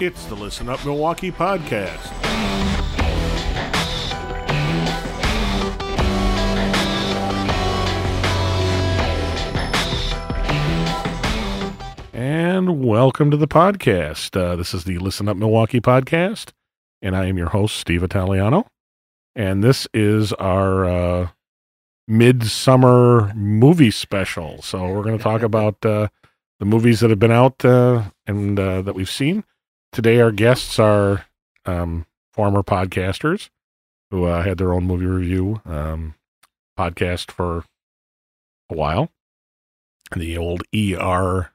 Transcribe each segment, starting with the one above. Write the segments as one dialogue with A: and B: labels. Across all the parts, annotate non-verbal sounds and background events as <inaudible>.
A: It's the Listen Up Milwaukee podcast. And welcome to the podcast. Uh, this is the Listen Up Milwaukee podcast, and I am your host, Steve Italiano. And this is our uh, midsummer movie special. So we're going to talk <laughs> about uh, the movies that have been out uh, and uh, that we've seen. Today, our guests are um, former podcasters who uh, had their own movie review um, podcast for a while. The old ER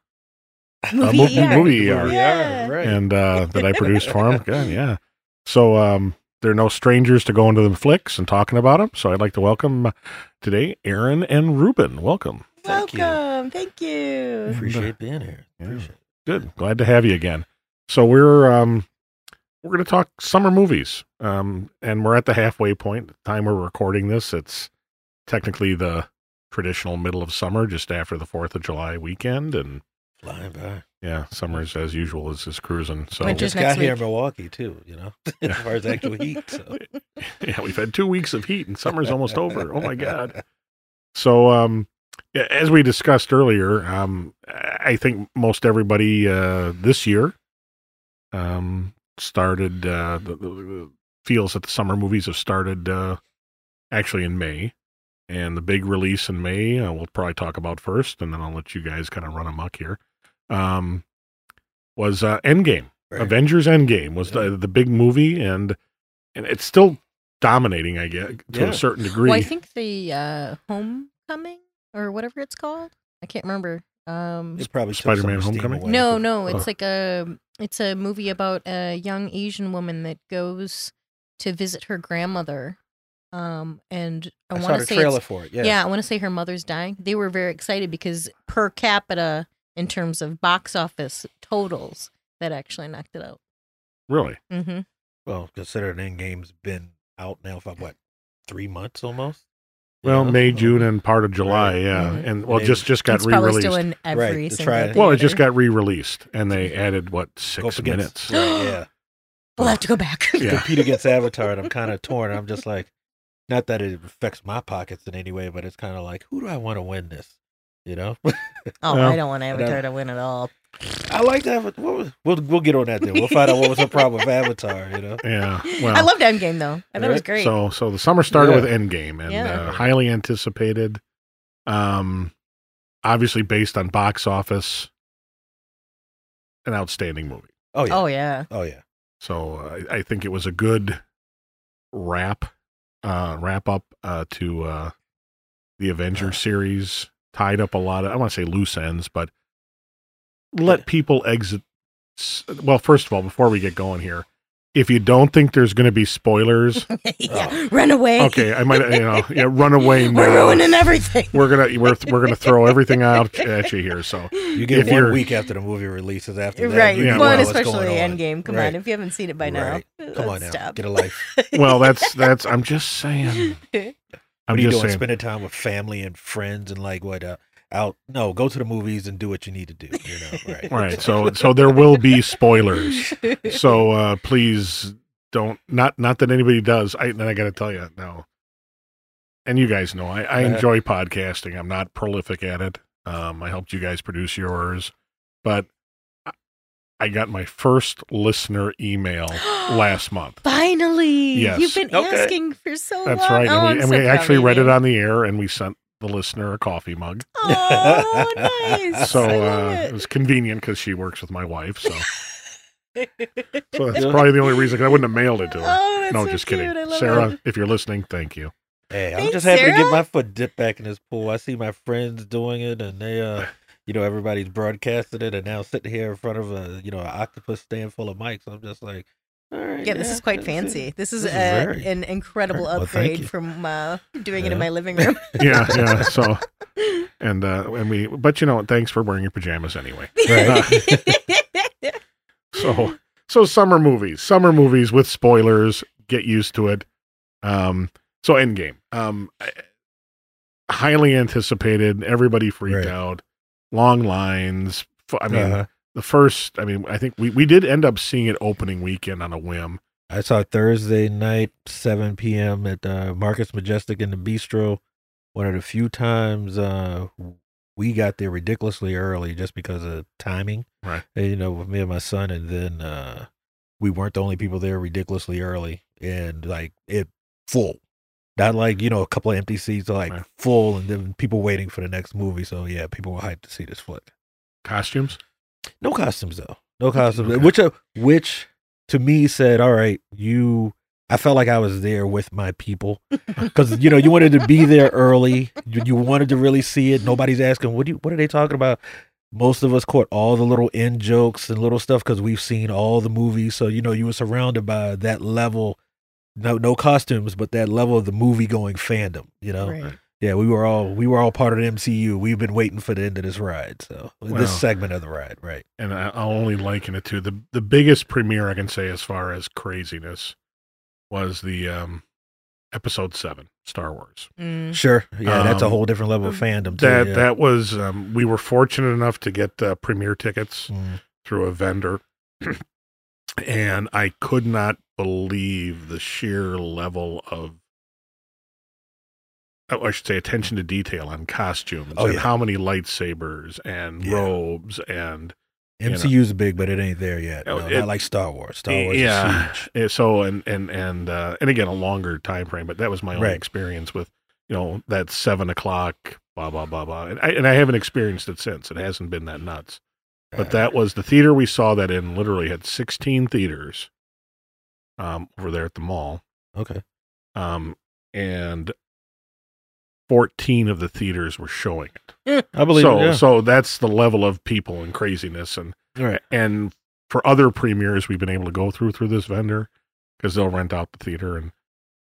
A: <laughs>
B: Movie
A: movie-
B: ER.
A: movie ER.
B: Yeah.
C: right.
A: and uh, that I produced for them. <laughs> Good, yeah. So um, they're no strangers to going to the flicks and talking about them. So I'd like to welcome uh, today Aaron and Ruben. Welcome.
C: Thank you.
B: Welcome. Thank you.
C: Appreciate being here.
A: Yeah.
C: Appreciate it.
A: Good. Glad to have you again. So we're um, we're going to talk summer movies, um, and we're at the halfway point. The time we're recording this, it's technically the traditional middle of summer, just after the Fourth of July weekend, and
C: Flying by.
A: yeah, summer's as usual is is cruising. So
B: Winter's
C: Just
B: next
C: got here in. Milwaukee too, you know, <laughs> as far as actual heat. So. <laughs>
A: yeah, we've had two weeks of heat, and summer's almost over. Oh my god! <laughs> So, um, as we discussed earlier, um, I think most everybody uh, this year um, started uh, the, the, the feels that the summer movies have started uh, actually in May, and the big release in May uh, we'll probably talk about first, and then I'll let you guys kind of run amok here. Um, was uh, Endgame.
C: Right.
A: Avengers Endgame was the the big movie, and and it's still dominating, I guess, to
C: Yeah.
A: a certain degree.
B: Well, I think the uh, Homecoming or whatever it's called. I can't remember. Um,
C: It probably
A: Spider-Man Homecoming?
C: away
B: no,
C: from-
B: no, it's
A: Oh.
B: like a it's a movie about a young Asian woman that goes to visit her grandmother. Um, and I,
C: I,
B: want to say
C: trailer for it.
B: yeah.
C: Yeah.
B: I want to say her mother's dying. They were very excited because per capita, in terms of box office totals, that actually knocked it out.
A: really.
B: Mm-hmm.
C: Well, considering Endgame's been out now for what three months almost. You
A: Well,
C: know?
A: May, June, and part of July,
C: Right.
A: yeah,
B: Mhm.
A: and well,
C: They-
A: just just got
B: it's
A: re-released.
B: still in every
C: Right,
B: single
C: try
A: well, it just got re-released, and they added what six
C: up
A: minutes.
C: right, <laughs> yeah.
B: We'll have to go back.
A: Yeah.
C: compete against <laughs> Avatar, and I'm kind of torn. I'm just like, not that it affects my pockets in any way, but it's kind of like, who do I want to win this? You know, <laughs>
B: Oh,
A: Well,
B: I don't want Avatar to win at all.
C: I like that. What was, we'll we'll get on that then. We'll find out what was the problem with Avatar. You know, <laughs>
A: Yeah, well,
B: I loved Endgame though. I thought it was great.
A: So so the summer started
C: Yeah.
A: with Endgame, and
B: Yeah.
A: uh, highly anticipated. Um, obviously based on box office, an outstanding movie.
C: oh yeah,
B: oh yeah.
C: oh yeah,
A: So uh, I, I think it was a good wrap, uh, wrap up uh, to uh, the Avengers series. Tied up a lot of I want to say loose ends, but let people exit. Well, first of all, before we get going here, if you don't think there's going to be spoilers, <laughs>
B: yeah. Run away.
A: okay, I might you know yeah, run away now.
B: We're ruining everything.
A: We're gonna we're we're gonna throw everything <laughs> out at you here. So
C: you get
A: If
C: one
A: you're-
C: week after the movie releases. After that,
B: right.
C: you
A: Yeah,
C: know
B: well,
A: well,
B: especially
C: going on.
B: Endgame. Come
C: Right.
B: on, if you haven't seen it by now,
C: Come on
B: let's
C: now,
B: stop.
C: get a life. <laughs>
A: well, that's that's I'm just saying. I'm
C: what are you
A: just
C: doing?
A: saying.
C: Spending time with family and friends and like what? Uh, out? No, go to the movies and do what you need to do. You know, <laughs> right?
A: Right. So so there will be spoilers. So uh please don't not not that anybody does. I then I got to tell you no. And you guys know I, I
C: Uh-huh.
A: enjoy podcasting. I'm not prolific at it. Um, I helped you guys produce yours, but I- I got my first listener email <gasps> last month.
B: Finally,
A: Yes.
B: you've been
C: Okay.
B: asking for so
A: That's
B: long.
A: right,
B: Oh,
A: and
B: I'm
A: we, and
B: so
A: we actually
B: of
A: read it on the air, and we sent the listener a coffee mug.
B: Oh, nice.
A: So
B: I
A: uh, it
B: it.
A: was convenient because she works with my wife. So <laughs> so that's probably the only reason 'cause I wouldn't have mailed it to her.
B: Oh, that's
A: no,
B: so
A: just
B: cute.
A: kidding. Sarah,
B: it.
A: if you're listening, thank you.
C: Hey, I'm
B: Thanks,
C: just happy to get my foot dipped back in this pool. I see my friends doing it, and they, uh, you know, everybody's broadcasting it, and now sitting here in front of a, you know, an octopus stand full of mics. I'm just like, all right.
B: Yeah, this is quite
C: is
B: fancy. This is,
C: this is
B: uh,
C: very-
B: an incredible
C: Well,
B: upgrade
C: you.
B: from uh, doing it in my living room. <laughs>
A: Yeah, yeah. <laughs> So and uh and we but you know thanks for wearing your pajamas anyway. <laughs>
C: Right.
A: So so summer movies. Summer movies with spoilers. Get used to it. Um so Endgame. Um highly anticipated. Everybody freaked
C: Right.
A: out. Long lines. I mean,
C: Uh-huh.
A: The first. I mean, I think we we did end up seeing it opening weekend on a whim.
C: I saw it Thursday night, 7 p.m. at uh, Marcus Majestic in the Bistro. One of the few times uh, we got there ridiculously early just because of timing.
A: Right.
C: And, you know, with me and my son, and then uh, we weren't the only people there ridiculously early, and like it full. Not like you know a couple of empty seats, like
A: Right.
C: full, and then people waiting for the next movie. So yeah, people were hyped to see this flick.
A: Costumes.
C: No costumes though. No costumes.
A: Okay.
C: Which uh, which to me said, all right, you. I felt like I was there with my people <laughs> because you know you wanted to be there early. You, you wanted to really see it. Nobody's asking what do you, what are they talking about. Most of us caught all the little in jokes and little stuff because we've seen all the movies. So you know you were surrounded by that level. No no costumes, but that level of the movie going fandom. You know.
B: Right.
C: Yeah, we were all we were all part of the MCU. We've been waiting for the end of this ride. So
A: Wow.
C: this segment of the ride, right?
A: and I- I'll only liken it to the the biggest premiere I can say as far as craziness was the um episode seven Star Wars.
B: Mm.
C: Sure. Yeah, that's a
A: Um,
C: whole different level of fandom. Too,
A: That
C: yeah.
A: that was um, we were fortunate enough to get uh, premiere tickets
C: Mm.
A: through a vendor, <clears throat> and I could not believe the sheer level of. Oh, I should say attention to detail on costumes
C: Oh,
A: and
C: yeah.
A: how many lightsabers and
C: Yeah.
A: robes and you know.
C: MCU's big, but it ain't there yet.
A: Oh,
C: No,
A: it-
C: not like Star Wars. Star Wars
A: yeah.
C: is huge.
A: So and and and uh, and again a longer time frame, but that was my own
C: Right.
A: experience with you know that seven o'clock blah blah blah blah, and I and I haven't experienced it since. It hasn't been that nuts, but that was the theater we saw that in. Literally had sixteen theaters, um, over there at the mall,
C: okay.
A: um, and fourteen of the theaters were showing it.
C: I believe
A: so
C: it. Yeah.
A: so that's the level of people and craziness and
C: right.
A: and for other premieres we've been able to go through through this vendor because they'll rent out the theater and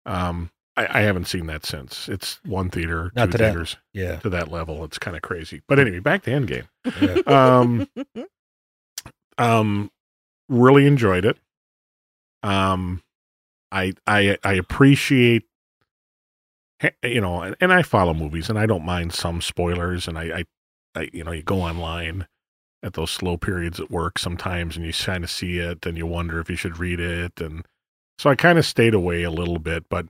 A: um I, I haven't seen that since it's one theater
C: Not
A: two
C: to that-
A: theaters
C: Yeah.
A: to that level it's kind of crazy but anyway back to endgame
C: yeah. <laughs>
A: um um really enjoyed it um i i i appreciate you know and, and i follow movies and i don't mind some spoilers and I, I i you know you go online at those slow periods at work sometimes and you kind of see it and you wonder if you should read it and so i kind of stayed away a little bit but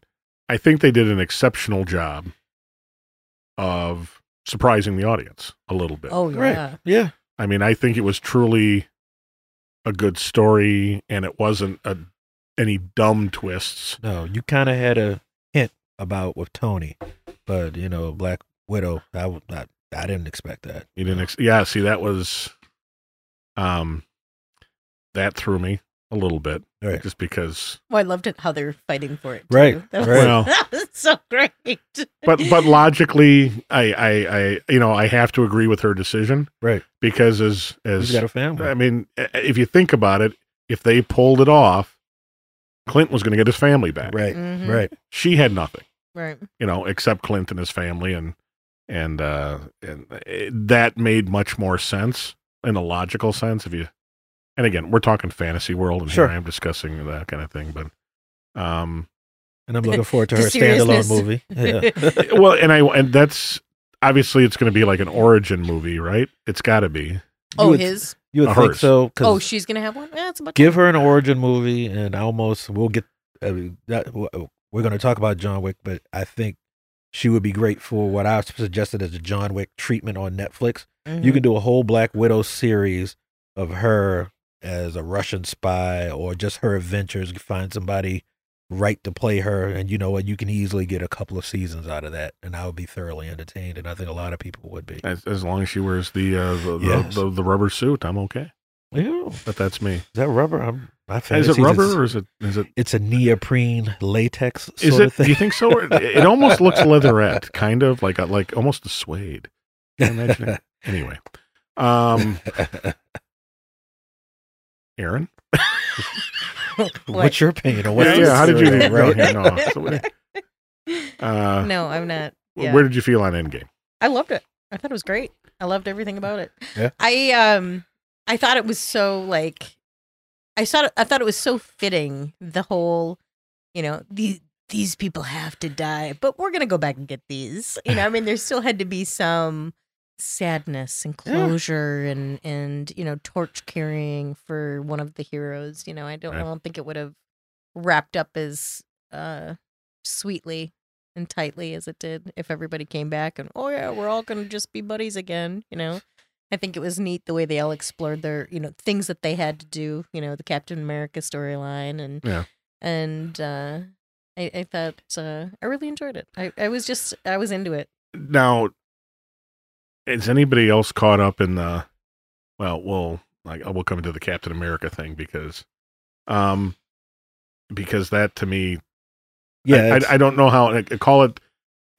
A: i think they did an exceptional job of surprising the audience a little bit
B: Oh
C: Right.
B: yeah.
C: Yeah.
A: I mean, I think it was truly a good story, and it wasn't a, any dumb twists.
C: No, you kind of had a hint about with Tony, but you know, Black Widow. i didn't expect that.
A: You didn't, ex- yeah. See, that was, um, that threw me a little bit,
C: Right.
A: just because.
B: Well, I loved it how they're fighting for it.
C: Right,
B: Too. That was,
C: right.
A: Well- <laughs>
B: that was so great.
A: But but logically, I I I you know I have to agree with her decision,
C: Right.
A: Because as
C: He's
A: as
C: got a family.
A: I mean, if you think about it, if they pulled it off, Clint was going to get his family back.
C: right.
B: Mhm.
C: Right.
A: She had nothing.
B: Right.
A: you know, except Clint and his family, and and uh, and it, that made much more sense in a logical sense. If you, and again, we're talking fantasy world, and
C: Sure.
A: here I am discussing that kind of thing. But, um,
C: And I'm looking forward to <laughs> her standalone movie. <laughs> Yeah.
A: well, and I and that's obviously it's going to be like an origin movie, right? It's got to be.
B: oh,
C: would-
B: his.
C: You would
A: Uh,
C: think
A: hers.
C: so? 'cause
B: Oh, she's gonna have one. Yeah, it's about
C: give her an origin movie, and almost we'll get uh, that. W- We're going to talk about John Wick, but I think she would be great for what I've suggested as a John Wick treatment on Netflix.
B: time.
C: You can do a whole Black Widow series of her as a Russian spy or just her adventures. Find somebody right to play her, and you know what? You can easily get a couple of seasons out of that, and I would be thoroughly entertained. And I think a lot of people would be.
A: As, as long as she wears the uh, the,
C: Yes.
A: the, the the rubber suit, I'm okay.
C: Yeah.
A: But that's me.
C: Is that rubber? I'm, my
A: Is it rubber
C: is-
A: or is it is it
C: It's a neoprene latex sort
A: is
C: of
A: it?
C: thing.
A: Do you think so? It almost looks leatherette, <laughs> kind of like a, like almost a suede. Can you imagine it? <laughs> Anyway, um, Aaron. <laughs>
C: What's your opinion on what?
A: Yeah, yeah, how did you
C: is, right?
A: here? No, so Uh,
B: no, I'm not. Yeah.
A: Where did you feel on Endgame?
B: I loved it. I thought it was great. I loved everything about it.
C: Yeah.
B: I um I thought it was so like I it, I thought it was so fitting the whole you know these these people have to die but we're going to go back and get these. You know, I mean there <laughs> still had to be some sadness and
C: Yeah.
B: closure and and you know torch carrying for one of the heroes. You know, I don't I don't think it would have wrapped up as uh sweetly and tightly as it did if everybody came back and oh yeah, we're all gonna just be buddies again. You know. I think it was neat the way they all explored their, you know, things that they had to do. You know, the Captain America storyline and
A: Yeah.
B: and uh, I, I thought uh, I really enjoyed it. I, I was just I was into it.
A: Now, is anybody else caught up in the? Well, we'll like we'll come into the Captain America thing because, um, because that to me,
C: Yeah,
A: I, I, I don't know how I call it.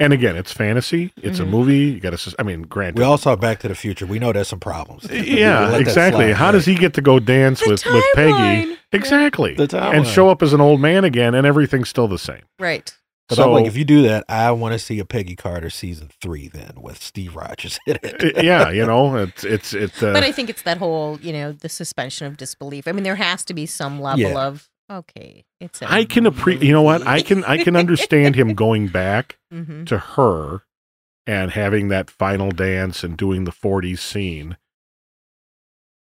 A: And again, it's fantasy. It's
B: Mhm.
A: a movie. You got to. I mean, granted,
C: we all saw Back to the Future. We know there's some problems. <laughs>
A: Yeah, exactly.
C: slide,
A: How
C: right.
A: does he get to go dance
B: The
A: with with Peggy?
B: timeline!
A: Exactly,
C: The timeline.
A: and show up as an old man again, and everything's still the same.
B: Right.
C: But
A: so
C: I'm like, if you do that, I want to see a Peggy Carter season three then with Steve Rogers in it.
A: Yeah, you know, it's it's it. Uh,
B: But I think it's that whole, you know, the suspension of disbelief. I mean, there has to be some level
C: Yeah.
B: of okay, it's. a
A: I can appreciate. You know what? I can I can understand him <laughs> going back
B: hmm
A: to her and having that final dance and doing the 40s scene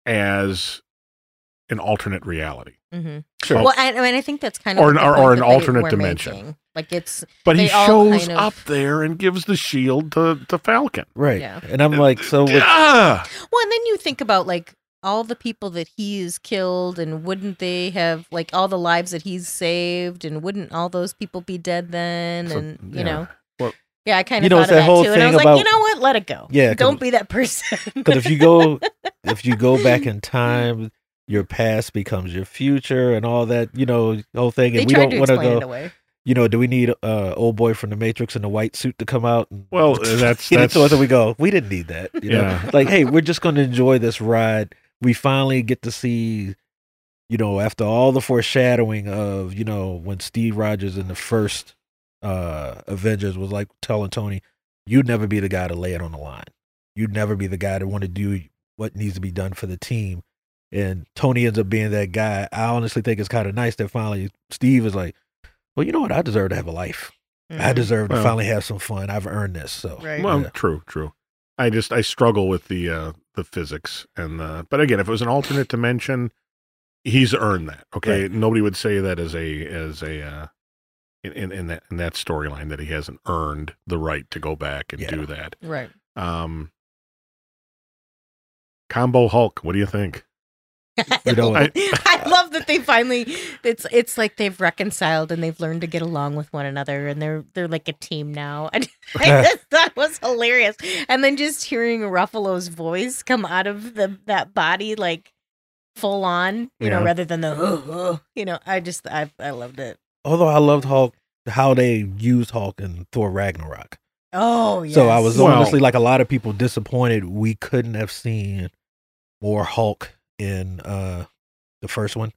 A: as an alternate reality.
B: Mm-hmm.
C: Sure.
B: Well, I, I mean, I think that's kind of
A: Or an- or- or an alternate dimension.
B: making. Like it's
A: But he shows
B: kind of-
A: up there and gives the shield to, to Falcon.
C: right.
B: Yeah.
C: And I'm like, so <laughs> with,
A: Ah!
B: well, and then you think about like all the people that he's killed, and wouldn't they have like all the lives that he's saved, and wouldn't all those people be dead then?
A: So,
B: and you
A: yeah.
B: know,
A: Well-
B: yeah, I kind of
C: You
B: of
C: know,
B: thought of
C: that
B: that
C: whole
B: too, and I
C: thing
B: was like, you know what, let it go.
C: yeah
B: don't be that <laughs> person.
C: because if you go, <laughs> if you go back in time, your past becomes your future and all that, you know, the whole thing.
B: they
C: And we don't want to go, you know, do we need uh old boy from the Matrix in the white suit to come out? And
A: Well, <laughs> that's-
C: get it to
A: that's-
C: and we go, we didn't need that. You know,
A: Yeah.
C: like, hey, we're just going to enjoy this ride. We finally get to see, you know, after all the foreshadowing of, you know, when Steve Rogers in the first uh Avengers was like telling Tony, you'd never be the guy to lay it on the line. You'd never be the guy to want to do what needs to be done for the team. And Tony ends up being that guy. I honestly think it's kind of nice that finally Steve is like, well, you know what? I deserve to have a life. I
B: Mhm.
C: deserve to finally have some fun. I've earned this. So
B: Right.
A: Well,
C: yeah.
A: true, true. I just I struggle with the uh the physics and the but again, if it was an alternate dimension, he's earned that. Okay. Nobody would say that as a as a uh in, in, in that in that storyline that he hasn't earned the right to go back and
C: Yeah.
A: do that.
B: Right.
A: Um Combo Hulk, what do you think? <laughs>
C: You know,
B: I,
A: I-
B: love that they finally it's it's like they've reconciled and they've learned to get along with one another and they're they're like a team now. <laughs> I, I just thought it was hilarious. And then just hearing Ruffalo's voice come out of the that body like full on, you know, rather than the "Ugh, ugh," you know, I just I I loved it.
C: although I loved Hulk, how they used Hulk in Thor Ragnarok.
B: Oh yeah.
C: So I was
A: Well-
C: honestly like a lot of people disappointed we couldn't have seen more Hulk in uh the first one.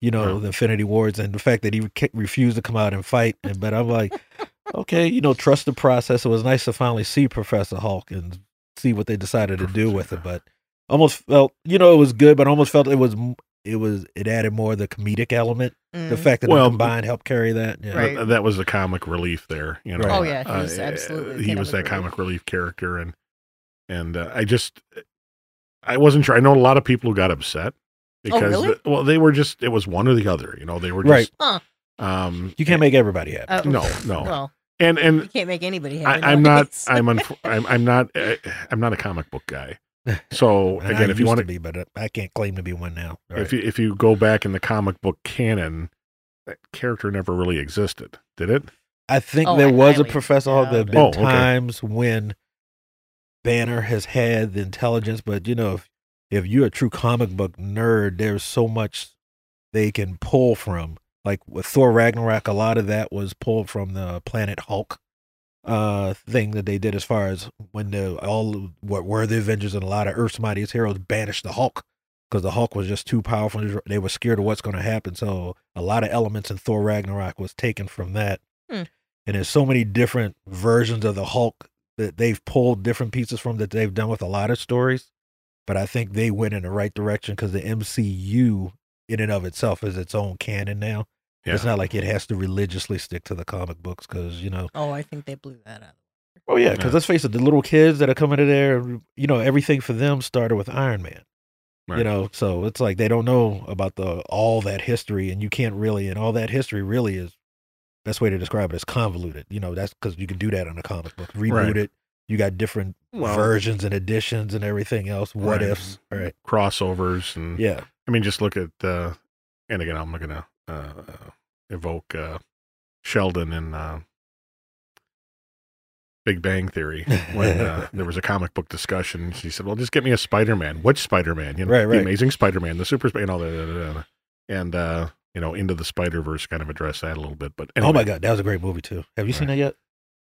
C: You know,
A: Yeah.
C: the Infinity Wars and the fact that he re- refused to come out and fight. And but I'm like, <laughs> okay, you know, trust the process. It was nice to finally see Professor Hulk and see what they decided to do with it. But almost felt, you know, it was good, but almost felt it was it was it added more of the comedic element.
B: Mm.
C: The fact that
A: Well,
C: the combined helped carry that. Yeah.
B: Right.
A: Th- that was the comic relief there, you know.
C: Right.
B: Oh, yeah, he was
A: Uh,
B: absolutely
A: he was that
B: comic
A: comic relief character and and uh, I just I wasn't sure. I know a lot of people who got upset because
B: Oh, really?
A: the- well they were just it was one or the other, you know. They were
C: Right.
A: just
B: Huh.
A: um
C: You can't make everybody happy.
B: Oh,
A: no, <laughs> no.
B: Well,
A: and
B: you
A: and
B: can't make anybody happy.
A: I, I'm not. <laughs> I'm, unf- I'm I'm not uh, I'm not a comic book guy. <laughs> So
C: And I
A: again, if you want
C: to be, but uh, I can't claim to be one now.
A: if you if you go back in the comic book canon, that character never really existed, did it?
C: I think
B: Oh,
C: there
B: I
C: was a Professor Hulk. There have been.
A: Oh, okay.
C: times when Banner has had the intelligence, but you know, if, if you're a true comic book nerd, there's so much they can pull from. Like with Thor Ragnarok, a lot of that was pulled from the Planet Hulk uh thing that they did as far as when the all what were the Avengers and a lot of Earth's mightiest heroes banished the Hulk because the Hulk was just too powerful. They were scared of what's going to happen. So a lot of elements in Thor Ragnarok was taken from that.
B: Hmm.
C: And there's so many different versions of the Hulk that they've pulled different pieces from that they've done with a lot of stories. But I think they went in the right direction because the MCU in and of itself is its own canon now.
A: Yeah.
C: It's not like it has to religiously stick to the comic books because, you know,
B: Oh, I think they blew that out.
C: Oh yeah, because
A: Yeah.
C: let's face it, the little kids that are coming to there, you know, everything for them started with Iron Man.
A: Right.
C: You know, so it's like they don't know about the all that history, and you can't really, and all that history really is best way to describe it is convoluted. You know, that's because you can do that in a comic book, reboot
A: Right.
C: it. You got different
A: Well-
C: versions and editions and everything else. What
A: Right.
C: ifs? All right,
A: crossovers and
C: yeah,
A: I mean, just look at uh, and again, I'm going to uh, evoke uh, Sheldon and uh, Big Bang Theory when uh, <laughs> there was a comic book discussion. She said, "Well, just get me a Spider-Man. Which Spider-Man? You know,
C: Right,
A: the
C: right.
A: Amazing Spider-Man, the Super Spider, and all that." And uh, you know, into the Spider Verse kind of address that a little bit. But anyway,
C: Oh my god, that was a great movie too. Have you seen
A: Right.
C: that yet?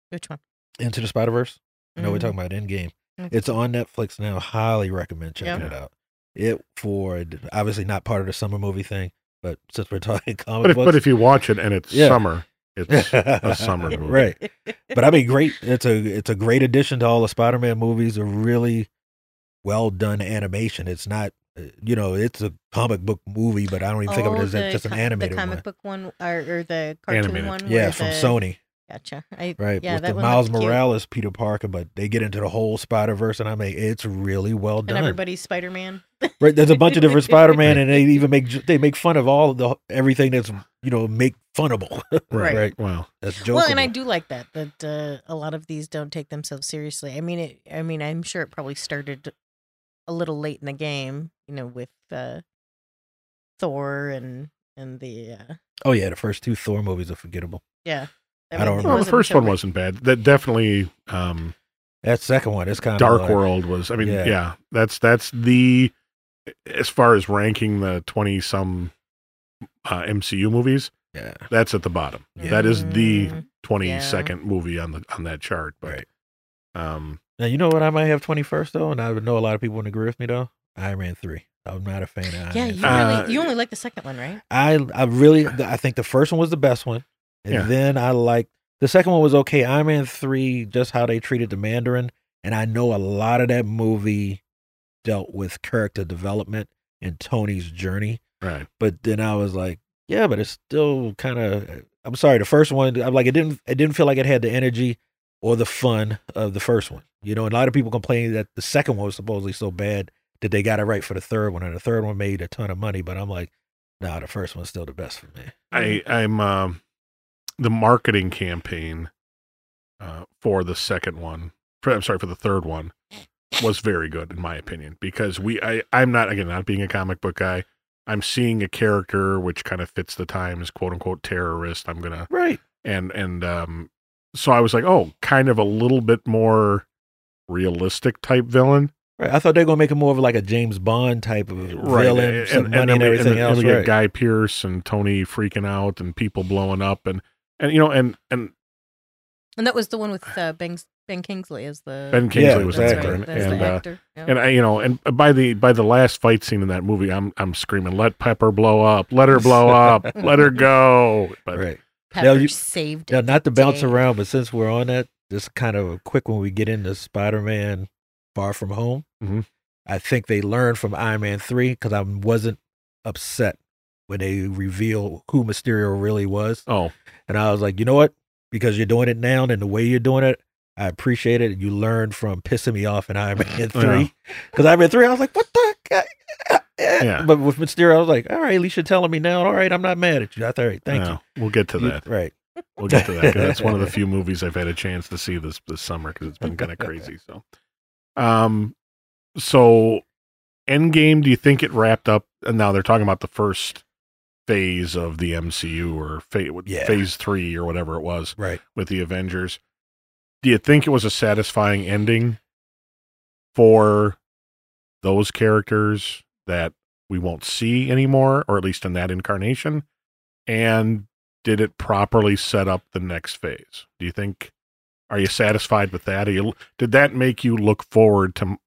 B: Which one?
C: Into the Spider Verse. I know we're talking about Endgame.
B: Mhm.
C: It's on Netflix now. Highly recommend checking
A: Yeah.
C: it out. It for obviously not part of the summer movie thing, but since we're <laughs> talking comic
A: But if,
C: books,
A: but if you watch it and it's
C: Yeah.
A: summer, it's a <laughs> summer movie.
C: right? <laughs> But I mean, great. It's a it's a great addition to all the Spider Man movies. A really well done animation. It's not, you know, it's a comic book movie, but I don't even think of it
B: Oh,
C: as a-
B: the
C: just an
B: co-
C: animated
B: the comic
C: one.
B: book one or, or the cartoon
A: Animated.
B: one.
C: Yeah, from
B: the-
C: Sony,
B: Gotcha. I,
C: right?
B: Yeah,
C: With
B: that
C: the Miles. Morales, Peter Parker, but they get into the whole Spider Verse, and I mean, it's really well
B: and
C: done.
B: everybody's Spider Man.
C: Right, there's a bunch of different <laughs> Spider Man, and they even make they make fun of all of the everything that's you know make funnable. <laughs>
B: Right.
C: right.
A: Well,
C: That's jokeable.
B: Well, and I do like that that uh, a lot of these don't take themselves seriously. I mean, it. I mean, I'm sure it probably started a little late in the game, you know, with uh, Thor and and the uh,
C: Oh yeah, the first two Thor movies are forgettable.
B: yeah.
C: I don't
B: it
C: remember.
A: well, the first one wasn't bad. That definitely. Um,
C: That second one is kind
A: Dark
C: of like,
A: World was. I mean,
C: Yeah.
A: yeah. that's that's the as far as ranking the twenty some uh, MCU movies.
C: Yeah,
A: That's at the bottom.
C: Yeah.
A: That is the
B: Mm,
A: twenty second movie on the on that chart. But
C: right.
A: um,
C: Now you know what I might have twenty first though, and I would know a lot of people would agree with me though. Iron Man three. I'm not a fan of Iron
B: Yeah,
C: Man.
B: you
C: 3.
A: Uh,
B: really you only like the second one, right?
C: I I really I think the first one was the best one, and
A: Yeah.
C: then I like the second one was okay. Iron Man three, just how they treated the Mandarin, and I know a lot of that movie dealt with character development and Tony's journey.
A: right.
C: But then I was like, yeah, but it's still kind of. I'm sorry, the first one. I'm like, it didn't. It didn't feel like it had the energy or the fun of the first one. You know, a lot of people complain that the second one was supposedly so bad that they got it right for the third one, and the third one made a ton of money. But I'm like, nah, the first one's still the best for me.
A: I I'm um, the marketing campaign uh, for the second one. For, I'm sorry for the third one was very good in my opinion because we I I'm not again not being a comic book guy. I'm seeing a character which kind of fits the times, quote unquote terrorist. I'm gonna
C: Right.
A: and and um so I was like, oh, kind of a little bit more realistic type villain.
C: Right. I thought they were gonna make it more of like a James Bond type of villain, some money and,
A: then we-
C: everything
A: then-
C: else.
A: we get
C: right.
A: Guy Pearce and Tony freaking out and people blowing up and and you know and and
B: And that was the one with uh, Ben Ben Kingsley as the
A: Ben Kingsley
C: Yeah,
A: was the
C: exactly.
B: right,
A: actor, and
B: the
A: uh,
B: actor. yeah.
A: and I, you know, and by the by the last fight scene in that movie, I'm I'm screaming, "Let Pepper blow up! Let her blow up! Let her go!" But
C: right.
B: Pepper
C: now you-
B: saved
C: Now,
B: it
C: not to bounce
B: day.
C: around, but since we're on that, just kind of a quick when we get into Spider-Man: Far From Home.
A: Mhm.
C: I think they learned from Iron Man three because I wasn't upset when they reveal who Mysterio really was,
A: oh,
C: and I was like, you know what? Because you're doing it now and the way you're doing it, I appreciate it. You learned from pissing me off in Iron Man <laughs>
A: Yeah.
C: three because Iron Man three, I was like, what the? heck? <laughs>
A: Yeah.
C: But with Mysterio, I was like, all right, at telling me now. All right, I'm not mad at you. I thought, all right, thank
A: no, We'll get to
C: you.
A: that.
C: Right.
A: We'll get to that that's one of the <laughs> few movies I've had a chance to see this this summer because it's been kind of crazy. So, um, so Endgame. Do you think it wrapped up? And now they're talking about the first phase of the MCU or phase,
C: Yeah.
A: phase three or whatever it was
C: Right.
A: with the Avengers. Do you think it was a satisfying ending for those characters that we won't see anymore, or at least in that incarnation? And did it properly set up the next phase? Do you think? Are you satisfied with that? You, did that make you look forward to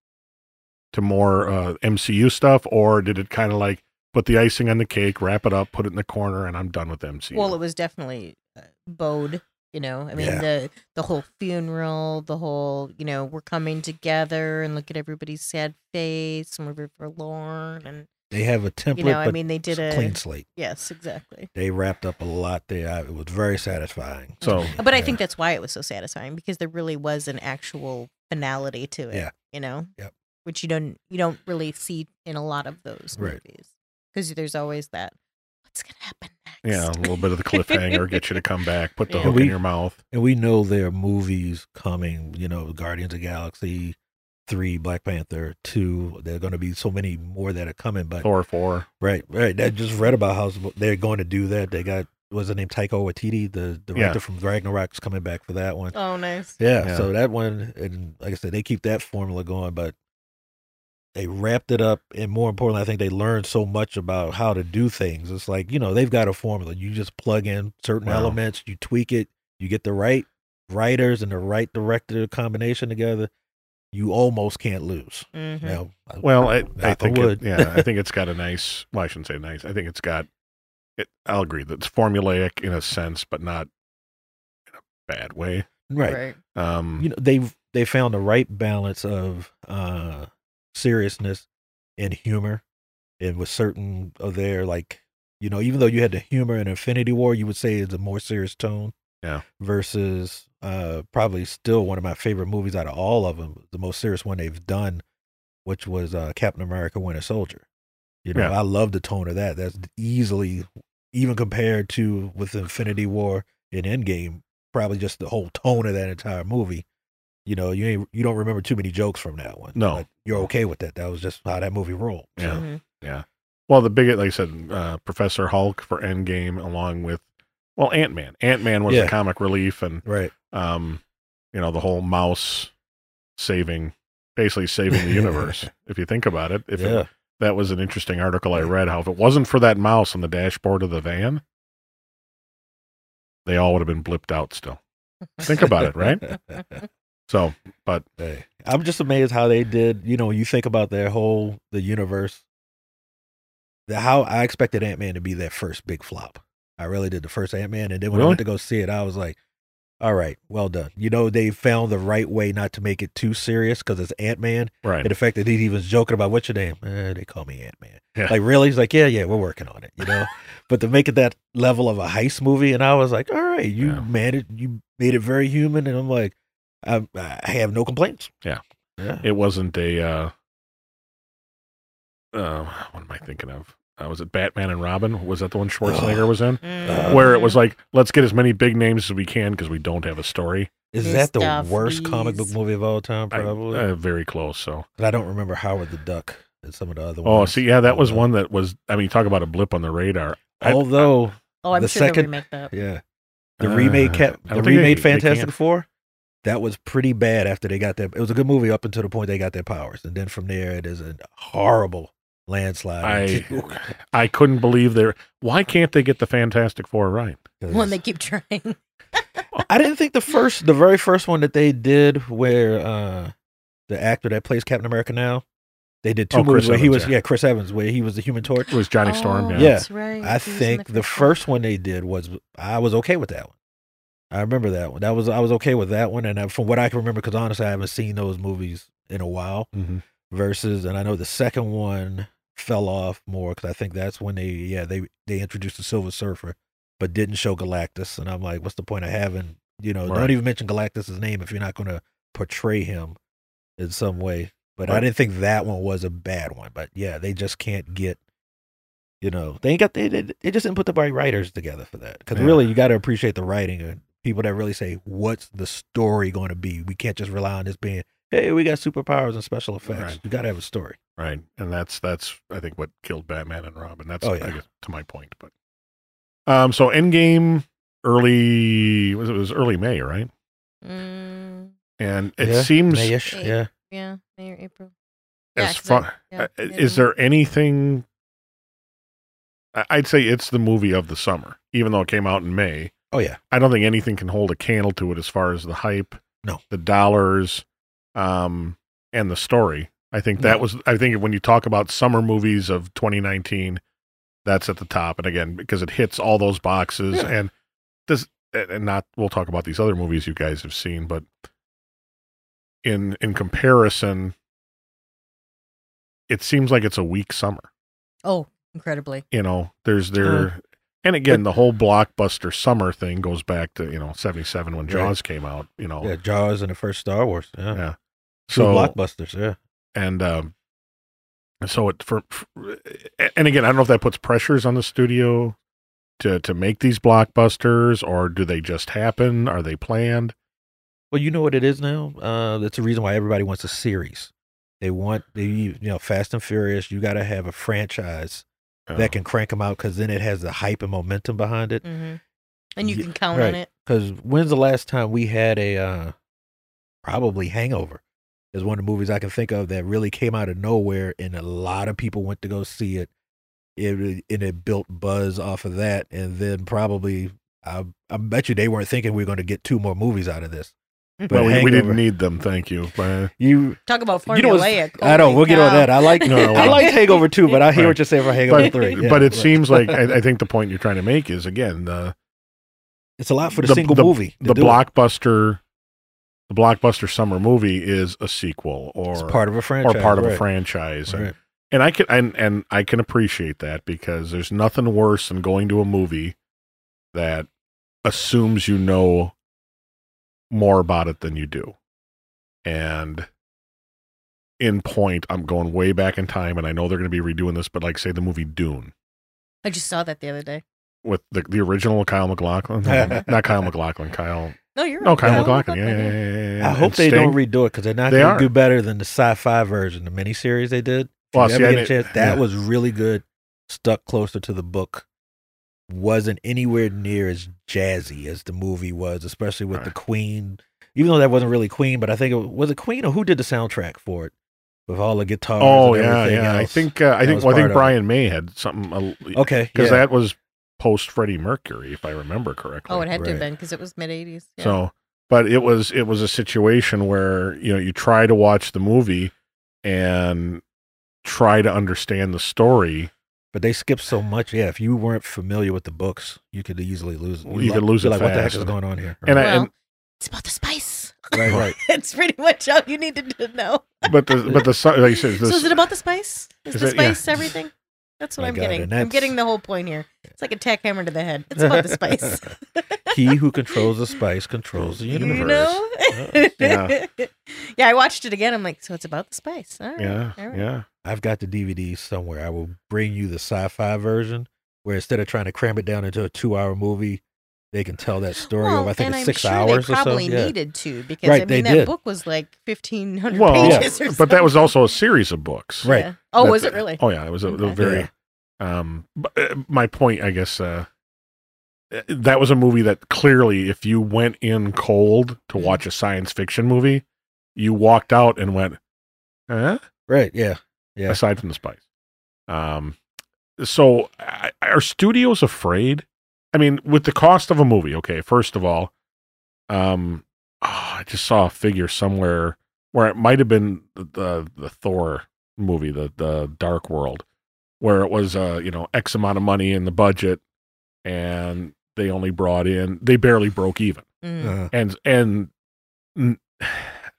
A: to more uh, MCU stuff, or did it kind of like put the icing on the cake, wrap it up, put it in the corner, and I'm done with MCU?
B: Well, it was definitely uh, bowed. You know, I mean
C: Yeah.
B: the the whole funeral, the whole you know we're coming together and look at everybody's sad face and we're forlorn and
C: they have a template,
B: You know, I mean, they did a
C: clean slate.
B: yes, exactly.
C: They wrapped up a lot there. I- It was very satisfying.
A: So- mm-hmm.
B: But I think that's why it was so satisfying because there really was an actual finality to it.
C: Yeah.
B: You know?
C: Yep.
B: Which you don't you don't really see in a lot of those
C: Right.
B: movies. Because there's always that what's gonna happen next?
A: Yeah, a little bit of the cliffhanger, get you to come <laughs> back, put the
B: Yeah.
A: hook
C: We-
A: in your mouth.
C: and we know there are movies coming. You know, Guardians of the Galaxy three, Black Panther two. There are going to be so many more that are coming. But
A: Thor four.
C: right, right. I just read about how they're going to do that. They got was the name Taika Waititi, the director
A: Yeah.
C: from Ragnarok's coming back for that one.
B: Oh nice.
C: Yeah,
A: Yeah.
C: so that one, and like I said, they keep that formula going, but they wrapped it up, and more importantly, I think they learned so much about how to do things. It's like you know they've got a formula. You just plug in certain
A: Wow.
C: elements, you tweak it, you get the right writers and the right director combination together. You almost can't lose.
B: Mhm.
C: Now,
A: Well, I, I
C: Knock on
A: think it, yeah i think <laughs> it's got a nice. Well, I shouldn't say nice. I think it's got. It, I'll agree that it's formulaic in a sense, but not in a bad way.
C: right.
A: Um,
C: you know they've they found the right balance of uh seriousness and humor and with certain of their like you know even though you had the humor in infinity war you would say it's a more serious tone
A: Yeah.
C: versus uh probably still one of my favorite movies out of all of them the most serious one they've done which was uh captain america winter soldier you know
A: Yeah.
C: i love the tone of that that's easily even compared to with infinity war and endgame probably just the whole tone of that entire movie. You know, you ain't, you don't remember too many jokes from that one.
A: No.
C: but you're okay with that. That was just how that movie rolled. So,
A: Yeah.
B: Mhm.
A: well, the big, like I said, uh, Professor Hulk for Endgame, along with well, Ant Man. Ant Man was
C: Yeah.
A: the comic relief, and
C: right.
A: um, you know, the whole mouse saving, basically saving the universe. <laughs> if you think about it, if it- that was an interesting article I read. How if it wasn't for that mouse on the dashboard of the van, they all would have been blipped out still. Think about it, right? <laughs> So, but
C: Hey, I'm just amazed how they did. You know, you think about their whole the universe. The how I expected Ant Man to be their first big flop. I really did the first Ant Man, and then when I went to go see it, I was like, "All right, well done." You know, they found the right way not to make it too serious because it's Ant Man,
A: right,
C: and the fact that he even was joking about what's your name? Eh, they call me Ant Man.
A: Yeah.
C: Like really? He's like, yeah, yeah, we're working on it. You know, <laughs> but to make it that level of a heist movie, and I was like, all right, you
A: Yeah.
C: managed, you made it very human, and I'm like, I, I have no complaints.
A: Yeah.
C: yeah,
A: it wasn't a. Uh, uh, what am I thinking of? Uh, was it Batman and Robin? Was that the one Schwarzenegger was in?
B: Mhm.
A: Where it was like, let's get as many big names as we can because we don't have a story.
C: Is that the
B: Mr.
C: worst comic book movie of all time?
A: I-
C: Probably.
A: uh, very close. So,
C: 'Cause I don't remember Howard the Duck and some of the other
A: oh,
C: ones.
A: see, yeah, that was
C: Uh,
A: one that was. I mean, talk about a blip on the radar. I-
C: Although,
B: Oh, I'm
C: the
B: sure
C: second-
B: they'll remake that.
C: yeah, the
A: Uh,
C: remake,
A: I
C: the
A: think
C: remade
A: they
C: Fantastic
A: can't.
C: Four. That was pretty bad after they got their. It was a good movie up until the point they got their powers, and then from there it is a horrible landslide.
A: I <laughs> I couldn't believe they Why can't they get the Fantastic Four right?
B: One they keep trying. <laughs>
C: I didn't think the first, the very first one that they did, where uh the actor that plays Captain America now, they did two
A: Oh,
C: movies
A: Chris
C: where he
A: Evans,
C: was,
A: yeah.
C: yeah. Chris Evans, where he was the Human Torch.
A: It was Johnny Storm.
B: Oh,
A: Yeah.
C: Yeah.
B: Right.
C: I
B: He was in
C: think the first one they did was I was okay with that one. I remember that one. That was I was okay with that one, and from what I can remember, because honestly, I haven't seen those movies in a while.
A: Mhm.
C: Versus, and I know the second one fell off more because I think that's when they yeah they they introduced the Silver Surfer, but didn't show Galactus, and I'm like, what's the point of having you know
A: Right.
C: don't even mention Galactus's name if you're not going to portray him in some way. But I didn't think that one was a bad one. But yeah, they just can't get you know they ain't got they they, they just didn't put the right writers together for that because
A: Yeah.
C: really you got to appreciate the writing and people that really say what's the story going to be we can't just rely on this being hey we got superpowers and special effects
A: Right.
C: you got to have a story
A: Right, and that's that's I think what killed Batman and Robin. That's
C: Oh,
A: I
C: yeah.
A: guess to my point. But um, so Endgame early was it was early May, right?
B: Mm,
A: And it
C: Yeah,
A: seems
C: Mayish,
B: May.
C: yeah
B: yeah, May or April.
A: as
B: 'cause I-
A: far
B: yeah,
A: uh, is there anything I'd say it's the movie of the summer, even though it came out in May.
C: Oh yeah
A: I don't think anything can hold a candle to it as far as the hype,
C: No.
A: the dollars, um, and the story. I think that
C: No.
A: was. I think when you talk about summer movies of 2019, that's at the top. And again, because it hits all those boxes,
C: Yeah.
A: and does and not. We'll talk about these other movies you guys have seen, but in in comparison, it seems like it's a weak summer.
B: Oh, incredibly.
A: You know, there's there, and again, the whole blockbuster summer thing goes back to you know '77 when. Jaws came out. You know,
C: Yeah, Jaws and the first Star Wars. Yeah,
A: Yeah.
C: Two
A: so
C: blockbusters. Yeah,
A: and um, so it for, for and again, I don't know if that puts pressures on the studio to to make these blockbusters, or do they just happen? Are they planned?
C: well, you know what it is now. Uh, that's the reason why everybody wants a series. They want the you know Fast and Furious. You got to have a franchise
A: Uh,
C: that can crank them out because then it has the hype and momentum behind it.
B: hmm And you
C: Ye-
B: can count
C: right.
B: on it.
C: Because when's the last time we had a uh, probably Hangover? Is one of the movies I can think of that really came out of nowhere, and a lot of people went to go see it. It and it built buzz off of that, and then probably I I bet you they weren't thinking we are going to get two more movies out of this. Mm-hmm. But
A: well, we, we didn't need them. Thank you. But
C: You,
B: Talk about
C: you know,
B: formulaic.
C: I
B: don't.
C: we'll get on that. I like
A: No, no, <laughs>
C: I like Hangover too, but I hear
A: Right.
C: what you're saying for Hangover
A: but,
C: three. Yeah,
A: but it
C: right.
A: seems like I, I think the point you're trying to make is again the
C: it's a lot for the,
A: the-
C: single
A: the-
C: movie.
A: the
C: do it.
A: blockbuster the blockbuster summer movie is a sequel or
C: It's part of a franchise
A: or
C: franchise,
A: part of a
C: right,
A: franchise and, and i can and, and i can appreciate that because there's nothing worse than going to a movie that assumes you know more about it than you do and in point i'm going way back in time and i know they're going to be redoing this but like say the movie dune
B: I just saw that the other day.
A: with the, the original kyle mclaughlin not kyle mclaughlin kyle
B: No, you're
A: no
B: right.
A: kyle
B: Kyle
A: mclaughlin yeah, yeah, yeah, yeah, yeah.
C: I hope
A: And
C: they
A: Sting.
C: don't redo it because they're not
A: They
C: going to do better than the sci-fi version, the miniseries they did. If you
A: Well, see, I
C: get a chance, that
A: yeah.
C: was really good. Stuck closer to the book. Wasn't anywhere near as jazzy as the movie was, especially with the Queen. Even though that wasn't really Queen, but I think it was, was it Queen or who did the soundtrack for it with all the guitars.
A: Oh
C: and
A: yeah,
C: everything
A: yeah. I think uh, I think well, I think. Brian May had something
C: Okay,
A: because
C: yeah.
A: that was post Freddie Mercury, if I remember correctly.
B: Oh, it had to have been because it was mid '80s. Yeah.
A: So, but it was it was a situation where you know you try to watch the movie and try to understand the story.
C: But they skipped so much. Yeah, if you weren't familiar with the books, you could easily lose.
A: Well, you could lose it
C: like, what the heck is going on here?
A: And I-
B: well,
A: and-
B: it's about the spice.
C: right, right. <laughs>
B: it's pretty much all you needed to know.
A: But the but the like you said,
B: so is it about the spice? Is,
A: Is
B: the
A: it- yeah.
B: spice everything? That's what
C: My
B: I'm
C: God,
B: getting.
C: and
B: I'm getting the whole point here. It's like a tack hammer to the head. It's about the spice. <laughs>
C: he who controls the spice controls the universe.
B: you know?
A: Oh, yeah. <laughs>
B: yeah, I watched it again. I'm like, so it's about the spice. All right.
A: yeah
B: all right.
A: yeah
C: I've got the DVD somewhere. I will bring you the sci-fi version, where instead of trying to cram it down into a two-hour movie, they can tell that story
B: Well,
C: over. I think
B: and
C: it's
B: I'm
C: six
B: sure
C: hours
B: they
C: or so.
B: probably
C: Yeah.
B: needed to because
C: Right,
B: I mean that
C: did.
B: book was like 1500
A: well
B: pages or something. <laughs>
A: but that was also a series of books
C: Right.
B: Yeah. Oh,
A: That-
B: was it really?
A: oh yeah it was a, a
B: Okay.
A: very um but, uh, my point i guess uh uh, that was a movie that clearly if you went in cold to
B: Mhm.
A: watch a science fiction movie you walked out and went huh?
C: Right. Yeah. Yeah.
A: aside from the spice um so I- are studios afraid i mean with the cost of a movie okay first of all um oh, i just saw a figure somewhere where it might have been the the, the thor movie the the dark world where it was uh you know x amount of money in the budget and they only brought in they barely broke even
B: Mm.
C: Uh,
A: and and <sighs> I'm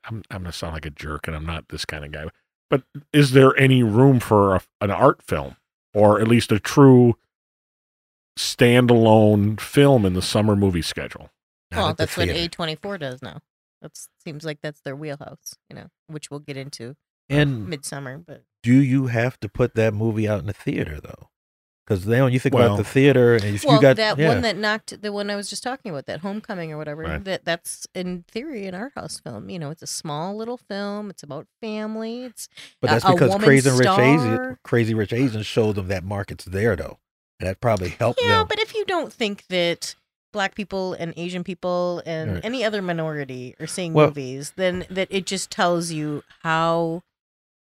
A: I'm gonna sound like a jerk, and I'm not this kind of guy. But is there any room for a, an art film, or at least a true standalone film in the summer movie schedule?
C: not
B: Well,
C: at the
B: that's what. A24 does now. That seems like that's their wheelhouse, you know, which we'll get into
C: And
B: midsummer. But
C: do you have to put that movie out in the theater though? Because then when you think
A: Well-
C: about the theater, and if
B: well,
C: you got
B: that
C: yeah,
B: one that knocked the one I was just talking about, that Homecoming or whatever,
A: Right.
B: that that's in theory an art house film. You know, it's a small little film. It's about family. It's
C: but that's
B: a
C: because
B: woman
C: Crazy Rich Asian. Crazy Rich Asians showed them that market's there though, and that probably helped
B: yeah,
C: them.
B: but if you don't think that black people and Asian people and
C: Right.
B: any other minority are seeing
C: Well-
B: movies, then that it just tells you how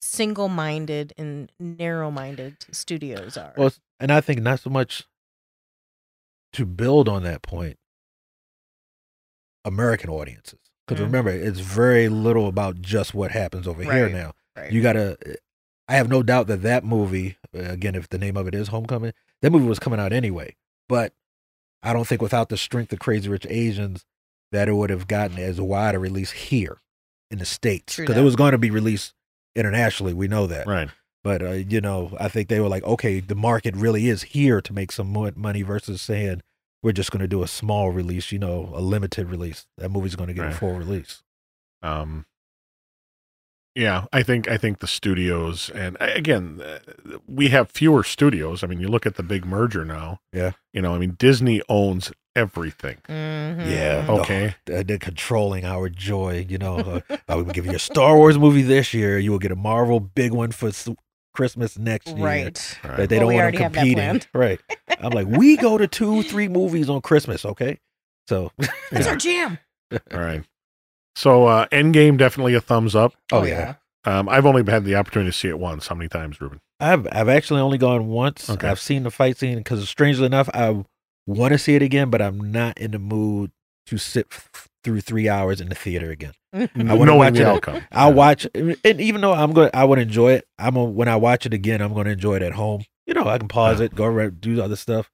B: single-minded and narrow-minded studios are.
C: Well, and I think not so much to build on that point, American audiences. Because
B: Mm.
C: remember, it's very little about just what happens over here now.
B: right.
C: You got to, I have no doubt that that movie, uh, again, if the name of it is Homecoming, that movie was coming out anyway. But I don't think without the strength of Crazy Rich Asians, that it would have gotten as wide a release here in the States. Because it was going to be released internationally. We know that.
A: Right.
C: But uh, you know, I think they were like, okay, the market really is here to make some money versus saying we're just going to do a small release, you know, a limited release. That movie's going to get
A: Right.
C: a full release.
A: Um, yeah, I think I think the studios and again, uh, we have fewer studios. I mean, you look at the big merger now.
C: Yeah.
A: you know, I mean, Disney owns everything.
B: Mhm.
C: Yeah.
A: Okay,
C: Uh, They're controlling our joy. You know, uh, <laughs> I will give you a Star Wars movie this year. You will get a Marvel big one for s- Christmas next year.
B: Right.
A: All
C: That
A: right.
C: they
B: Well,
C: don't want
B: already
C: them
B: have that
C: competing. <laughs> Right. I'm like, we go to two, three movies on Christmas. Okay. So, <laughs>
B: It's
A: Yeah.
B: our jam.
A: All right. So, uh, Endgame definitely a thumbs up.
C: oh, yeah.
A: Um, I've only had the opportunity to see it once. How many times, Ruben?
C: I've I've actually only gone once.
A: Okay.
C: I've seen the fight scene because strangely enough, I want to see it again, but I'm not in the mood to sit f- through three hours in the theater again. I wanna
A: Knowing
C: watch it.
A: outcome.
C: I'll watch, and even though I'm going, I would enjoy it. I'm a, when I watch it again, I'm going to enjoy it at home. You know, I can pause
A: Yeah.
C: it, go around, do other stuff.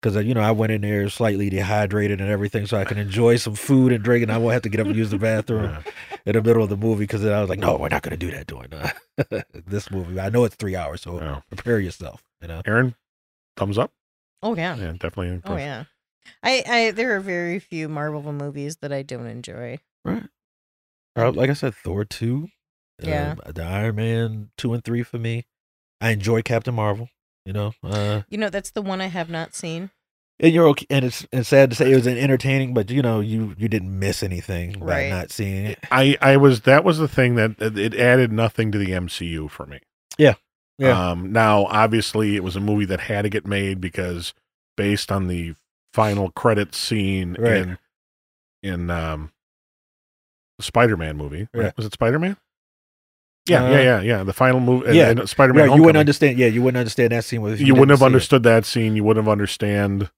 C: Because you know, I went in there slightly dehydrated and everything, so I can enjoy some food and drink, and I won't have to get up and use the bathroom
A: Yeah.
C: in the middle of the movie. Because I was like, no, we're not going to do that during uh, <laughs> this movie. I know it's three hours, so
A: Yeah.
C: prepare yourself. You know,
A: Aaron, thumbs up.
B: Oh yeah.
A: Yeah, definitely.
B: Oh yeah. I, I there are very few Marvel movies that I don't enjoy.
C: right? Uh, like I said, Thor two,
B: Yeah.
C: uh, the Iron Man two and three for me. I enjoy Captain Marvel. You know, uh,
B: You know, that's the one I have not seen.
C: and you're okay. And it's it's sad to say it was <clears throat> an entertaining, but you know, you you didn't miss anything by not seeing it.
A: I, I was that was the thing that that it added nothing to the MCU for me.
C: Yeah.
A: Um, now, obviously, it was a movie that had to get made because based on the final credit scene
C: Right.
A: in in um, Spider-Man movie. right?
C: Yeah.
A: Was it Spider-Man? Yeah,
C: Uh,
A: yeah, yeah, yeah. The final movie.
C: yeah.
A: and Spider-Man.
C: Right, you wouldn't understand. Yeah, you wouldn't understand that scene. With
A: You, wouldn't have understood that scene. You wouldn't have understand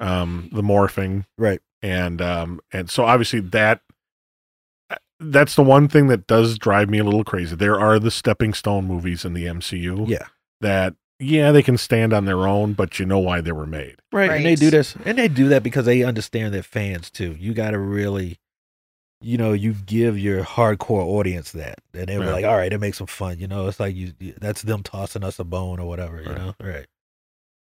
A: um, the morphing.
C: Right.
A: and um and so obviously that that's the one thing that does drive me a little crazy there are the stepping stone movies in the mcu
C: Yeah,
A: that yeah they can stand on their own but you know why they were made
C: right. And they do this, and they do that because they understand their fans too. You got to really, you know, you give your hardcore audience that, and they were
A: Yeah.
C: like, "All right, it makes them fun." You know, it's like you you- that's them tossing us a bone or whatever. You
A: Right.
C: know, right?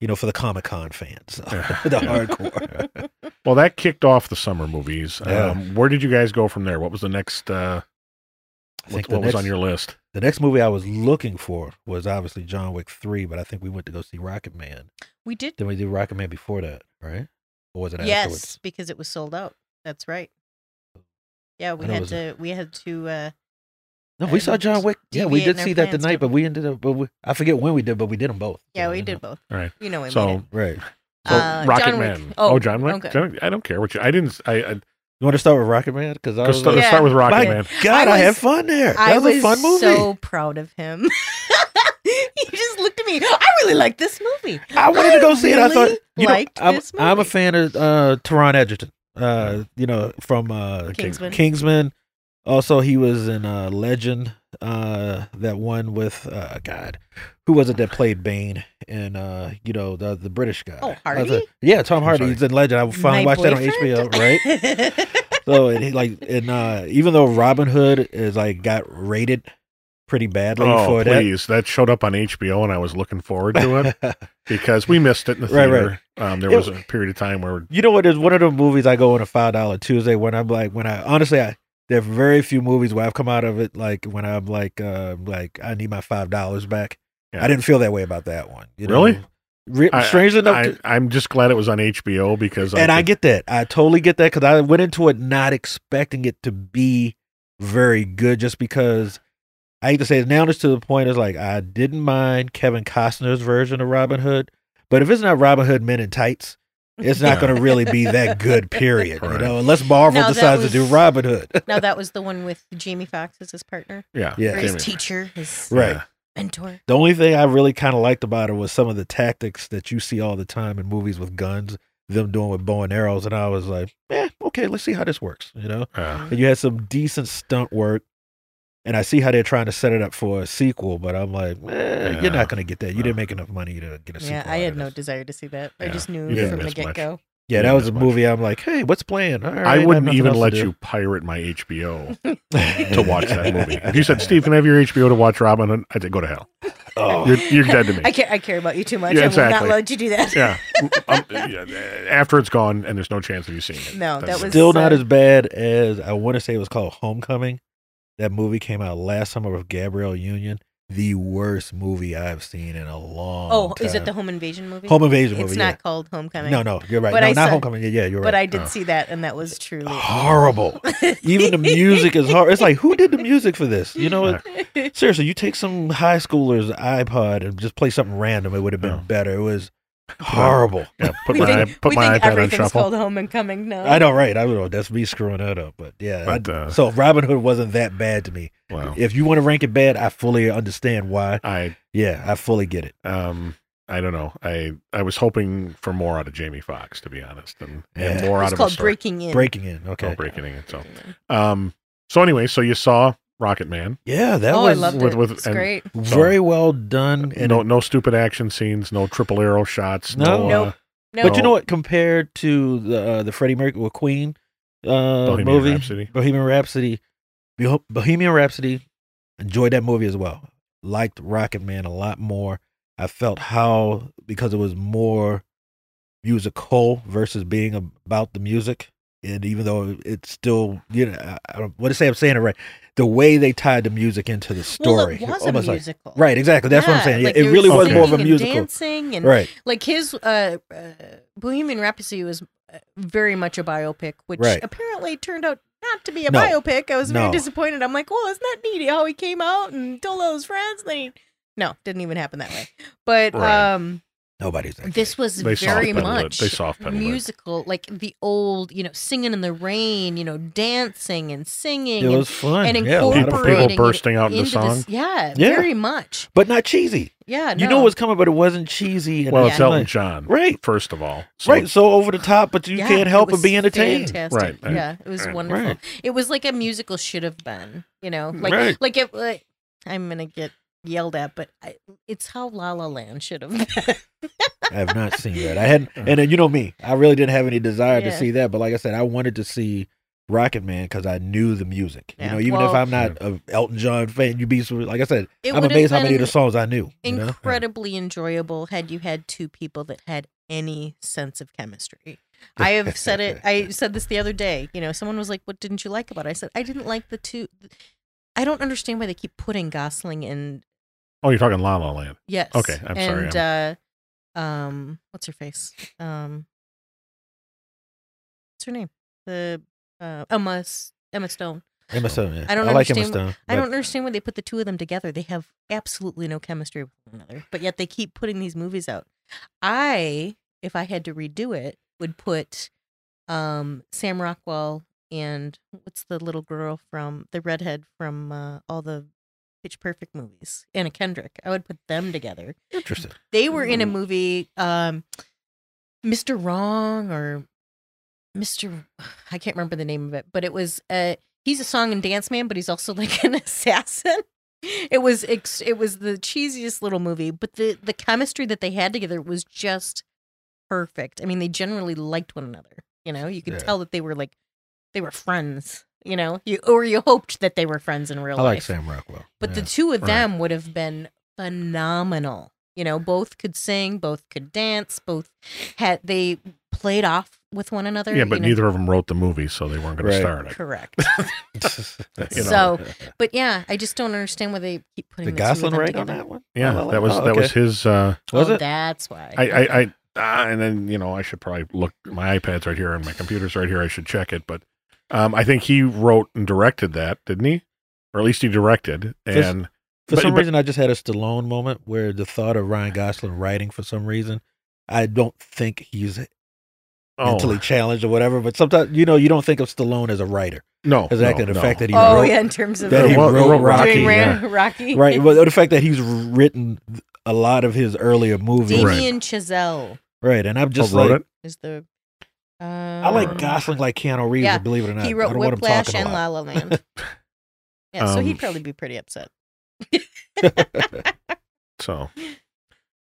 C: You know, for the Comic Con fans, <laughs>
A: Yeah.
C: the hardcore.
A: well that kicked off the summer movies
C: Yeah.
A: um where did you guys go from there what was the next uh
C: I
A: what,
C: think
A: what
C: the
A: was on your list
C: The next movie I was looking for was obviously John Wick three, but I think we went to go see Rocket Man.
B: We did
C: Then we did Rocket Man before that, right? Or was it
B: yes,
C: afterwards?
B: because it was sold out. That's right. Yeah, we had
C: was-
B: to we had to uh
C: No, we
B: uh,
C: saw John Wick. Yeah, we did see that
B: plans,
C: tonight, but we ended up. But we, I forget when we did, but we did them both.
B: yeah,
C: So,
B: we did
C: know.
B: both.
A: all right
B: You know we made
A: so
B: it.
C: Right.
A: so
B: Uh,
A: rocket
B: John Wick.
A: man
B: Oh,
A: oh, john wick
B: okay.
A: John- i don't care what you i didn't i, I
C: You want to start with Rocket Man? Because I
A: go
C: was
A: start,
C: like,
B: Yeah.
A: start with rocket
C: My
A: man
C: God,
B: I
C: I, had fun there. That
B: I
C: was,
B: was
C: a fun movie.
B: I was so proud of him. <laughs> he just looked at me. I really like this movie.
C: I wanted to go see it. I thought
B: really
C: you know,
B: liked
C: I'm,
B: this
C: I'm a fan of uh, Taron Egerton. Uh, you know, from uh,
B: Kingsman.
C: Kingsman. Also, he was in uh, Legend. Uh, that one with uh, God, who was it that played Bane? And uh, you know, the the British guy.
B: Oh, Hardy?
C: the- yeah, Tom Hardy. He's in Legend. I finally
B: My
C: watched that on? HBO. Right. So and he like and uh even though Robin Hood is like got rated pretty badly
A: oh
C: for
A: please that showed up on hbo and i was looking forward to it <laughs> because we missed it in the
C: Right,
A: theater. Um, there
C: It-
A: was a period of time where
C: you know what is one of the movies I go on a five dollar Tuesday when I'm like when I honestly I there are very few movies where I've come out of it like when I'm like uh like I need my five dollars back.
A: Yeah.
C: I didn't feel that way about that one. You know?
A: Really?
C: Re-
A: I-
C: strange enough,
A: I,
C: to-
A: I'm just glad it was on HBO because
C: and I
A: could-
C: get that. I totally get that because I went into it not expecting it to be very good, just because I hate to say it now. It's to the point is like I didn't mind Kevin Costner's version of Robin Hood, but if it's not Robin Hood Men in Tights, it's not going to really be that good. <laughs> Period. You know, unless Marvel
B: Now, that
C: decides to do Robin Hood. <laughs>
B: now that was the one with Jamie Foxx as his partner,
A: yeah
C: Yeah.
B: or his
A: Jamie.
B: teacher, his
C: Right.
B: Mentor.
C: The only thing I really kind of liked about it was some of the tactics that you see all the time in movies with guns, them doing with bow and arrows, and I was like, eh, okay, let's see how this works. You know.
A: Yeah.
C: and you had some decent stunt work. And I see how they're trying to set it up for a sequel, but I'm like, eh,
A: Yeah.
C: you're not going to get that. You
A: Yeah.
C: didn't make enough money to get a sequel.
B: Yeah, I had no desire to see that. I just knew
A: you didn't
B: from the get go.
C: Yeah, that was
A: as
C: a
A: much.
C: movie. I'm like, hey, what's playing? All right,
A: I wouldn't
C: nothing
A: even let you pirate my HBO <laughs> to watch that movie. <laughs> If you said, "Steve, can I have your HBO to watch Robin Hood?" I'd say, "Go to hell.
C: Oh,
A: You're, you're dead to me."
B: I care. I care about you too much.
A: Yeah,
B: I will
A: exactly.
B: not let you to do that.
A: yeah. <laughs> Um, yeah, After it's gone, and there's no chance of you seeing it.
B: No, that was-
C: still not
B: uh,
C: as bad as I want to say it was called Homecoming. That movie came out last summer with Gabrielle Union. The worst movie I've seen in a long.
B: Oh, is it the home invasion movie?
C: Home Invasion movie.
B: It's
C: movie?
B: not
C: yeah.
B: called Homecoming.
C: No, no, you're right.
B: But
C: no,
B: I
C: not
B: saw-
C: Homecoming. Yeah, yeah, you're right. But.
B: I did
A: Oh.
B: see that, and that was truly
C: Horrible. <laughs> Even the music is hard. It's like, who did the music for this? You know,
A: Yeah. <laughs>
C: seriously, you take some high schooler's iPod and just play something random, it would have been
A: Yeah.
C: better. It was horrible.
A: Yeah, put
B: we
A: my
B: think,
A: put
B: we
A: my
B: think
A: iPad on
B: everything's
A: shuffle.
B: called Homecoming now.
C: I know, right? I don't know. That's me screwing that up, but yeah.
A: But,
C: I-
A: uh,
C: so Robin Hood wasn't that bad to me.
A: Wow.
C: If you want to rank it bad, I fully understand why.
A: I
C: Yeah, I fully get it.
A: um I don't know. I I was hoping for more out of Jamie Foxx, to be honest, and, and more
B: It's
A: out of
B: called
A: story.
B: Breaking In.
C: Breaking in,
A: Oh,
C: okay.
A: breaking in. So um so anyway, so you saw Rocket Man.
C: Yeah, that
B: oh, I
C: was
B: loved
A: with-
B: it.
A: with-
B: it's
A: and-
B: great.
C: very well done. And
A: no no stupid action scenes, no triple arrow shots, no,
C: No.
B: Nope.
A: uh,
B: No,
C: but you know what? Compared to the uh, the Freddie Mercury with Queen uh,
A: Bohemian
C: movie,
A: Rhapsody.
C: Bohemian Rhapsody, Bohemian Rhapsody, enjoyed that movie as well. Liked Rocket Man a lot more. I felt how because it was more musical versus being about the music, and even though it's still you know I, I don't what to say I'm saying it right. The way they tied the music into the story,
B: Well, it was a
C: almost like-
B: musical.
C: right, exactly. That's what I'm saying. Yeah,
B: like
C: it really was more of a
B: and
C: musical,
B: dancing and
C: right?
B: like his uh, uh, Bohemian Rhapsody was uh, very much a biopic, which
C: Right.
B: apparently turned out not to be a
C: No.
B: biopic. I was very
C: No.
B: disappointed. I'm like, well, isn't that neat how he came out and told all his friends? Then he, no, didn't even happen that way. But
A: Right.
B: um,
C: Nobody's that
B: this was
A: They
B: very much
A: They soft-pedaled it.
B: musical, like the old, you know, singing in the rain, you know, dancing and singing.
C: It
B: and,
C: was fun.
B: and
C: yeah, a lot of
A: People-
B: incorporating
A: people bursting out into
B: into
A: song.
B: this- yeah,
C: Yeah.
B: very much.
C: but not cheesy.
B: Yeah,
C: You
B: no.
C: know what's coming, but it wasn't cheesy. And
A: Well,
C: it's
A: it's Elton John,
C: right,
A: first of all. So,
C: right. So over the top, but you
B: Yeah,
C: can't help but be entertained.
B: Fantastic.
A: Right, right,
B: Yeah, it was
A: right,
B: wonderful.
C: right.
B: It was like a musical should have been. You know, like
C: Right.
B: like it. Like, I'm gonna get yelled at, but I, it's how La La Land should have been.
C: I have not <laughs> seen that. I hadn't, and then you know me, I really didn't have any desire to see that. But like I said, I wanted to see Rocket Man because I knew the music.
B: Yeah,
C: You know, even if I'm not a Elton John fan, you'd be like I said, I'm amazed how many of the songs I knew. You know?
B: incredibly enjoyable had you had two people that had any sense of chemistry. <laughs> I have said it. I said this the other day. You know, someone was like, "What didn't you like about it?" I said, "I didn't like the two. I don't understand why they keep putting Gosling and
A: oh, you're talking La La Land.
B: yes.
A: Okay, I'm sorry,
B: and, uh, um, what's her face? Um, what's her name? The uh, Emma Emma Stone.
C: Emma Stone. Yeah.
B: I don't
C: I like Emma Stone.
B: I don't understand why they put the two of them together. They have absolutely no chemistry with one another, but yet they keep putting these movies out. I, if I had to redo it, would put um, Sam Rockwell and what's the little girl from the redhead from uh, all the Pitch Perfect movies, Anna Kendrick. I would put them together.
C: Interesting.
B: They were in a movie, um, Mr. Wrong or Mr. <sighs> I can't remember the name of it, but it was uh he's a song and dance man, but he's also <laughs> like an assassin. It was it was the cheesiest little movie, but the the chemistry that they had together was just perfect. I mean, they generally liked one another. You know, you could
C: Yeah.
B: tell that they were like they were friends. You know, you or you hoped that they were friends in real life.
C: I like. Sam Rockwell.
B: But the two of
A: Right.
B: them would have been phenomenal. You know, both could sing, both could dance, both had they played off with one another.
A: Yeah, but
B: you know?
A: neither of them wrote the movie, so they weren't going
C: Right.
A: to star in it.
B: correct. <laughs>
A: You <laughs> know.
B: So, but yeah, I just don't understand why they keep putting
C: the
B: the, two of
C: Gosling
B: them
C: right on
B: together.
C: that one.
A: Yeah,
C: Oh,
A: that was
C: oh,
A: that was his. uh
C: Was
B: oh,
C: it?
B: That's why.
A: I I, I ah, and then you know I should probably look. My iPad's right here and my computer's right here. I should check it, but um, I think he wrote and directed that, didn't he? Or at least he directed. And
C: For
A: But-
C: some
A: but-
C: reason, I just had a Stallone moment where the thought of Ryan Gosling writing for some reason, I don't think he's
A: oh
C: mentally challenged or whatever. But sometimes, you know, you don't think of Stallone as a writer.
A: no,
C: Exactly.
A: no,
C: the
A: no.
C: fact that he
B: oh
C: wrote,
B: yeah, in terms of
C: that he
A: Well,
C: wrote
A: wrote
C: Rocky,
B: doing
A: yeah.
B: Rocky,
C: right? Well, the fact that he's written a lot of his earlier movies,
A: Right.
B: Damien Chazelle
C: right? And I'm just
A: oh, wrote
C: like,
A: it.
B: is the. Uh,
C: I like Gosling like Keanu Reeves.
B: Yeah,
C: believe it or not,
B: He
C: I
B: wrote
C: don't want him
B: Whiplash and
C: lot.
B: La La Land. <laughs> yeah, so
A: Um,
B: he'd probably be pretty upset. <laughs>
A: So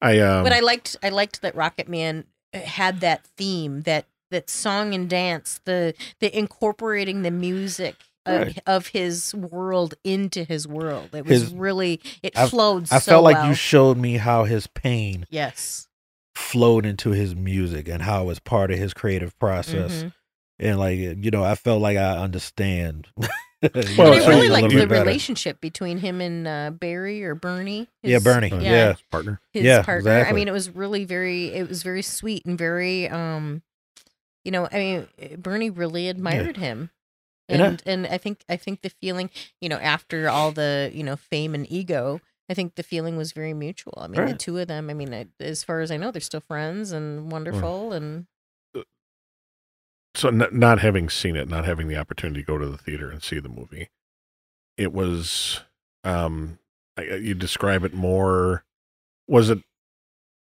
A: I um
B: but I liked I liked that Rocket Man had that theme that that song and dance, the the incorporating the music of,
C: Right.
B: of his world into his world. It was
C: His-
B: really it
C: I-
B: flowed.
C: I
B: so
C: felt like
B: well.
C: you showed me how his pain
B: yes.
C: Flowed into his music and how it was part of his creative process.
B: Mhm.
C: And like you know, I felt like I understand. <laughs>
A: Well,
B: And I really
A: like
B: the
A: better.
B: relationship between him and uh, Barry or Bernie.
C: Yeah, Bernie.
A: Uh,
C: Yeah.
A: his partner.
B: his
C: Yeah,
B: partner. I mean, it was really very, it was very sweet and very, um, you know, I mean, Bernie really admired him,
C: And I-
B: and and I think I think the feeling, you know, after all the you know fame and ego, I think the feeling was very mutual. I mean, the two of them. I mean, I- as far as I know, they're still friends and mm. wonderful, and uh,
A: so n- not having seen it, not having the opportunity to go to the theater and see the movie, it was. Um, I- I- you describe it more. Was it?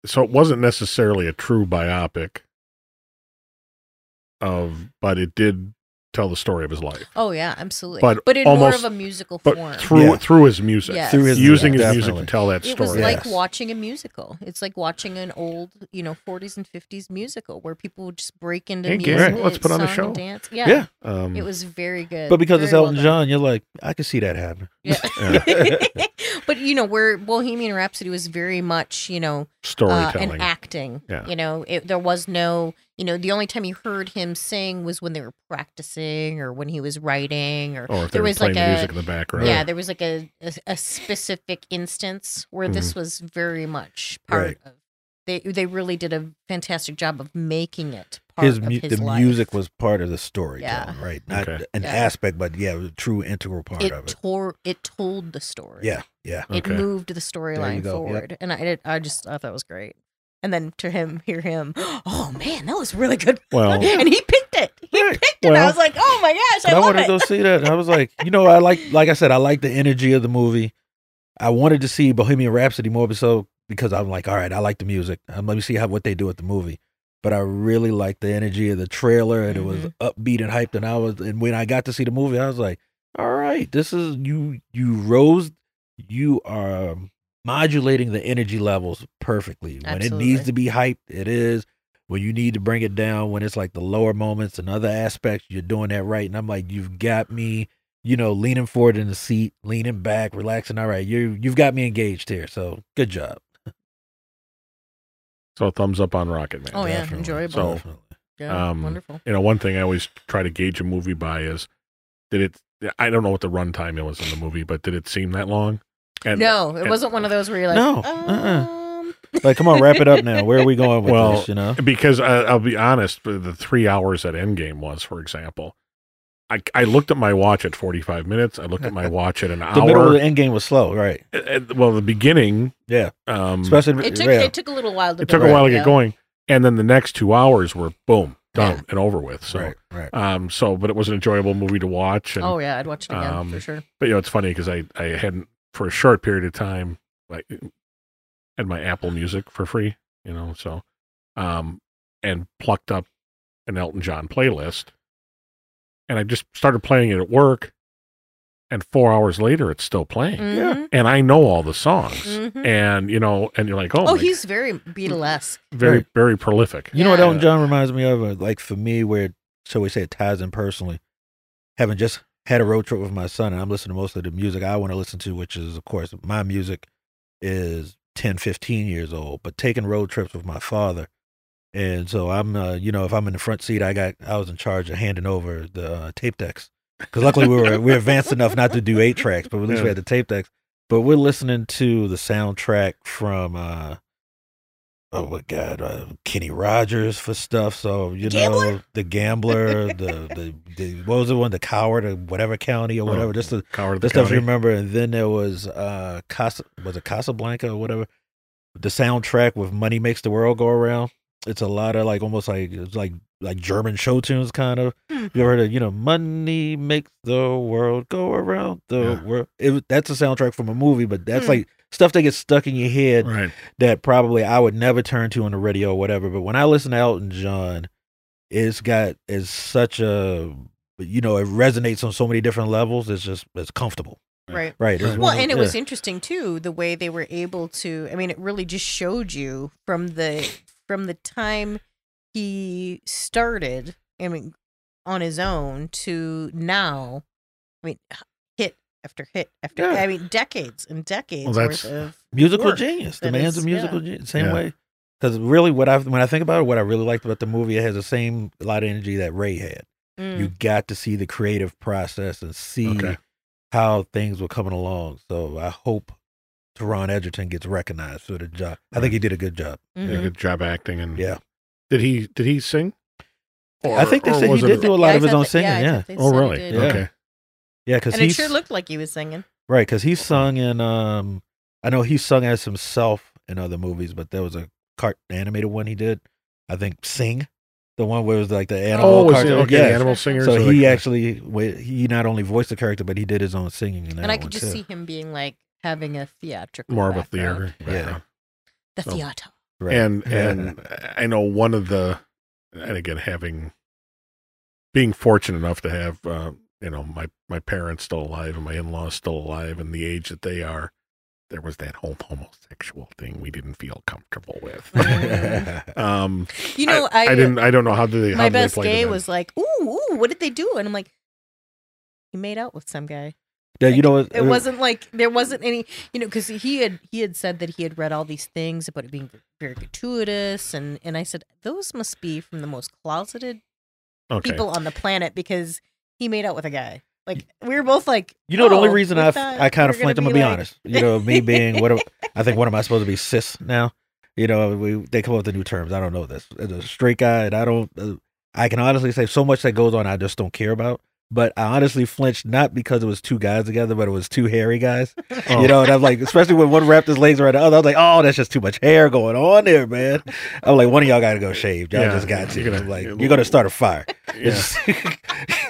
A: So it wasn't necessarily a true biopic. Of, but it did tell the story of his life,
B: oh yeah, absolutely.
A: But
B: But, in more
A: almost-
B: of a musical
A: but
B: form.
A: through
C: Yeah.
A: through his music,
B: Yes.
C: Through his
A: using
C: music,
A: his music to tell that
B: It
A: story.
B: was like
C: Yes.
B: watching a musical. It's like watching an old, you know, 40s and 50s musical where people would just break into
A: Hey,
B: music.
A: Gary, let's put on a
B: song
A: show.
B: and Dance. Yeah,
C: Yeah.
A: um,
B: it was very good.
C: But because it's
B: very well
C: Elton
B: done.
C: John, you're like, I can see that happen.
B: Yeah.
C: Yeah. <laughs> <laughs>
B: but you know, where Bohemian Rhapsody was very much, you know, uh,
A: storytelling.
B: and acting.
A: Yeah.
B: You know, it, there was no, you know, the only time you heard him sing was when they were practicing or when he was writing or
A: or
B: there was like a-
A: music in the background.
B: yeah, there was like a, a, a specific instance where this was very much part
C: Right.
B: of. They they really did a fantastic job of making it part
C: His,
B: of his
C: the
B: life.
C: music was part of the story,
B: Yeah.
C: right? Not
A: Okay.
C: an
B: Yeah.
C: aspect, but yeah, it was a true integral part
B: it
C: of it.
B: tore it told the story.
C: Yeah, yeah.
B: it
A: Okay.
B: moved the storyline
C: go, yep.
B: forward, and I did, I just I thought it was great. And then to him, hear him, oh man, that was really good. <laughs>
A: Well,
B: and he picked it. He
C: Right.
B: picked it. I was like, oh my gosh, I,
C: I,
B: love
C: wanted
B: it.
C: to go see that. And I was like, you know, I like, like I said, I like the energy of the movie. I wanted to see Bohemian Rhapsody more so because I'm like, all right, I like the music. Um, let me see how what they do with the movie. But I really liked the energy of the trailer, and it was
B: Mhm.
C: upbeat and hyped. And I was, and when I got to see the movie, I was like, all right, this is you. You rose. You are modulating the energy levels perfectly. When it needs to be hyped, it is. When you need to bring it down, when it's like the lower moments and other aspects, you're doing that right. And I'm like, you've got me, you know, leaning forward in the seat, leaning back, relaxing. All right, you you've got me engaged here. So good job.
A: So a thumbs up on Rocket Man.
B: Oh, yeah,
C: Definitely.
B: enjoyable.
A: So-
C: Definitely.
B: yeah,
A: um,
B: wonderful.
A: You know, one thing I always try to gauge a movie by is did it. I don't know what the runtime it was in the movie, but did it seem that long? And
B: no, it
A: and-
B: wasn't one of those where you're like,
C: No, uh-uh.
B: um,
C: like, come on, wrap it up now. Where are we going with
A: Well,
C: this? You know,
A: because I, I'll be honest, the the three hours that Endgame was, for example, I, I looked at my watch at 45 minutes. I looked at my <laughs> watch at an
C: the middle of
A: hour.
C: the end game was slow, right?
A: Uh, uh, well, the beginning,
C: Yeah,
A: um,
C: especially
B: it took
C: yeah.
B: it took a little while to.
A: it took a
B: build
A: while to
B: up,
A: get
B: yeah.
A: going, and then the next two hours were boom done
B: Yeah.
A: and over with. So,
C: right, right.
A: um, so but it was an enjoyable movie to watch. And,
B: Oh yeah, I'd watch it again
A: Um,
B: for sure.
A: But you know, it's funny because I I hadn't for a short period of time like had my Apple Music for free, you know, so um and plucked up an Elton John playlist, and I just started playing it at work, and four hours later it's still playing,
B: Mhm,
A: and I know all the songs,
B: mhm.
A: and you know, and you're like, oh,
B: Oh,
A: my-
B: he's very Beatlesque.
A: very
C: Right.
A: very prolific.
C: You know what
B: Yeah.
C: Elton John reminds me of? Uh, Like for me, where shall we say it ties in personally, having just had a road trip with my son, and I'm listening to most of the music I want to listen to, which is of course my music is 10, 15 years old, but taking road trips with my father. And so I'm, uh, you know, if I'm in the front seat, I got, I was in charge of handing over the uh, tape decks because luckily we were we are advanced enough not to do eight tracks, but at least we had the tape decks. But we're listening to the soundtrack from uh, oh my god, uh, Kenny Rogers for stuff. So you know, the gambler, the, the the what was the one, the coward, or whatever county or whatever.
A: Oh,
C: just the
A: Coward
C: the
A: the
C: stuff
A: County.
C: you remember. And then there was uh, Casa, was it Casablanca or whatever? The soundtrack with "Money Makes the World Go Around." It's a lot of like almost like it's like like German show tunes, kind of.
B: Hmm.
C: You ever heard of you know "Money Makes the World Go Around the
A: Yeah.
C: World"? It, that's a soundtrack from a movie, but that's
B: Hmm.
C: like stuff that gets stuck in your head
A: Right.
C: that probably I would never turn to on the radio or whatever. But when I listen to Elton John, it's got it's such a you know it resonates on so many different levels. It's just it's comfortable,
B: Right.
C: right? It's
A: Right.
C: one
B: Well, and it
C: yeah.
B: was interesting too the way they were able to. I mean, it really just showed you from the from the time he started, I mean, on his own to now, I mean, hit after hit after,
C: Yeah.
B: I mean, decades and decades
A: Well, that's-
B: worth of.
C: musical
B: work
C: genius. The man's
B: is-
C: a musical
B: yeah.
C: genius. Same
A: Yeah.
C: way. Because really, what I when I think about it, what I really liked about the movie, it has the same a lot of energy that Ray had.
B: Mm.
C: You got to see the creative process and see
A: Okay.
C: how things were coming along. So I hope Taron Egerton gets recognized for the job. I think he did a good job.
A: Yeah,
B: Mhm.
A: good job acting and
C: Yeah.
A: Did he did he sing?
C: I think they said he
A: was it
C: did
A: a-
C: do a lot
B: Yeah,
C: of his own singing.
B: I
C: Yeah,
A: Oh really?
C: Yeah.
A: Okay.
C: yeah, because he
B: sure looked like he was singing.
C: right because he sung in. Um, I know he sung as himself in other movies, but there was a cart animated one he did. I think Sing, the one where it was like the animal.
A: Oh, was it,
C: cartoon.
A: okay,
C: yeah.
A: animal singers.
C: So
A: or
C: he
A: like-
C: actually he not only voiced the character, but he did his own singing in that
B: And I
C: one,
B: could just
C: too.
B: see him being like having a theatrical
A: more of a
B: background.
A: theater.
C: Yeah.
B: The
A: So-
B: theater.
C: Right.
A: And <laughs> and I know one of the and again having being fortunate enough to have uh, you know my my parents still alive and my in laws still alive and the age that they are, there was that whole homosexual thing we didn't feel comfortable with. <laughs> um,
B: You know, I,
A: I didn't I don't know how did they how
B: my
A: did they
B: best
A: play
B: gay was like, ooh, ooh, what did they do? And I'm like, he made out with some guy.
C: Yeah, you know what?
B: It wasn't like there wasn't any, you know, because he had he had said that he had read all these things about it being very gratuitous, and and I said those must be from the most closeted
A: okay.
B: people on the planet because he made out with a guy. Like we were both like,
C: You know, the only
B: "Oh,
C: reason I I kind of flinched. I'm gonna
B: be
C: be
B: like-"
C: honest. You know, me being what am- <laughs> I think what am I supposed to be cis now? You know, we they come up with the new terms. I don't know this. As a straight guy, and I don't. Uh, I can honestly say so much that goes on. I just don't care about. But I honestly flinched not because it was two guys together, but it was two hairy guys.
A: Oh. <laughs>
C: You know, and I'm like, especially when one wrapped his legs around the other, I was like, oh, that's just too much hair going on there, man. I'm like, one of y'all got to go shave. Y'all
A: Yeah,
C: just got to.
A: you're gonna-
C: I'm like,
A: you're-
C: you're gonna start a fire. <laughs>
A: Yeah.
C: It's, <laughs>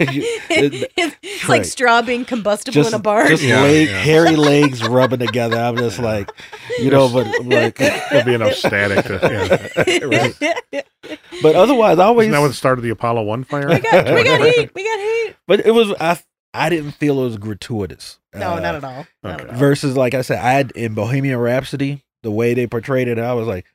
C: it-
B: it's
C: right.
B: like straw being combustible
C: just,
B: in a bar.
C: just
A: Yeah,
C: leg,
A: yeah.
C: hairy legs rubbing together. I'm just like, you know, but I'm like,
A: There'll be enough static to yeah.
C: but otherwise, I always.
A: Isn't that what started the Apollo One fire?
B: we got we got heat. We got heat.
C: But it was I. I didn't feel it was gratuitous.
B: No,
C: Uh,
B: not at all. Not
A: okay.
B: at all.
C: Versus, like I said, I had in Bohemian Rhapsody the way they portrayed it. I was like,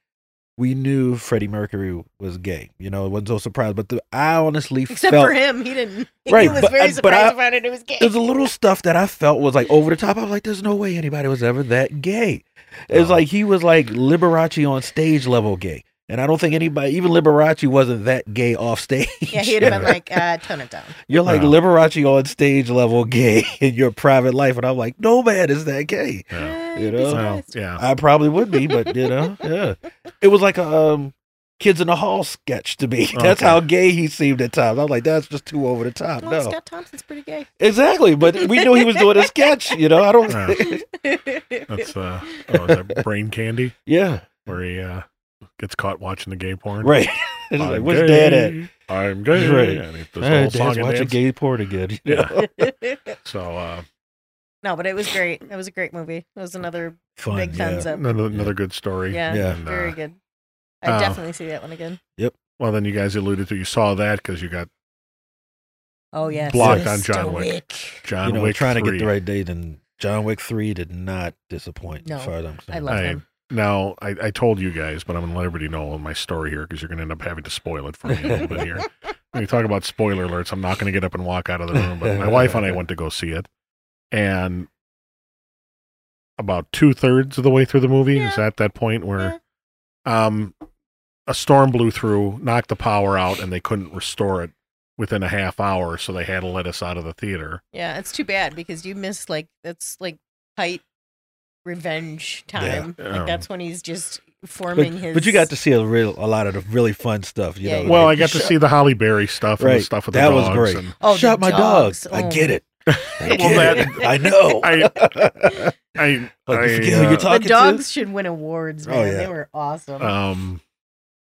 C: we knew Freddie Mercury was gay. You know, it wasn't so surprised. But the, I honestly <laughs>
B: Except
C: felt
B: for him, he didn't. <laughs>
C: Right,
B: he was
C: but-
B: very
C: but
B: surprised
C: I-
B: to find out it was gay.
C: there's a little <laughs> stuff that I felt was like over the top. I was like, there's no way anybody was ever that gay. It's
A: No.
C: like he was like Liberace on stage level gay. And I don't think anybody, even Liberace, wasn't that gay off stage.
B: yeah, he'd have been <laughs> like, uh, tone it down.
C: You're like
A: No.
C: Liberace on stage level gay <laughs> in your private life. And I'm like, no man is that gay.
A: Yeah.
C: You know?
A: Well, yeah.
C: I probably would be, but you know, <laughs> yeah. It was like a um, Kids in the Hall sketch to me. That's
A: Okay.
C: how gay he seemed at times. I was like, that's just too over the top.
B: Well,
C: no.
B: Scott Thompson's pretty gay.
C: Exactly. But we knew he was doing a sketch, you know. I don't
A: Yeah. That's uh oh, is that brain candy
C: Yeah.
A: where he uh gets caught watching the gay porn.
C: Right. <laughs> It's
A: I'm
C: like, where's
A: gay,
C: dad at?
A: I'm gay.
C: Right.
A: And he does
C: Hey,
A: whole song
C: Dad's
A: and
C: watching
A: dance.
C: gay porn again. <laughs>
A: Yeah. <laughs> So uh
B: no, but it was great. It was a great movie. It was another
C: Fun.
B: big
C: yeah.
B: thumbs up.
A: another, another good story.
B: Yeah,
C: Yeah.
A: And, uh,
B: very good. I'd
A: uh,
B: definitely see that one again. Yep.
A: Well, then you guys alluded to you saw that because you got
B: Oh yeah,
A: Blocked on John Wick. John
C: You know,
A: Wick
C: trying to get the right date, and John Wick 3 did not disappoint
B: No,
C: as far as I'm
B: I love
A: I-
B: him.
A: Now, I, I told you guys, but I'm going to let everybody know my story here because you're going to end up having to spoil it for me a little bit here. <laughs> When you talk about spoiler alerts, I'm not going to get up and walk out of the room, but my wife and I went to go see it. And about two thirds of the way through the movie is at that point where
B: Yeah.
A: um, a storm blew through, knocked the power out, and they couldn't restore it within a half hour, so they had to let us out of the theater.
B: Yeah, it's too bad because you missed like that's like height revenge time.
A: Yeah.
B: Like that's when he's just forming
C: But,
B: his.
C: but you got to see a real a lot of the really fun stuff. You
B: Yeah,
C: know,
B: yeah.
A: Well,
C: like,
A: I got to
C: shut-
A: see the Halle Berry stuff and the
C: Right.
A: stuff with
C: That
A: the
C: was great.
A: And,
B: oh, the
C: shot my
B: dogs.
C: dog. I
B: Oh.
C: get it. <laughs> I
A: Well,
C: get
A: that-
C: it. I know. <laughs>
A: I- I, <laughs>
C: Like,
A: I,
C: uh, you're talking
B: The
C: to?
B: dogs should win awards,
C: Oh,
B: man.
C: yeah.
B: They were awesome.
A: Um,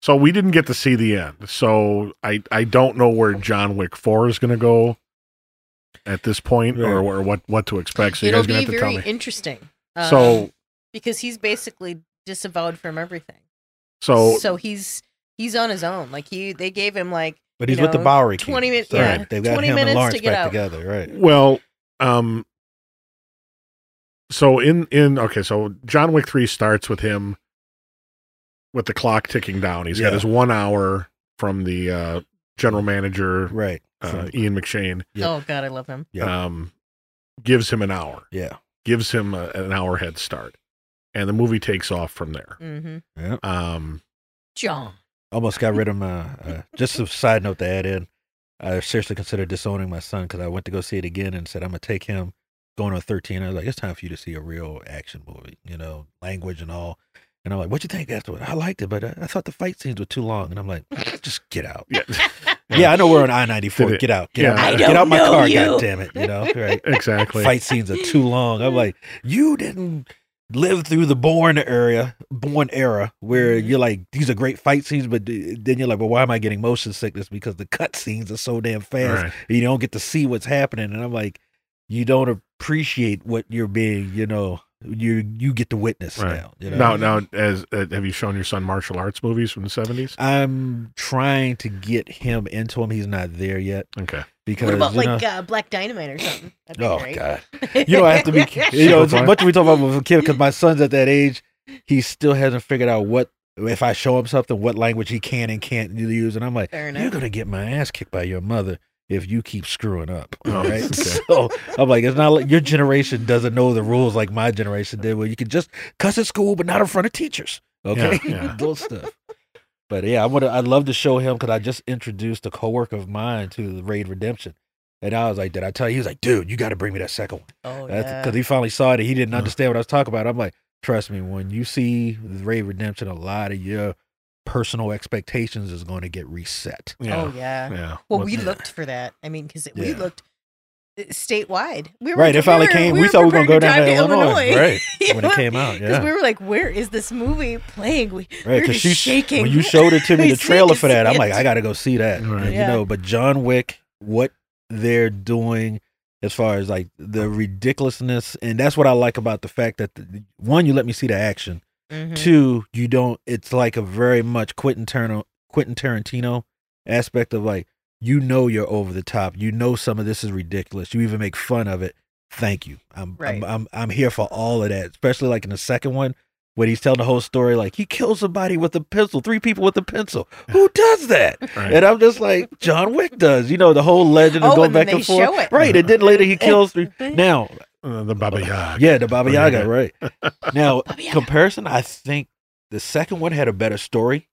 A: so we didn't get to see the end. So I I don't know where John Wick Four is going to go at this point, or,
C: Right.
A: or what what to expect. So you
B: It'll
A: guys gonna
B: be
A: have to tell
B: very
A: me.
B: interesting. Um,
A: So
B: because he's basically disavowed from everything.
A: so
B: so he's he's on his own. Like he they gave him like
C: But he's
B: you
C: with the Bowery
B: 20
C: minutes.
B: min-
C: So
B: yeah,
C: they've got
B: 20
C: him
B: minutes
C: and
B: to
C: Lawrence
B: get
C: back
B: out.
C: together, right?
A: well, um, so in in okay, so John Wick Three starts with him with the clock ticking down. He's got his one hour from the uh, general manager
C: right.
A: uh, Ian McShane
C: Yep.
B: Oh God, I love him.
C: Yep.
A: um, gives him an hour,
C: yeah.
A: Gives him a, an hour head start, and the movie takes off from there.
B: Mm-hmm.
C: Yeah.
A: Um,
B: John.
C: Almost got rid of my. Uh, just a side note to add in. I seriously considered disowning my son because I went to go see it again and said I'm gonna take him. Going on 13, I was like, it's time for you to see a real action movie. You know, language and all. And I'm like, what'd you think afterward? I liked it, but uh, I, I thought the fight scenes were too long. And I'm like, just get out.
A: yeah, <laughs>
C: Yeah, I know we're on I ninety four. Get out. Get
A: yeah.
C: out.
A: I
C: get
B: don't
C: out my car.
B: you.
C: God damn it. You know, right? <laughs>
A: exactly.
C: Fight scenes are too long. I'm like, you didn't live through the Bourne area, Bourne era, where
B: Mhm.
C: you're like, these are great fight scenes, but then you're like, well, why am I getting motion sickness? Because the cut scenes are so damn fast.
A: Right.
C: and You don't get to see what's happening, and I'm like, you don't appreciate what you're being. You know, you you get to witness
A: Right.
C: now. You know?
A: Now, now, as uh, have you shown your son martial arts movies from the seventies?
C: I'm trying to get him into him. He's not there yet
A: Okay.
C: because
B: What about
C: you know,
B: like uh, Black Dynamite or something?
C: Oh
B: great.
C: God! <laughs> You know, I have to be. <laughs> You know, as
A: Why?
C: much as we talk about with a kid, because my son's at that age, he still hasn't figured out what. If I show him something, what language he can and can't use, and I'm like,
B: Fair
C: you're gonna get my ass kicked by your mother if you keep screwing up. <laughs>
A: Oh,
C: All right.
A: okay. <laughs>
C: So I'm like, it's not like your generation doesn't know the rules like my generation did, where you can just cuss at school, but not in front of teachers. Okay,
A: Yeah, yeah. <laughs>
C: those stuff. But yeah, I would. I'd love to show him because I just introduced a coworker of mine to the Raid Redemption, and I was like, "Did I tell you?" He was like, "Dude, you got to bring me that second one."
B: Oh
C: That's
B: yeah.
C: because he finally saw it and he didn't understand what I was talking about. I'm like, trust me, when you see the Raid Redemption, a lot of your personal expectations is going to get reset.
A: Yeah.
B: Oh yeah.
A: Yeah.
B: Well,
A: What-
B: we looked for that. I mean, because we looked uh, statewide. We were,
C: Right, it finally
B: were-
C: came. We
B: were
C: thought we were gonna go down
B: drive
C: to Illinois, right,
B: You
C: when it <laughs> came out.
B: Because
C: Yeah,
B: we were like, where is this movie playing? We, we
C: right.
B: were
C: Because
B: just
C: she
B: shaking.
C: when you showed it to <laughs> me, the trailer for that,
B: see
C: I'm like. I got to go see that.
A: Right.
C: And,
B: Yeah.
C: You know, but John Wick, what they're doing as far as like the ridiculousness, and that's what I like about the fact that the, one, you let me see the action.
B: Mhm.
C: Two, you don't. It's like a very much Quentin Tarantino, Quentin Tarantino aspect of like you know you're over the top. You know some of this is ridiculous. You even make fun of it. Thank you. I'm
B: Right.
C: I'm, I'm I'm here for all of that. Especially like in the second one when he's telling the whole story. Like he killed somebody with a pencil, three people with a pencil. Who <laughs> does that?
A: Right.
C: And I'm just like John Wick does. You know the whole legend of
B: Oh,
C: going
B: and
C: back and forth.
B: it.
C: Right. And then later he kills three. Now
A: Uh, the Baba Yaga. <laughs>
C: yeah, the Baba
A: Baba <laughs>
C: Yaga, right. <laughs> Now,
B: Baba Yaga.
C: comparison, I think the second one had a better story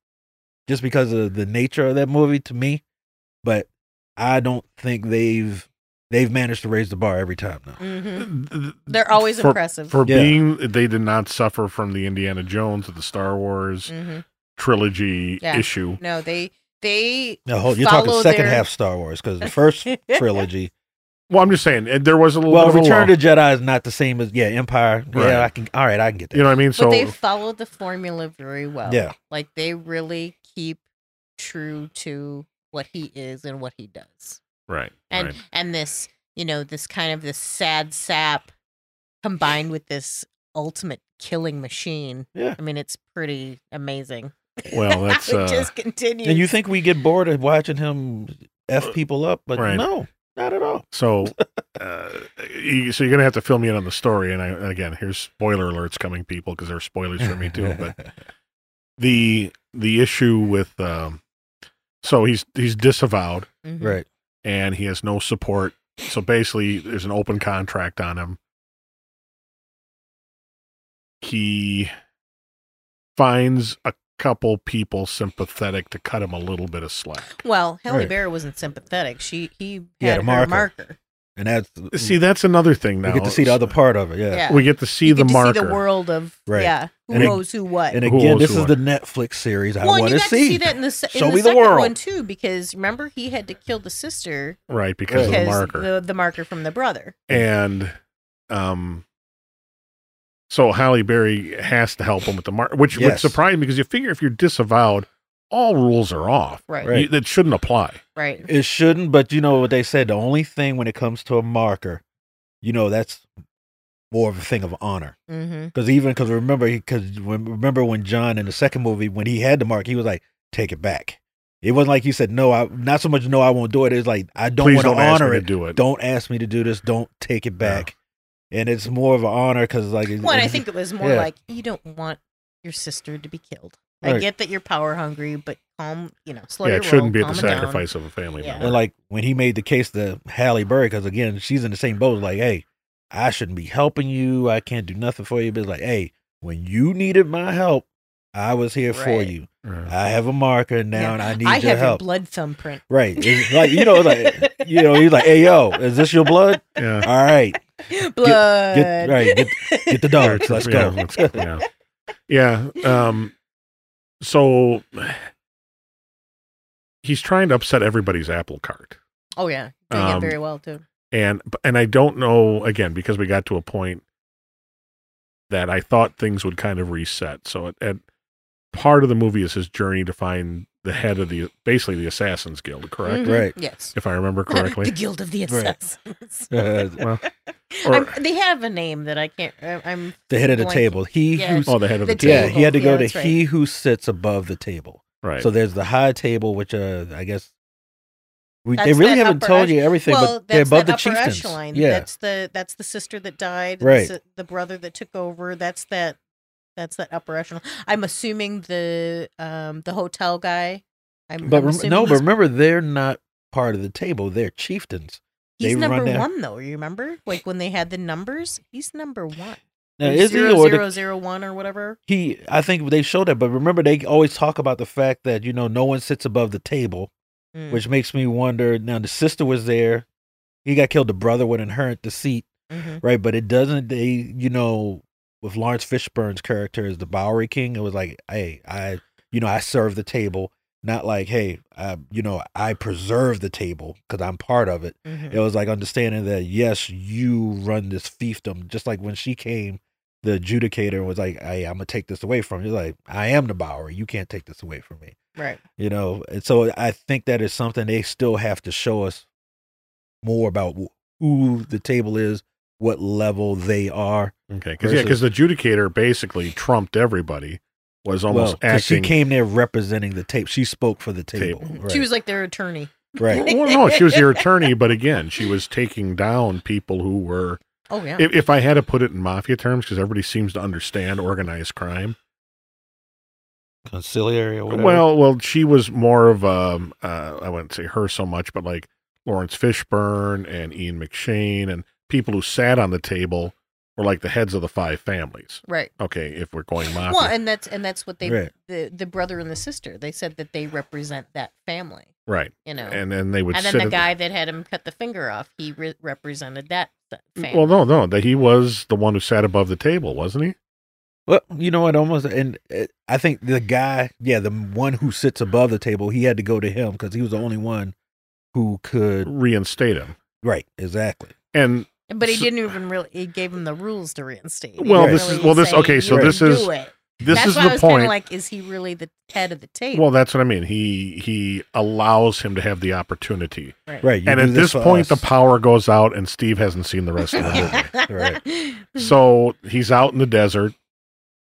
C: just because of the nature of that movie to me. But I don't think they've they've managed to raise the bar every time now.
B: Mhm. They're always
A: for,
B: impressive.
A: For
C: Yeah.
A: being, they did not suffer from the Indiana Jones or the Star Wars
B: Mhm.
A: trilogy
B: Yeah.
A: issue.
B: No, they they
C: No, hold, you're talking second
B: their-
C: half Star Wars because the first trilogy.
A: Well, I'm just saying uh, there was a little
C: Well,
A: of
C: Return
A: lull.
C: of the Jedi is not the same as yeah Empire.
A: Right.
C: Yeah, I can. All right, I can get that.
A: You know what I mean?
B: but
A: So
B: they followed the formula very well.
C: Yeah.
B: Like they really keep true to what he is and what he does.
A: right,
B: And
A: right.
B: and this, you know, this kind of this sad sap combined with this ultimate killing machine.
C: Yeah.
B: I mean, it's pretty amazing.
A: Well, <laughs> that's
B: it
A: uh,
B: just continues.
C: and you think we get bored of watching him f people up, but
A: Right.
C: no, not at all.
A: so. <laughs> Uh, you, so you're gonna have to fill me in on the story, and I, again, here's spoiler alerts coming, people, because there's spoilers for me too. <laughs> But the the issue with um, so he's he's disavowed,
B: Mhm.
C: right.
A: and he has no support. So basically, there's an open contract on him. He finds a couple people sympathetic to cut him a little bit of slack.
B: Well, Halle
C: Right.
B: Berry wasn't sympathetic. She he
C: Yeah,
B: had
C: the marker.
B: marker.
C: And that's
A: See, that's another thing now.
C: we get to see the other part of it. Yeah.
B: Yeah.
A: We get to see
B: You
A: the
B: get to
A: marker.
B: see the world of
C: Right.
B: yeah, who
C: And it-
B: knows who what.
C: And again,
A: owns
C: this
A: who
C: is the Netflix series I
B: well,
C: want
B: you
C: to
B: got
C: see.
B: to see that in the, in
C: Show
B: the
C: me the
B: second
C: world.
B: one too, because remember he had to kill the sister
A: right, because of the marker.
B: the the marker from the brother.
A: and um so Halle Berry has to help him with the mark, which would
C: Yes.
A: surprise me because you figure if you're disavowed, all rules are off.
B: Right,
C: Right.
A: You- that shouldn't apply.
B: right.
C: It shouldn't, but you know what they said. The only thing when it comes to a marker, you know, that's more of a thing of honor.
B: Mm-hmm.
C: Because even because remember, because remember when John in the second movie when he had the mark, he was like, "Take it back." It wasn't like he said, "No, I not so much. No, I won't do it." It's like I don't want to
A: don't ask me
C: honor it.
A: do it.
C: Don't ask me to do this. Don't take it back. And it's more of an honor because like, it-
B: Well, I think it was more
C: yeah.
B: like you don't want your sister to be killed. I
C: Right.
B: get that you're power hungry, but calm, you know, slow
A: yeah,
B: your
A: it shouldn't
B: roll,
A: be at the
B: calm it down.
A: sacrifice of a family
B: Yeah.
A: member.
C: And like when he made the case to Halle Berry, because again, she's in the same boat. Like, hey, I shouldn't be helping you. I can't do nothing for you. But it's like, hey, when you needed my help, I was here for you.
A: Yeah.
C: I have a marker now,
B: Yeah.
C: and I need
B: I
C: your
B: have your
C: help.
B: blood thumbprint.
C: Right? It's like you know, like <laughs> you know, he's like, hey, yo, is this your blood?
A: yeah.
C: All right, <laughs>
B: Blood.
C: get right, get get the dogs. Let's
A: Yeah,
C: go.
A: let's go. <laughs> yeah. Yeah. Um, so he's trying to upset everybody's apple cart.
B: Oh yeah, doing
A: Um,
B: it very well too.
A: and and I don't know again because we got to a point that I thought things would kind of reset. So at, at part of the movie is his journey to find the head of the basically the Assassins Guild, correct?
B: Mhm.
C: Right.
B: Yes.
A: If I remember correctly, the.
B: Guild of the
C: Right.
B: Assassins.
C: Uh, <laughs>
A: well, <laughs> or,
B: they have a name that I can't. I- I'm.
C: the head of the
B: Blank.
C: table. He
B: Yeah.
C: who's
A: oh, the head of the,
B: The
C: yeah,
A: table.
C: he had to
B: Yeah,
C: go to
B: right.
C: he who sits above the table.
A: Right.
C: So there's the high table, which uh, I guess we, they really haven't told
B: ech-
C: you everything,
B: well,
C: but they're above
B: that
C: the
B: upper
C: chieftains.
B: echelon.
C: Yeah,
B: That's the that's the sister that died.
C: Right.
B: The, the brother that took over. That's that. That's that upper echelon. I'm assuming the um the hotel guy. I'm,
C: but
B: I'm
C: rem- no, but remember they're not part of the table. They're chieftains.
B: he's
C: they
B: number one though. You remember, like when they had the numbers, he's number one.
C: Now, is he
B: zero,
C: or the-
B: zero, zero, one or whatever?
C: he? I think they showed that, but remember they always talk about the fact that you know no one sits above the table,
B: Mm,
C: which makes me wonder. Now the sister was there. He got killed. The brother would inherit the seat,
B: mhm.
C: right? But it doesn't. They, you know, with Laurence Fishburne's character as the Bowery King, it was like, hey, I, you know, I serve the table. Not like, hey, I, you know, I preserve the table because I'm part of it.
B: Mhm.
C: It was like understanding that yes, you run this fiefdom. Just like when she came, the adjudicator was like, "Hey, I'm gonna take this away from you." Like, I am the Bowery. You can't take this away from me.
B: Right.
C: You know. And so I think that is something they still have to show us more about who the table is, what level they are.
A: Okay. Because yeah, because the adjudicator basically trumped everybody. Was almost
C: well, 'cause she came there representing the tape. She spoke for the table.
A: Table.
C: Right.
B: She was like their attorney.
C: right.
A: well, no, she was your attorney, but again, she was taking down people who were.
B: Oh yeah.
A: If, if I had to put it in mafia terms, because everybody seems to understand organized crime.
C: Conciliary or whatever.
A: Well, well, she was more of um, uh, I wouldn't say her so much, but like Laurence Fishburne and Ian McShane and people who sat on the table were like the heads of the five families.
B: right.
A: Okay, if we're going mafia,
B: Well, and that's and that's what they
C: Right.
B: the the brother and the sister. They said that they represent that family.
A: right,
B: You know.
A: and then they would
B: and then
A: sit
B: the
A: at
B: guy that had him cut the finger off, he re- represented that that family.
A: Well, no, no, that he was the one who sat above the table, wasn't he?
C: Well, you know what? Almost, and uh, I think the guy, yeah, the one who sits above the table, he had to go to him because he was the only one who could.
A: Reinstate him,
C: Right, exactly.
A: and
B: But he
A: So-
B: didn't even really. He gave him the rules to reinstate. He
A: Well,
B: didn't
C: this is-
A: well, this-
B: say,
A: okay, so
B: "You
C: this
B: can
A: is-
B: do it."
A: this
B: That's
A: is
B: why I
A: the
B: was kind
A: point.
B: of like, is he really the head of the table?
A: well, that's what I mean. He he allows him to have the opportunity,
C: Right. you
A: and
C: do
A: at this
C: for
A: point, the power goes out, and Steve hasn't seen the rest of the movie. <laughs> <laughs>
C: Right.
A: So he's out in the desert.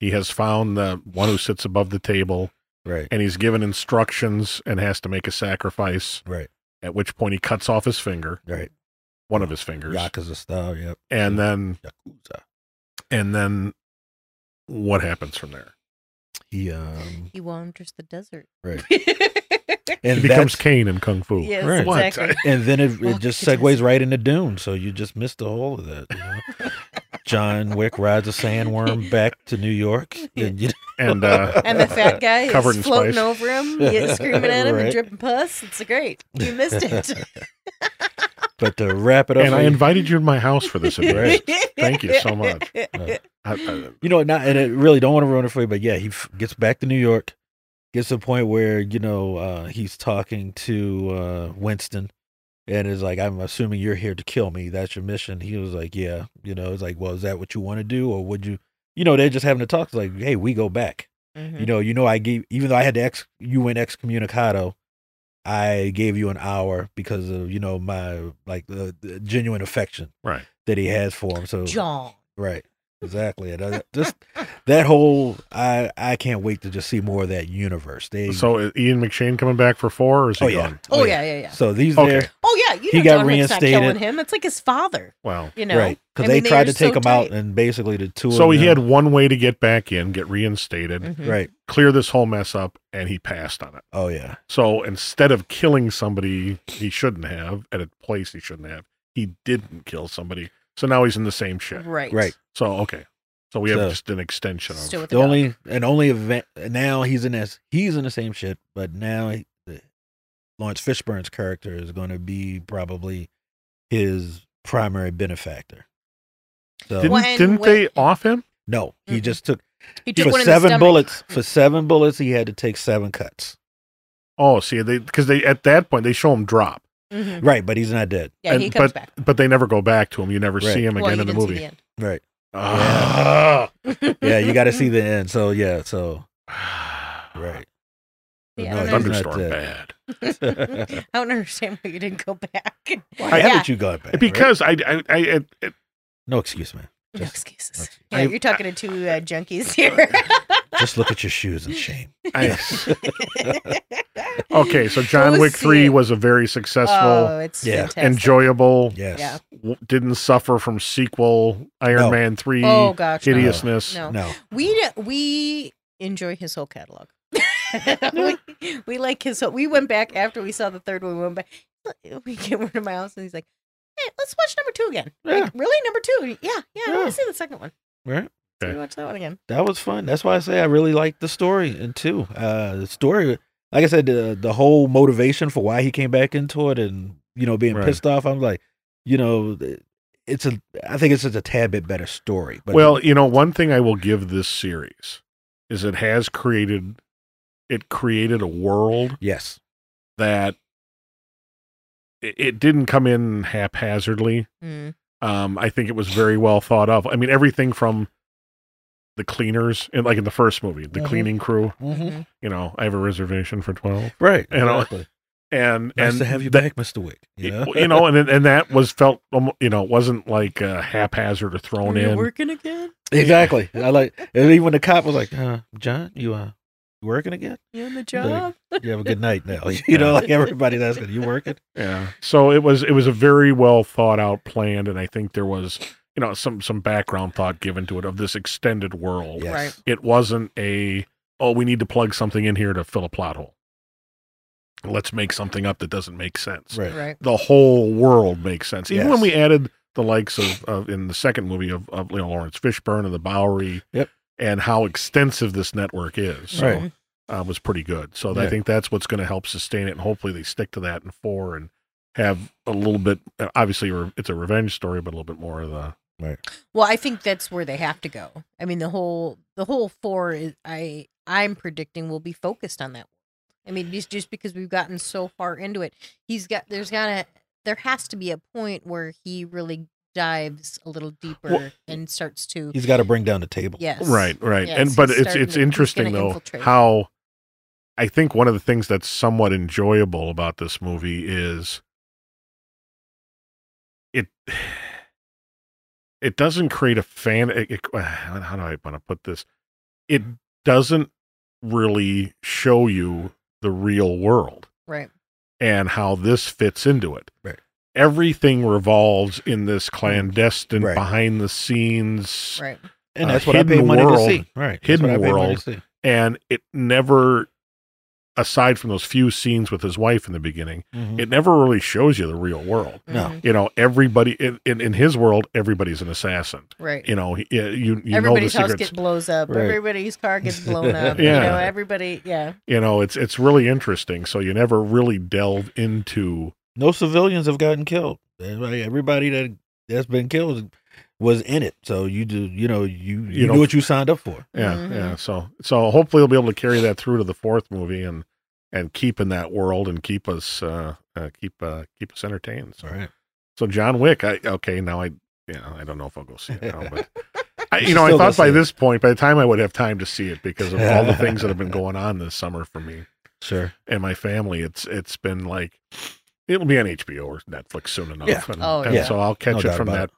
A: He has found the one who sits above the table,
C: Right,
A: and he's given instructions and has to make a sacrifice.
C: right,
A: At which point he cuts off his finger,
C: right.
A: One of his fingers,
C: Yakuza style, yep.
A: and then
C: Yakuza.
A: and then what happens from there?
C: He um,
B: he wanders the desert.
C: Right.
B: and <laughs>
C: and
A: he becomes Caine in Kung Fu.
B: yes,
C: Right.
B: Exactly. <laughs>
C: and then it, it just segues right into Dune. So you just missed the whole of that. You know? <laughs> John Wick rides a sandworm back to New York, and you
A: And uh,
B: And the fat guy
A: Covered
B: is floating
A: spice.
B: over him, screaming at him
C: Right.
B: and dripping pus. It's great. You missed it.
C: But to wrap it up,
A: and I
C: you-
A: invited you to my house for this <laughs> adventure.
C: Right.
A: Thank you so much. <laughs>
C: Uh,
A: I, I,
C: you know, not and it really don't want to ruin it for you, but yeah, he f- gets back to New York, gets to the point where you know uh, he's talking to uh, Winston, and is like, "I'm assuming you're here to kill me. That's your mission." He was like, "Yeah," you know, it's like, "Well, is that what you want to do, or would you?" You know, they're just having a talk. It's like, "Hey, we go back."
B: Mhm.
C: You know, you know, I gave even though I had to ex, you went excommunicado. I gave you an hour because of you know my like the, the genuine affection
A: right.
C: that he has for him. So
B: John.
C: right. Exactly. And, uh, just that whole, I I can't wait to just see more of that universe. They
A: So is Ian McShane coming back for four, or is he
C: Oh, yeah.
A: gone?
B: Oh, yeah, yeah, yeah.
C: So these
A: Okay.
C: there,
B: Oh yeah, you
C: He
B: know
C: got
B: John Wick's not
C: reinstated.
B: killing him. It's like his father.
A: Wow.
B: You know,
C: right? Because they
B: mean,
C: tried
B: are
C: to take
B: so
C: him out, and basically the two.
A: So
C: of
A: he
C: them-
A: had one way to get back in, get reinstated,
B: Mhm.
C: right.
A: clear this whole mess up, and he passed on it.
C: Oh yeah,
A: So instead of killing somebody he shouldn't have at a place he shouldn't have, he didn't kill somebody. So now he's in the same shit.
B: Right.
C: right.
A: So okay. So we have
C: So-
A: just an extension of
B: Still with
C: The
B: the,
C: only and only event now he's in this. He's in the same shit, but now he, the, Laurence Fishburne's character is going to be probably his primary benefactor. So
A: Didn't,
B: Well, and
A: didn't
B: when-
A: they off him?
C: no, he
B: Mhm.
C: just took
B: He took
C: for
B: one in the
C: seven
B: stomach.
C: bullets. For seven bullets, he had to take seven cuts.
A: Oh, see, they because they at that point they show him drop,
B: Mhm.
C: Right, but he's not dead.
B: Yeah, he
A: And-
B: comes back.
A: but they never go back to him. You never
C: Right.
A: see him
B: Well,
A: again
B: you
A: in the
B: didn't
A: movie.
B: see
C: Right.
A: Ah. <laughs>
C: Yeah, you got to see the end. So yeah, so <sighs> right.
B: Yeah,
C: No,
B: I
C: he's
B: don't
C: not
A: Thunderstorm bad. <laughs>
B: I don't understand why you didn't go back.
C: Why
B: Yeah.
C: haven't you gone back? right?
A: Because I, I, I, it, it,
C: no excuse, man.
B: No excuses. Yeah,
A: I-
B: you're talking to two uh, junkies here. <laughs>
C: Just look at your shoes and shame. <laughs>
A: I <laughs> okay. So John
B: Go
A: Wick three
B: it.
A: was a very successful,
B: Oh, it's
C: Yeah.
B: fantastic.
A: enjoyable.
C: Yes.
B: Yeah.
A: w- Didn't suffer from sequel Iron
C: No.
A: Man three
B: Oh gosh, no.
A: hideousness.
B: No.
C: No.
B: We we enjoy his whole catalog. we, we like his whole. We went back after we saw the third one. We went back. We came over to my house and he's like, "Hey, let's watch number two again."
C: Yeah.
B: Like, really, number two? Yeah, yeah. I want
C: Yeah.
B: to see the second one.
C: Right.
B: So
A: Okay.
B: we watch that one again.
C: That was fun. That's why I say I really liked the story and too. Uh the story like I said, the the whole motivation for why he came back into it and you know, being
A: Right.
C: pissed off, I'm like, you know, it's a I think it's just a tad bit better story. But
A: well, you know, one thing I will give this series is it has created, it created a world
C: yes.
A: that it, it didn't come in haphazardly.
B: Mm.
A: Um, I think it was very well thought of. I mean, everything from the cleaners, and like in the first movie, the
C: Mhm.
A: cleaning crew.
C: Mm-hmm.
B: Mhm.
A: You know, I have a reservation for twelve,
C: Right.
A: You know,
C: exactly.
A: and
C: Nice
A: and
C: to have you
A: that-
C: back, Mr. Wick. You know?
A: you know, and and that was felt, you know, it wasn't like uh, haphazard or thrown
B: You're
A: in.
B: working again?
C: exactly. I like and even the cop was like, uh, John, you uh you working again?
B: You on the job?
C: You have a good night now. <laughs> <laughs> you know, like everybody's asking, you working?
A: Yeah. So it was it was a very well thought out planned, and I think there was you know some some background thought given to it of this extended world.
C: Yes.
B: Right.
A: It wasn't a oh we need to plug something in here to fill a plot hole. Let's make something up that doesn't make sense.
C: Right.
B: Right.
A: The whole world makes sense. Even when we added the likes of, of in the second movie of, of you know Laurence Fishburne and the Bowery.
C: Yep.
A: And how extensive this network is. So
C: Right.
A: uh, was pretty good. So I think that's what's going to help sustain it, and hopefully they stick to that in four and have a little bit. uh, Obviously, it's a revenge story, but a little bit more of the.
B: Well, I think that's where they have to go. I mean, the whole the whole four is I I'm predicting will be focused on that. I mean, just just because we've gotten so far into it, he's got there's gotta there has to be a point where he really dives a little deeper
A: Well-
B: and starts to
C: He's got to bring down the table.
B: yes
A: Right, right,
B: Yes,
A: and but it's it's
B: to-
A: interesting though
B: infiltrate.
A: how. I think one of the things that's somewhat enjoyable about this movie is it. It doesn't create a fan. It, it- <sighs> how do I want to put this? It doesn't really show you the real world.
B: right
A: and how this fits into it.
C: Right.
A: Everything revolves in this clandestine,
C: Right.
A: behind the scenes,
B: right
C: And
A: Uh,
C: that's what I paid
A: hidden
C: money
A: world-
C: to see. Right. That's
A: hidden
C: what I paid money
A: world.
C: to see.
A: and it never, aside from those few scenes with his wife in the beginning,
C: Mhm.
A: it never really shows you the real world.
C: No.
B: Mhm.
A: You know, everybody in, in, in his world, everybody's an assassin.
B: right
A: You know, he- you you, you know the
B: everybody's house gets blows up
C: Right.
B: everybody's car gets blown <laughs> up
A: Yeah.
B: you know everybody yeah
A: You know, it's it's really interesting. So you never really delve into.
C: No civilians have gotten killed. Everybody, everybody that that's been killed was in it. So you do, you know, you you,
A: You
C: knew
A: know-
C: what you signed up for.
A: Yeah,
B: Mhm.
A: yeah. So so hopefully they'll be able to carry that through to the fourth movie and and keep in that world and keep us uh, uh keep uh keep us entertained. So
C: All right.
A: so John Wick, I okay now I yeah I don't know if I'll go see it now, but <laughs> I,
C: You
A: you know I thought by
C: see it.
A: this point by the time I would have time to see it because of all the things that have been <laughs> going on this summer for me
C: Sure.
A: and my family. It's it's been like it'll be on HBO or Netflix soon enough.
C: Yeah.
A: And,
B: Oh,
A: and
C: yeah.
A: so I'll catch
C: No
A: it from that,
C: it.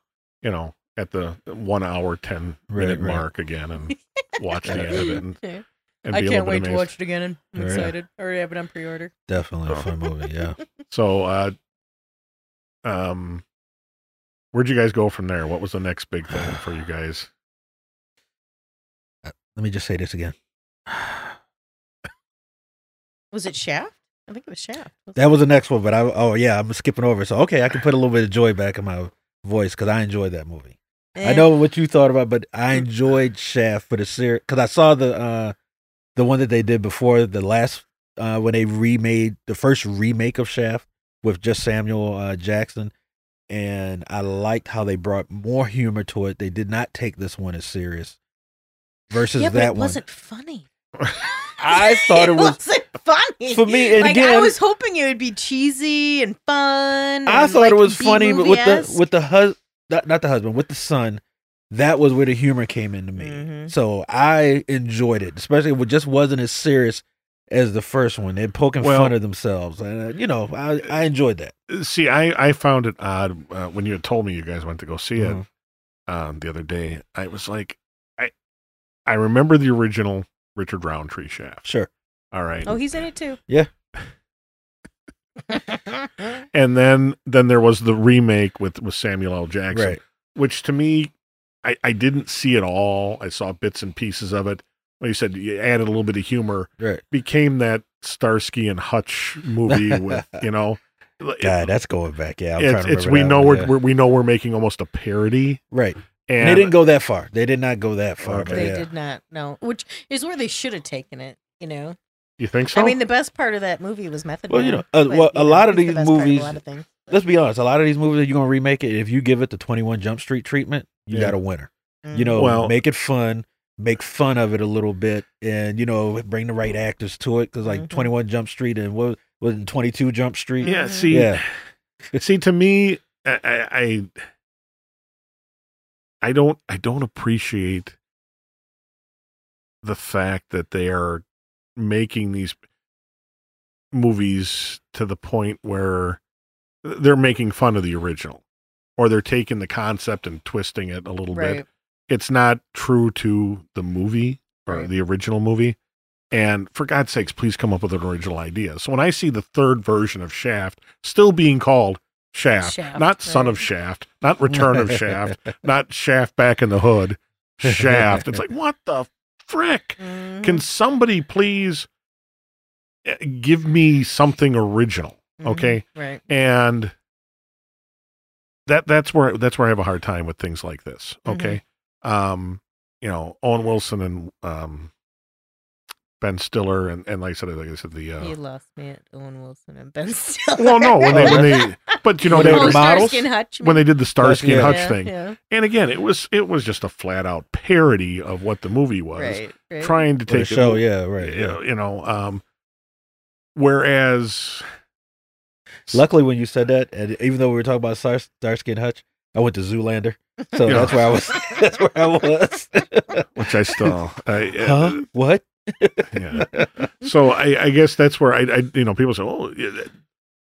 A: you know, at the one hour ten
C: Right,
A: minute
C: right.
A: mark again and <laughs> watch the end of it and,
B: Yeah.
A: and
B: I can't wait
A: bit
B: to watch it again. I'm
C: Yeah.
B: excited. I already have it on pre-order.
C: Definitely a
A: Oh.
C: fun movie. Yeah. <laughs>
A: So, uh, um, where'd you guys go from there? What was the next big thing <sighs> for you guys?
C: Let me just say this again. <sighs>
B: Was it Shaft? I think it was Shaft.
C: That was the next one, but I oh yeah, I'm skipping over. So okay, I can put a little bit of joy back in my voice because I enjoyed that movie. I know what you thought about, but I enjoyed Shaft for the series because I saw the uh the one that they did before the last uh when they remade the first remake of Shaft with just Samuel uh, Jackson, and I liked how they brought more humor to it. They did not take this one as serious versus
B: yeah,
C: that
B: it
C: one.
B: wasn't funny. <laughs>
C: I <laughs> thought it was
B: wasn't funny
C: for me. And
B: like
C: again,
B: I was hoping it would be cheesy and fun.
C: I
B: and,
C: thought
B: like,
C: it was funny, but with the with the hus not, not the husband with the son, that was where the humor came into me.
B: Mhm.
C: So I enjoyed it, especially if it just wasn't as serious as the first one. They're poking
A: Well-
C: fun of themselves, and uh, you know, I I enjoyed that.
A: See, I, I found it odd uh, when you had told me you guys went to go see it
C: Mhm.
A: um, the other day. I was like, I I remember the original Richard Roundtree Shaft.
C: Sure,
A: All right,
B: Oh, he's in it too.
C: Yeah. <laughs>
A: and then then there was the remake with with Samuel L. Jackson,
C: right.
A: which to me, I I didn't see it all. I saw bits and pieces of it. Like you said, you added a little bit of humor.
C: Right.
A: Became that Starsky and Hutch movie <laughs> with you know. it-
C: God, that's going back. Yeah, I'm trying
A: it's,
C: to
A: it's we know
C: one,
A: we're,
C: yeah.
A: we're we know we're making almost a parody,
C: right.
A: And,
C: And they didn't go that far. They did not go that far.
A: Okay.
B: They
C: yeah.
B: did not know, which is where they should have taken it. You know,
A: You think so?
B: I mean, the best part of that movie was Method
C: Well,
B: Man.
C: you know, uh,
B: but,
C: well, a
B: know,
C: lot of
B: he's the
C: these
B: part
C: movies-
B: a lot of things.
C: Let's be honest. A lot of these movies that you're gonna remake it, if you give it the 21 Jump Street treatment, you
A: Yeah.
C: got a winner.
B: Mm.
C: you know,
A: Well-
C: make it fun, make fun of it a little bit, and you know, bring the right actors to it. Because like
B: Mhm.
C: Twenty One Jump Street and what was it, Twenty Two Jump Street?
A: yeah.
B: Mhm.
A: See,
C: Yeah.
A: see, to me, I, I, I, I don't, I don't appreciate the fact that they are making these movies to the point where they're making fun of the original, or they're taking the concept and twisting it a little bit. it's not true to the movie or
B: Right.
A: the original movie. And for God's sakes, please come up with an original idea. So when I see the third version of Shaft still being called Shaft,
B: Shaft,
A: not Son of Shaft, not Return of Shaft, <laughs> not Shaft Back in the Hood, Shaft. It's like, what the frick?
B: Mhm.
A: Can somebody please eh, give me something original?
B: Mhm.
A: Okay.
B: Right.
A: And that that's where that's where I have a hard time with things like this. Okay. Um, you know, Owen Wilson and um Ben Stiller and, and like I said, like I said, the
B: You
A: uh
B: lost me at Owen Wilson and Ben <laughs> Stiller.
A: well no, when they when they <laughs> but you know they
C: they
B: oh,
C: were
A: were,
C: the models?
B: Hutch.
A: when they did the Starsky and
C: Yeah.
A: Hutch
B: yeah,
A: thing.
B: Yeah.
A: And again, it was it was just a flat out parody of what the movie was.
B: Right. Right.
A: Trying to
C: For the
A: take
C: show,
A: it,
C: yeah, right.
A: you
C: Yeah.
A: know, you know, um whereas
C: Luckily, when you said that, and even though we were talking about Star- Starsky and Hutch, I went to Zoolander, so
A: Yeah.
C: that's where I was. <laughs> <laughs> That's where I was. <laughs>
A: which I still I, uh,
C: huh? What?
A: yeah. so I, I guess that's where I, I, you know, people say, oh, yeah, that-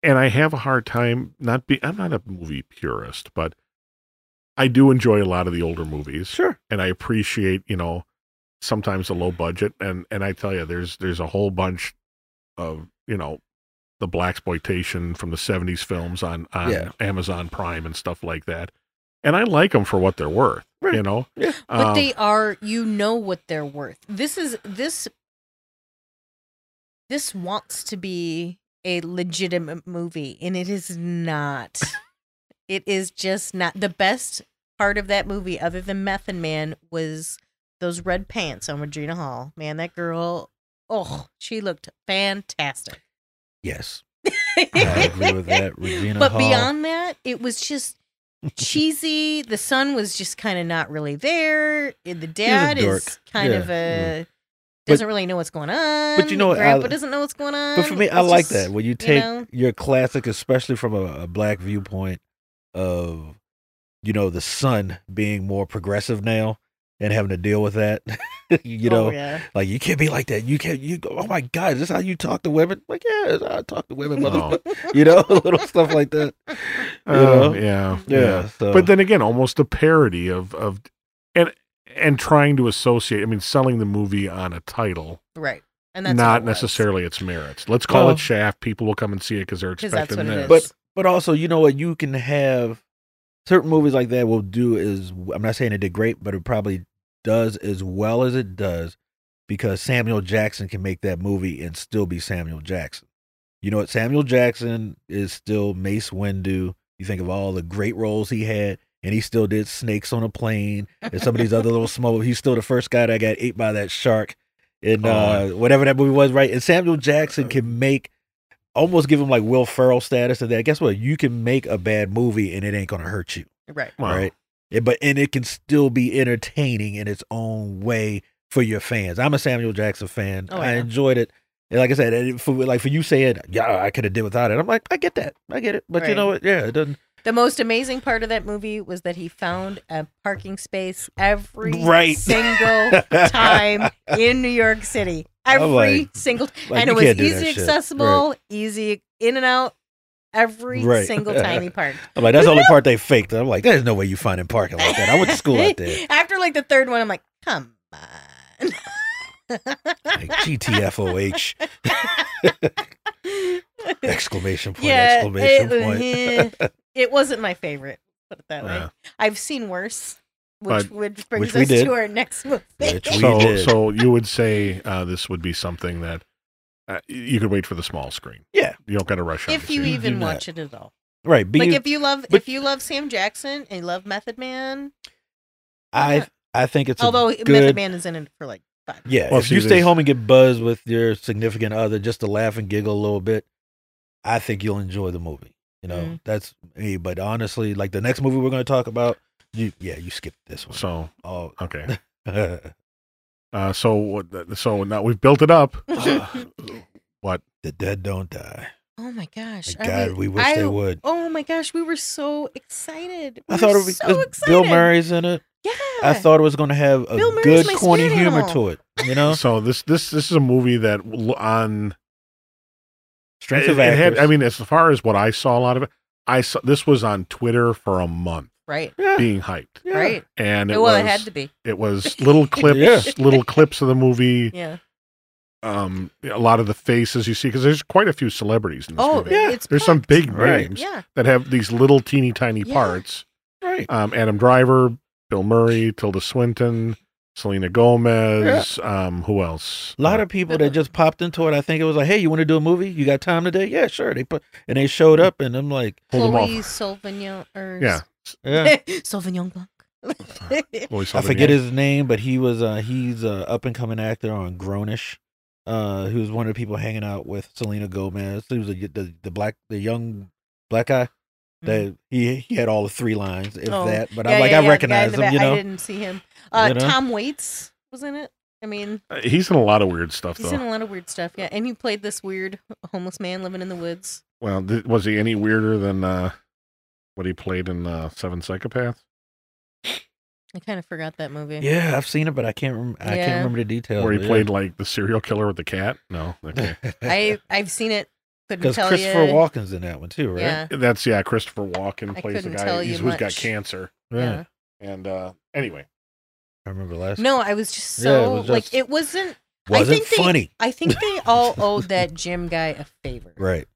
A: and I have a hard time not be. I'm not a movie purist, but I do enjoy a lot of the older movies,
C: Sure.
A: and I appreciate, you know, sometimes the low budget, and and I tell you, there's there's a whole bunch of you know the black exploitation from the '70s films on on
C: Yeah.
A: Amazon Prime and stuff like that, and I like them for what they're worth, you know.
C: Yeah.
B: but
A: Um,
B: they are you know what they're worth this is this this wants to be a legitimate movie and it is not it is just not the best part of that movie other than method man was those red pants on regina hall man that girl oh she looked fantastic
C: Yes, <laughs> I agree with that. Regina
B: but
C: Hall.
B: beyond that, it was just cheesy. The son was just kind of not really there. The dad is kind
C: Yeah.
B: of a
C: But-
B: doesn't really know what's going on.
C: but you know what,
B: Grandpa
C: I-
B: doesn't know what's going on.
C: But for me, I
B: It's
C: like
B: just-
C: that when you take
B: know?
C: your classic, especially from a, a black viewpoint of, you know, the son being more progressive now, and having to deal with that. <laughs> you know,
B: oh, yeah.
C: like you can't be like that. You can't. You go. Oh my God, is this how you talk to women? Like yeah, that's how I talk to women.
A: Oh.
C: motherfucker. <laughs> you know, <laughs> little stuff like that. You
A: Uh,
C: know?
A: yeah,
C: Yeah. So.
A: But then again, almost a parody of of and and trying to associate. I mean, selling the movie on a title,
B: right. And that's
A: not
B: it
A: necessarily its merits. Let's call
C: Well-
A: it Shaft. People will come and see it because they're expecting
B: what it
A: this.
C: But but also, you know what? You can have certain movies like that will do is I'm not saying it did great, but it probably does as well as it does because Samuel Jackson can make that movie and still be Samuel Jackson. You know what? Samuel Jackson is still Mace Windu. You think of all the great roles he had, and he still did Snakes on a Plane and some of these other <laughs> little small. He's still the first guy that got ate by that shark in
A: Oh.
C: uh, whatever that movie was, right? And Samuel Jackson can make almost give him like Will Ferrell status and that. Guess what? You can make a bad movie and it ain't gonna hurt you,
B: Right.
A: Well,
C: right? Yeah, but and it can still be entertaining in its own way for your fans. I'm a Samuel Jackson fan.
B: Oh,
C: I enjoyed it. And like I said, for like for you saying, yeah, I could have did without it. I'm like, I get that, I get it. But you know what? Yeah, it doesn't.
B: The most amazing part of that movie was that he found a parking space every
C: Right.
B: single <laughs> time in New York City.
C: Oh, I'm
B: Every
C: like-
B: single
C: like,
B: and it was
C: can't do that
B: easy accessible, easy in and out every
C: Right.
B: single time he parked.
C: I'm like, that's the only part they faked. I'm like, there's no way you find him parking like that. I went to school out there. <laughs>
B: After like the third one, I'm like, come on.
C: Like, GTFOH! <laughs> Exclamation point!
B: yeah,
C: exclamation
B: it,
C: point!
B: It wasn't my favorite. Put it that way.
A: Yeah.
B: I've seen worse,
A: But-
B: which which brings
C: Which we
B: us
C: did.
B: to our next movie.
C: Which <laughs> we
A: so
C: did.
A: so you would say uh, this would be something that uh, you could wait for the small screen.
C: Yeah.
A: You don't got to rush. out
B: if
A: to
B: you
A: see it.
B: even
C: do
B: watch it at all.
C: right, but
B: like
C: you-
B: if you love
C: but-
B: if you love Sam Jackson and you love Method Man,
C: I I think it's a
B: although
C: good,
B: Method Man is in it for like five.
C: Yeah,
A: Well,
C: if
A: see,
C: you stay
A: there's-
C: home and get buzzed with your significant other just to laugh and giggle a little bit, I think you'll enjoy the movie. You know,
B: Mm.
C: that's me. But honestly, like the next movie we're going to talk about, you yeah, you skipped this one.
A: So
C: Oh, <laughs>
A: okay. <laughs> Uh, so? So now we've built it up. <laughs> what the
C: dead don't die.
B: Oh my gosh!
C: My God,
B: was-
C: we wish
B: I-
C: they would.
B: Oh my gosh, we were so excited. We
C: I thought it was
B: so excited.
C: Bill Murray's in it.
B: Yeah,
C: I thought it was going to have a good corny humor to it. You know,
A: So this this this is a movie that on
C: strength
A: it,
C: of
A: it had. I mean, as far as what I saw, a lot of it. I saw this was on Twitter for a month
B: right,
C: yeah,
A: being hyped,
C: yeah.
B: right.
A: and it
B: well,
A: was
B: it had to be.
A: it was <laughs> little clips,
C: Yeah.
A: little clips of the movie.
B: Yeah.
A: Um, a lot of the faces you see because there's quite a few celebrities in this
B: Oh,
A: movie.
C: Yeah.
B: it's
A: There's some
B: packed.
A: big
C: Right.
A: names
B: Yeah.
A: that have these little teeny tiny
B: Yeah.
A: parts.
C: Right.
A: Um, Adam Driver, Bill Murray, Tilda Swinton, Selena Gomez. Um, who else?
C: A lot of people that just popped into it. I think it was like, "Hey, you want to do a movie? You got time today? Yeah, sure." They put and they showed up, and I'm like,
A: Pulled them
B: Chloe
A: off.
B: Sauvignon or
A: Yeah,
C: "Yeah." <laughs>
B: Sauvignon Blanc. <laughs>
C: I forget his name, but he was uh he's a up and coming actor on Grownish. Uh, he was one of the people hanging out with Selena Gomez. He was a, the the black the young black guy that he he had all the three lines, if
B: Oh,
C: that. But
B: Yeah,
C: I'm like,
B: yeah,
C: I
B: yeah, the guy in
C: recognize
B: the
C: him,
B: back.
C: you know.
B: I didn't see him. Uh,
C: You know?
B: Tom Waits was in it. I mean,
A: Uh, He's in a lot of weird stuff,
B: he's
A: though.
B: in a lot of weird stuff. Yeah, and he played this weird homeless man living in the woods.
A: well, th- was he any weirder than uh, what he played in uh, Seven Psychopaths?
B: I kind of forgot that movie.
C: Yeah, I've seen it, but I can't rem- I can't remember the details.
A: Where he
C: but
A: played like the serial killer with the cat? No, okay.
B: I <laughs> I've seen it. Couldn't
C: because Christopher
B: you.
C: Walken's in that one too, right?
B: Yeah,
A: That's yeah. Christopher Walken
B: I
A: plays the guy
B: tell you
A: who's, who's got cancer.
C: Right.
B: yeah.
A: And uh, anyway,
C: I remember last.
B: No, I was just
C: Yeah,
B: so
C: it was
B: like it wasn't.
C: wasn't
B: I think they-
C: funny.
B: I think they <laughs> all owed that Jim guy a favor.
C: Right.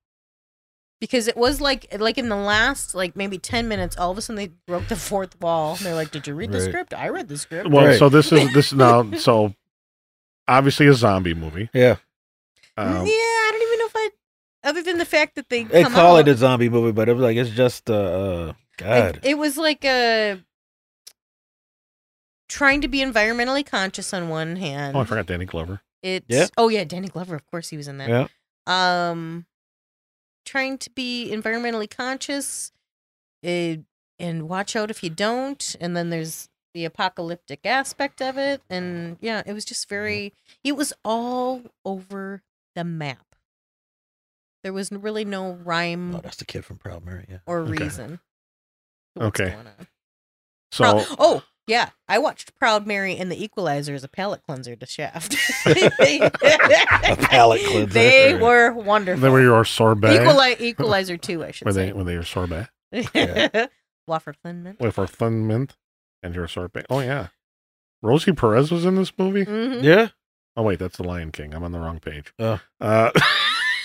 B: because it was like like in the last like maybe 10 minutes all of a sudden they broke the fourth wall they're like did you read the script i read the script
A: well,
C: Right.
A: so this is this now <laughs> so obviously a zombie movie.
C: Yeah.
B: yeah
A: Um,
B: i don't even know if i other than the fact that they,
C: They
B: come
C: call
B: out,
C: it a zombie movie, but it was like it's just uh, uh God.
B: it, it was like a trying to be environmentally conscious on one hand
A: oh, I forgot Danny Glover.
B: it's
C: Yeah.
B: oh yeah danny glover of course he was in that
C: yeah.
B: um trying to be environmentally conscious eh, and watch out if you don't and then there's the apocalyptic aspect of it and yeah it was just very it was all over the map there was really no rhyme
C: Oh, that's the kid from Proud Mary. Yeah.
B: or
A: okay.
B: reason
A: Okay. So
B: Pro- oh Yeah, I watched Proud Mary and the Equalizer as a palate cleanser to Shaft. <laughs> <laughs>
C: A palate cleanser.
B: They were wonderful.
A: They were your sorbet.
B: Equali- Equalizer two, I should
A: were
B: say.
A: they were they your sorbet?
C: Yeah. <laughs>
B: Wafer Thin Mint.
A: With our thin mint and your sorbet. Oh yeah. Rosie Perez was in this movie.
B: Mhm.
C: Yeah.
A: Oh wait, that's the Lion King. I'm on the wrong page.
C: Oh.
A: Uh,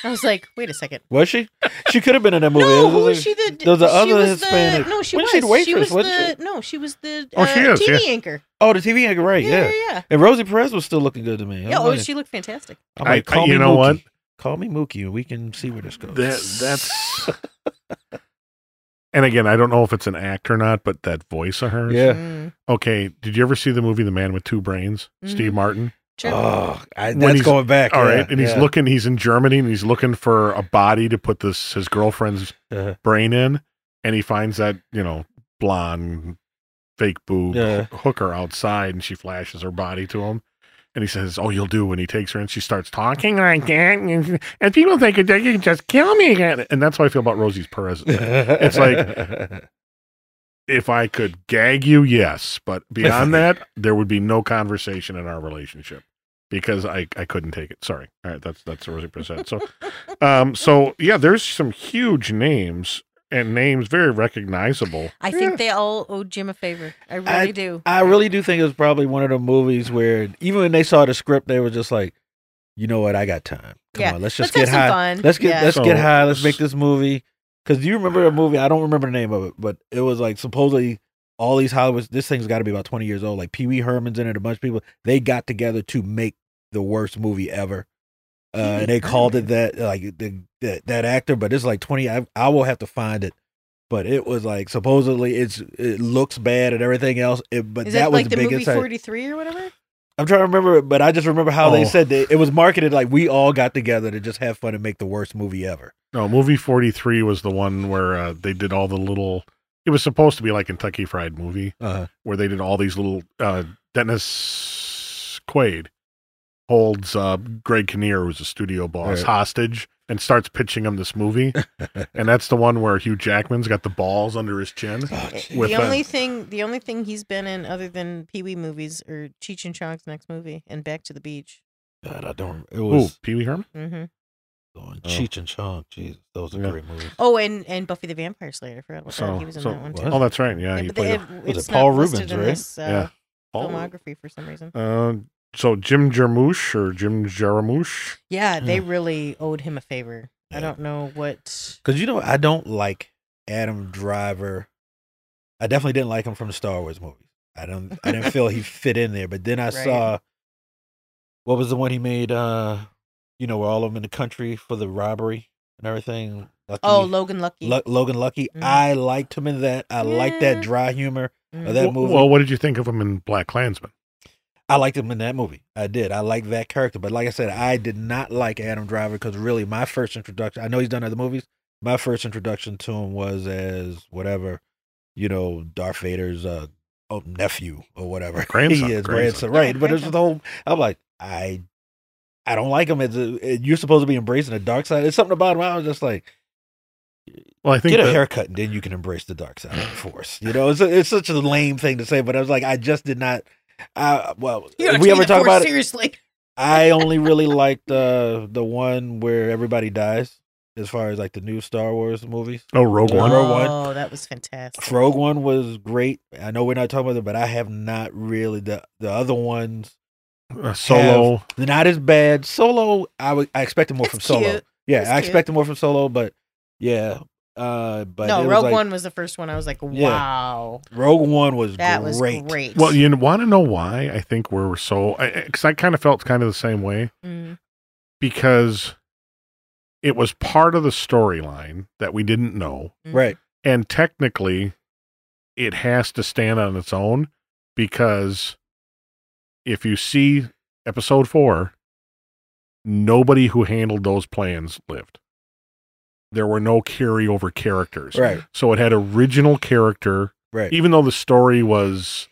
B: I was like, wait a second.
C: Was she? She could have been in that movie.
B: No,
C: was
B: who was she? The
C: there was the
B: she
C: other
B: was
C: Hispanic-
B: The, no, she
C: Wasn't
B: was.
C: she the waitress,
B: was
C: wasn't
B: the no, she was the
A: Oh,
B: uh,
A: she is,
B: TV
A: yeah.
B: anchor.
C: Oh, the TV anchor, right?
B: Yeah,
C: Yeah.
B: yeah, yeah.
C: And Rosie Perez was still looking good to me.
B: Yeah, oh,
C: like-
B: she looked fantastic.
C: I'm
A: I-
C: like, call
A: I-
C: me
A: you know
C: Mookie.
A: what?
C: Call me Mookie, and we can see where this goes.
A: that that's. <laughs> and again, I don't know if it's an act or not, but that voice of hers.
C: Yeah.
B: Mm,
A: Okay. Did you ever see the movie The Man with Two Brains? Steve
B: Mhm.
A: Martin.
B: Sure.
C: Oh, I,
A: When
C: that's
A: he's-
C: going back.
A: All
C: yeah,
A: right, and he's
C: yeah.
A: looking. He's in Germany, and he's looking for a body to put this his girlfriend's
C: Uh,
A: brain in, and he finds that you know blonde, fake boob
C: Yeah.
A: hooker outside, and she flashes her body to him, and he says, "Oh, you'll do." And he takes her, and she starts talking like that, and, and people think that you can just kill me again, and that's how I feel about Rosie's Perez. <laughs>
C: it's
A: like- if I could gag you, yes, but <laughs> beyond that, there would be no conversation in our relationship because I, I couldn't take it. Sorry. All right, that's that's Rosie percent. So, <laughs> um, so yeah, there's some huge names and names very recognizable.
B: I think they all owed Jim a favor. I really
C: I-
B: do.
C: I really do think it was probably one of the movies where even when they saw the script, they were just like, "You know what? I got time. Come
B: Yeah.
C: on, let's just
B: Let's
C: get
B: have some
C: high.
B: fun.
C: Let's get
B: Yeah.
C: let's
A: So-
C: get high. Let's make this movie." Because do you remember a movie? I don't remember the name of it, but it was like supposedly all these Hollywood. This thing's got to be about twenty years old. Like Pee Wee Herman's in it. A bunch of people they got together to make the worst movie ever. Uh, and they called it that, like the, that that actor, but it's like twenty. I, I will have to find it, but it was like supposedly it's it looks bad and everything else. It, but
B: Is
C: that
B: it
C: was
B: like the
C: big
B: movie 43 or whatever?
C: I'm trying to remember it, but I just remember how they
A: Oh.
C: said that it was marketed like we all got together to just have fun and make the worst movie ever.
A: No, movie 43 was the one where uh, they did all the little. It was supposed to be like a Kentucky Fried Movie
C: Uh,
A: where they did all these little. Uh, Dennis Quaid holds uh, Greg Kinnear, who's a studio boss,
C: Right.
A: hostage and starts pitching him this movie. <laughs> and that's the one where Hugh Jackman's got the balls under his chin.
C: oh, gee.
A: With
B: the
A: a-
B: only thing, the only thing he's been in other than Pee Wee movies are Cheech and Chong's next movie and Back to the Beach.
C: God, I don't. It
A: Ooh,
C: was
A: Pee Wee Herman.
B: hmm
C: on
A: Oh.
C: Cheech and Chong. Jesus, those are
A: Yeah.
C: great movies.
B: Oh, and and Buffy the Vampire Slayer. I forgot about
A: So,
B: that. He was in
A: so
B: that one too.
A: Oh, that's right. Yeah,
B: Yeah,
A: he
B: but they,
A: played.
B: it,
C: Was it Paul
B: not Reubens,
C: right?
B: this uh,
A: Yeah. Oh,
B: filmography for some reason.
A: uh, so Jim Jarmusch or Jim Jarmusch.
B: Yeah, they really owed him a favor. I don't know what.
C: Because you know, I don't like Adam Driver. I definitely didn't like him from the Star Wars movies. I don't. I didn't feel he fit in there. But then I <laughs>
B: Right.
C: saw what was the one he made? uh You know, where all of them in the country for the robbery and everything. Lucky,
B: Oh, Logan Lucky.
C: Lu- Logan Lucky.
B: Mhm.
C: I liked him in that. I liked that dry humor
B: Mhm.
C: of that movie.
A: well, what did you think of him in Black Klansman?
C: I liked him in that movie. I did. I liked that character. But like I said, I did not like Adam Driver because really my first introduction, I know he's done other movies. My first introduction to him was as whatever, you know, Darth Vader's uh, oh, nephew or whatever. <laughs>
A: Grandson, <laughs>
C: he is,
A: grandson.
C: grandson. Right.
B: Yeah,
C: but it's the whole, I'm like, I. I don't like him. As a, you're supposed to be embracing the dark side. It's something about him. I was just like,
A: Well, I think
C: get a
A: that-
C: haircut and then you can embrace the dark side of the force. You know, it's a, it's such a lame thing to say, but I was like, I just did not. I well,
B: You don't
C: if we ever talk
B: Force
C: about it.
B: seriously.
C: I only really liked the the one where everybody dies, as far as like the new Star Wars movies.
A: Oh, Rogue One.
C: Rogue One.
B: Oh, that was fantastic.
C: Rogue One was great. I know we're not talking about it, but I have not really the the other ones.
A: Uh, Solo.
C: They're not as bad. Solo, I would I expected more
B: It's
C: from Solo. Yeah,
B: It's
C: I
B: cute.
C: expected more from Solo, but yeah. Uh, but
B: no,
C: it was
B: Rogue
C: like-
B: One was the first one. I was like,
C: Yeah.
B: wow,
C: Rogue One was
B: that
C: great.
B: was great.
A: Well, you want to know why I think we're so? Because I, kind of felt kind of the same way
B: Mm.
A: because it was part of the storyline that we didn't know,
B: Mhm.
C: Right.
A: and technically, it has to stand on its own because if you see episode four, nobody who handled those plans lived. There were no carryover characters.
C: Right.
A: So it had original character,
C: Right.
A: even though the story was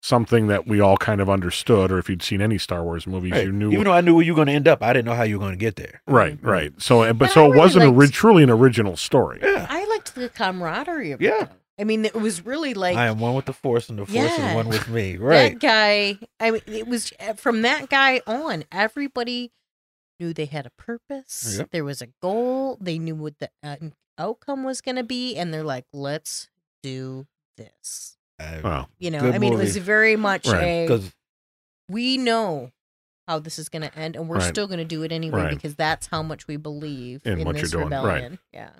A: something that we all kind of understood, or if you'd seen any Star Wars movies,
C: Right.
A: you knew.
C: Even though I knew where you were going to end up, I didn't know how you were going to get there.
A: right, right. So, but
B: And
A: so
B: I
A: it
B: really
A: wasn't
B: liked-
A: ri- truly an original story.
C: Yeah.
B: I liked the camaraderie of
C: Yeah.
B: it. I mean, it was really like
C: I am one with the force, and the force
B: Yeah.
C: is one with me. Right.
B: that guy. I mean, it was uh, from that guy on. Everybody knew they had a purpose.
C: Yep.
B: There was a goal. They knew what the uh, outcome was going to be, and they're like, "Let's do this."
C: I-
A: Wow.
B: You know,
C: Good
B: I mean, it was very much
A: Right,
B: a we know how this is going to end, and we're
A: Right.
B: still going to do it anyway
A: Right.
B: because that's how much we believe
A: In
B: in,
A: what you're
B: this
A: doing, right.
B: Yeah.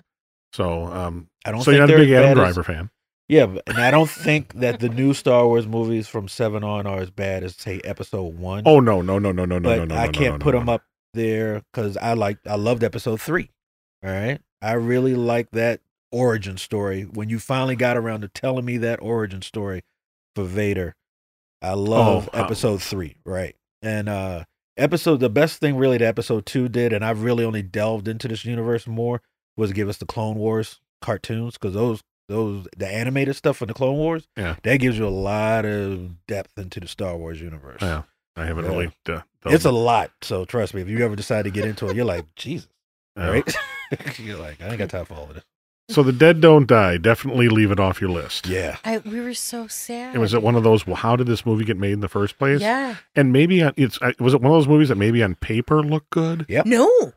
A: So, um,
C: I don't
A: so
C: think
A: you're not a big
C: as
A: Adam
C: bad as-
A: Driver fan.
C: Yeah, but- and I don't think that the new <laughs> Star Wars movies from seven on are as bad as say Episode One.
A: Oh no, no, no, no, no, no,
C: but
A: no, no.
C: I can't
A: no,
C: put
A: no,
C: them
A: no.
C: up there because I like I loved Episode Three. All right, I really like that origin story. When you finally got around to telling me that origin story for Vader, I love
A: Oh,
C: Episode Three. Right, and uh episode the best thing really that Episode Two did, and I've really only delved into this universe more was give us the Clone Wars cartoons because those those the animated stuff for the Clone Wars,
A: Yeah.
C: that gives you a lot of depth into the Star Wars universe.
A: Yeah. I haven't
C: Yeah.
A: really. Uh,
C: It's a lot, so trust me. If you ever decide to get into it, you're like, Jesus,
A: yeah.
C: right? <laughs> you're like, I ain't got time for all of this.
A: So the dead don't die. Definitely leave it off your list.
C: Yeah,
B: I we were so sad.
A: And was it one of those? Well, how did this movie get made in the first place?
B: Yeah.
A: And maybe on, it's uh, was it one of those movies that maybe on paper looked good?
C: Yep.
B: No.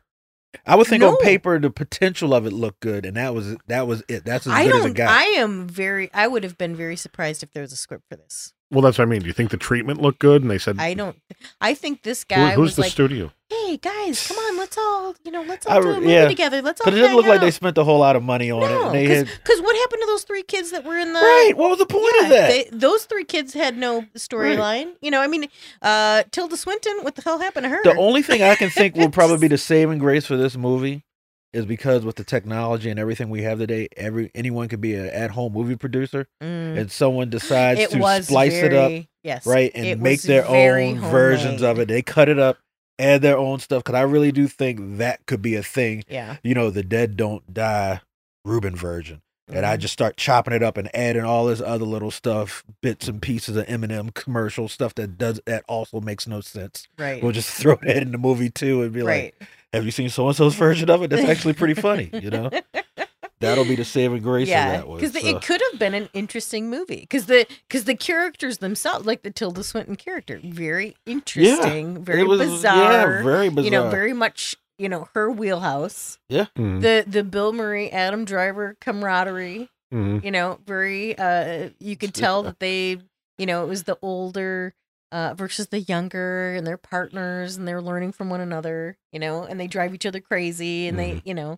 C: I would think on paper the potential of it looked good, and that was that was it. That's as
B: I
C: good as it
B: don't.
C: got.
B: I am very. I would have been very surprised if there was a script for this.
A: Well, that's what I mean. Do you think the treatment looked good? And they said,
B: I don't. I think this
A: Who-
B: guy
A: who's
B: was
A: the
B: like,
A: studio?
B: "Hey guys, come on, let's all you know, let's all
C: I
B: do
C: re-
B: a movie
C: yeah.
B: together. Let's all."
C: But it didn't
B: hang
C: look like they spent a whole lot of money on it.
B: No,
C: And they had
B: because what happened to those three kids that were in the
C: right. What was the point
B: Yeah,
C: of that?
B: They, those three kids had no storyline. You know, I mean, uh, Tilda Swinton, what the hell happened to her?
C: the only thing I can think will probably be the saving grace for this movie is because with the technology and everything we have today, every anyone could be an at-home movie producer,
B: Mm.
C: and someone decides
B: it
C: to splice it up
B: Yes,
C: right and make their
B: very
C: own versions of it they cut it up add their own stuff because i really do think that could be a thing
B: Yeah,
C: you know the dead don't die ruben version and i
B: Mhm.
C: just start chopping it up and adding all this other little stuff bits and pieces of m&m commercial stuff that does that also makes no sense
B: right,
C: we'll just <laughs> throw that in the movie too and be
B: right.
C: like have you seen so-and-so's version of it that's actually pretty funny you know <laughs> that'll be the saving grace
B: yeah,
C: of that one
B: because
C: so.
B: it could have been an interesting movie. Because the because the characters themselves, like the Tilda Swinton character, very interesting, very
C: was-
B: bizarre.
C: yeah very bizarre
B: You know, very much you know her wheelhouse.
A: Mhm.
B: The the Bill Murray Adam Driver camaraderie.
A: Mhm.
B: You know, very. uh You could tell that they, you know, it was the older. Uh, versus the younger and their partners and they're learning from one another you know and they drive each other crazy and they you know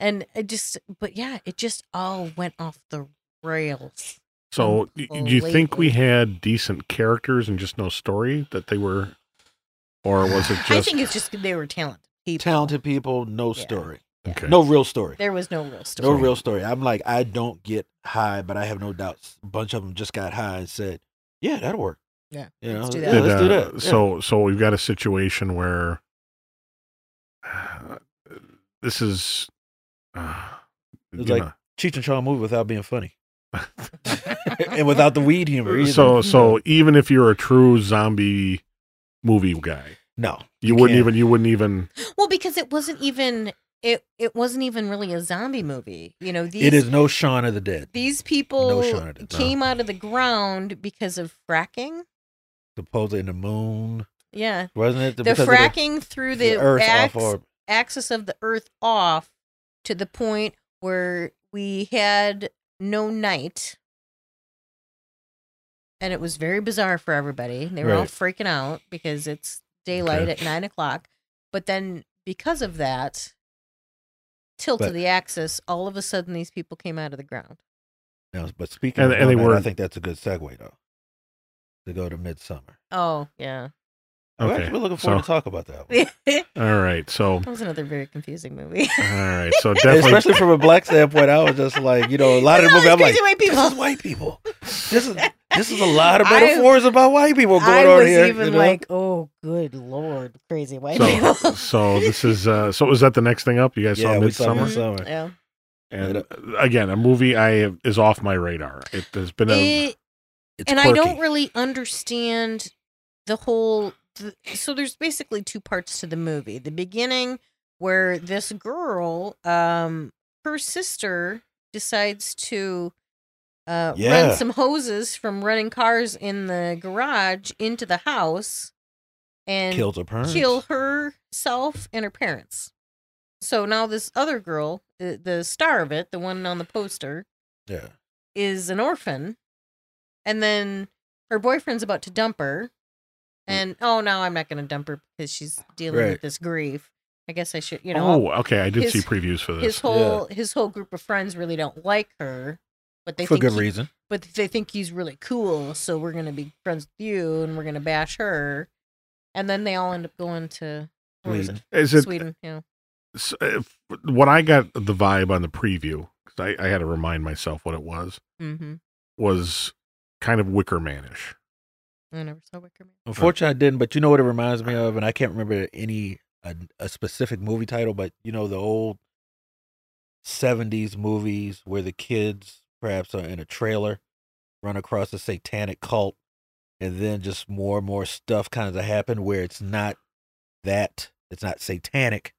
B: and it just but yeah it just all went off the rails
A: So, y- do you think we had decent characters and just no story that they were, or was it just?
B: i think it's just they were talented people
C: talented people no
B: Yeah.
C: story
A: okay.
C: no real story
B: there was no real story.
C: No real story. I'm like, I don't get high, but I have no doubts. A bunch of them just got high and said, "Yeah, that'll work."
B: Yeah,
C: you know,
B: let's do
C: yeah,
B: that.
A: Did,
C: let's do
A: uh,
C: that. Yeah.
A: So, so we've got a situation where <sighs> this is. Uh,
C: It's like-
A: know,
C: Cheech and Chong movie without being funny <laughs> and without the weed humor. Either.
A: so, so even if you're a true zombie movie guy,
C: no,
A: you, wouldn't
C: can't.
A: even. You wouldn't even.
B: well because it wasn't even it it wasn't even really a zombie movie you know these
C: It is no Shaun of the Dead.
B: these people
C: Shaun of the Dead.
B: came out of the ground because of fracking
C: Supposedly in the moon,
B: yeah
C: wasn't it?
B: the
C: Because of
B: fracking through the,
C: the Earth
B: ax-
C: off orb.
B: axis of the earth off to the point where we had no night and it was very bizarre for everybody they were all freaking out because it's daylight
A: Okay.
B: at nine o'clock but then because of that tilt
C: But-
B: of the axis all of a sudden these people came out of the ground
C: Now, but speaking
A: And-
C: of
A: and they
C: nomad, I think that's a good segue though to go to Midsummer.
B: oh yeah
C: I'm
A: Okay,
C: actually looking forward
A: so-
C: to talk about that. One. <laughs>
A: All right. So, that
B: was another very confusing movie
A: all right. <laughs> So definitely.
C: Especially from a black standpoint, I was just like, you know, a lot of the
B: Look
C: movie, I'm like,
B: these crazy white people.
C: this is white people. This is this is a lot of <laughs>
B: I-
C: metaphors about white people going
B: I
C: on
B: was
C: here.
B: even
C: you know?
B: like, oh, good lord, crazy white
A: so,
B: people.
A: so this is. Uh, so was that the next thing up? You guys
C: yeah,
A: saw
C: we saw
A: Midsummer,
C: Midsummer.
B: yeah.
A: and uh, again, a movie I is off my radar. It has been a.
B: It,
C: It's
B: and I don't really understand the whole. The, so there's basically two parts to the movie. The beginning, where this girl, um, her sister decides to uh,
C: Yeah.
B: run some hoses from running cars in the garage into the house and
C: Kills her parents.
B: kill herself and her parents. So now this other girl, the, the star of it, the one on the poster,
C: Yeah.
B: is an orphan, and then her boyfriend's about to dump her, and oh no, I'm not going to dump her because she's dealing
C: Right.
B: with this grief. I guess I should, you know.
A: oh, okay. I did see previews for this.
B: his whole his whole group of friends really don't like her, but they
C: For
B: think
C: good
B: he-
C: reason.
B: But they think he's really cool, so we're gonna be friends with you, and we're gonna bash her, and then they all end up going to where was
C: Sweden.
A: Is
B: it?
A: it
B: Sweden. Yeah.
A: s- if- what I got the vibe on the preview because I, I had to remind myself what it was
B: Mm-hmm.
A: was kind of Wicker Manish.
B: I never saw Wicker Man.
C: Unfortunately, I didn't. But you know what it reminds me of, and I can't remember any a, a specific movie title, but you know the old '70s movies where the kids perhaps are in a trailer, run across a satanic cult, and then just more and more stuff kind of happen where it's not that it's not satanic,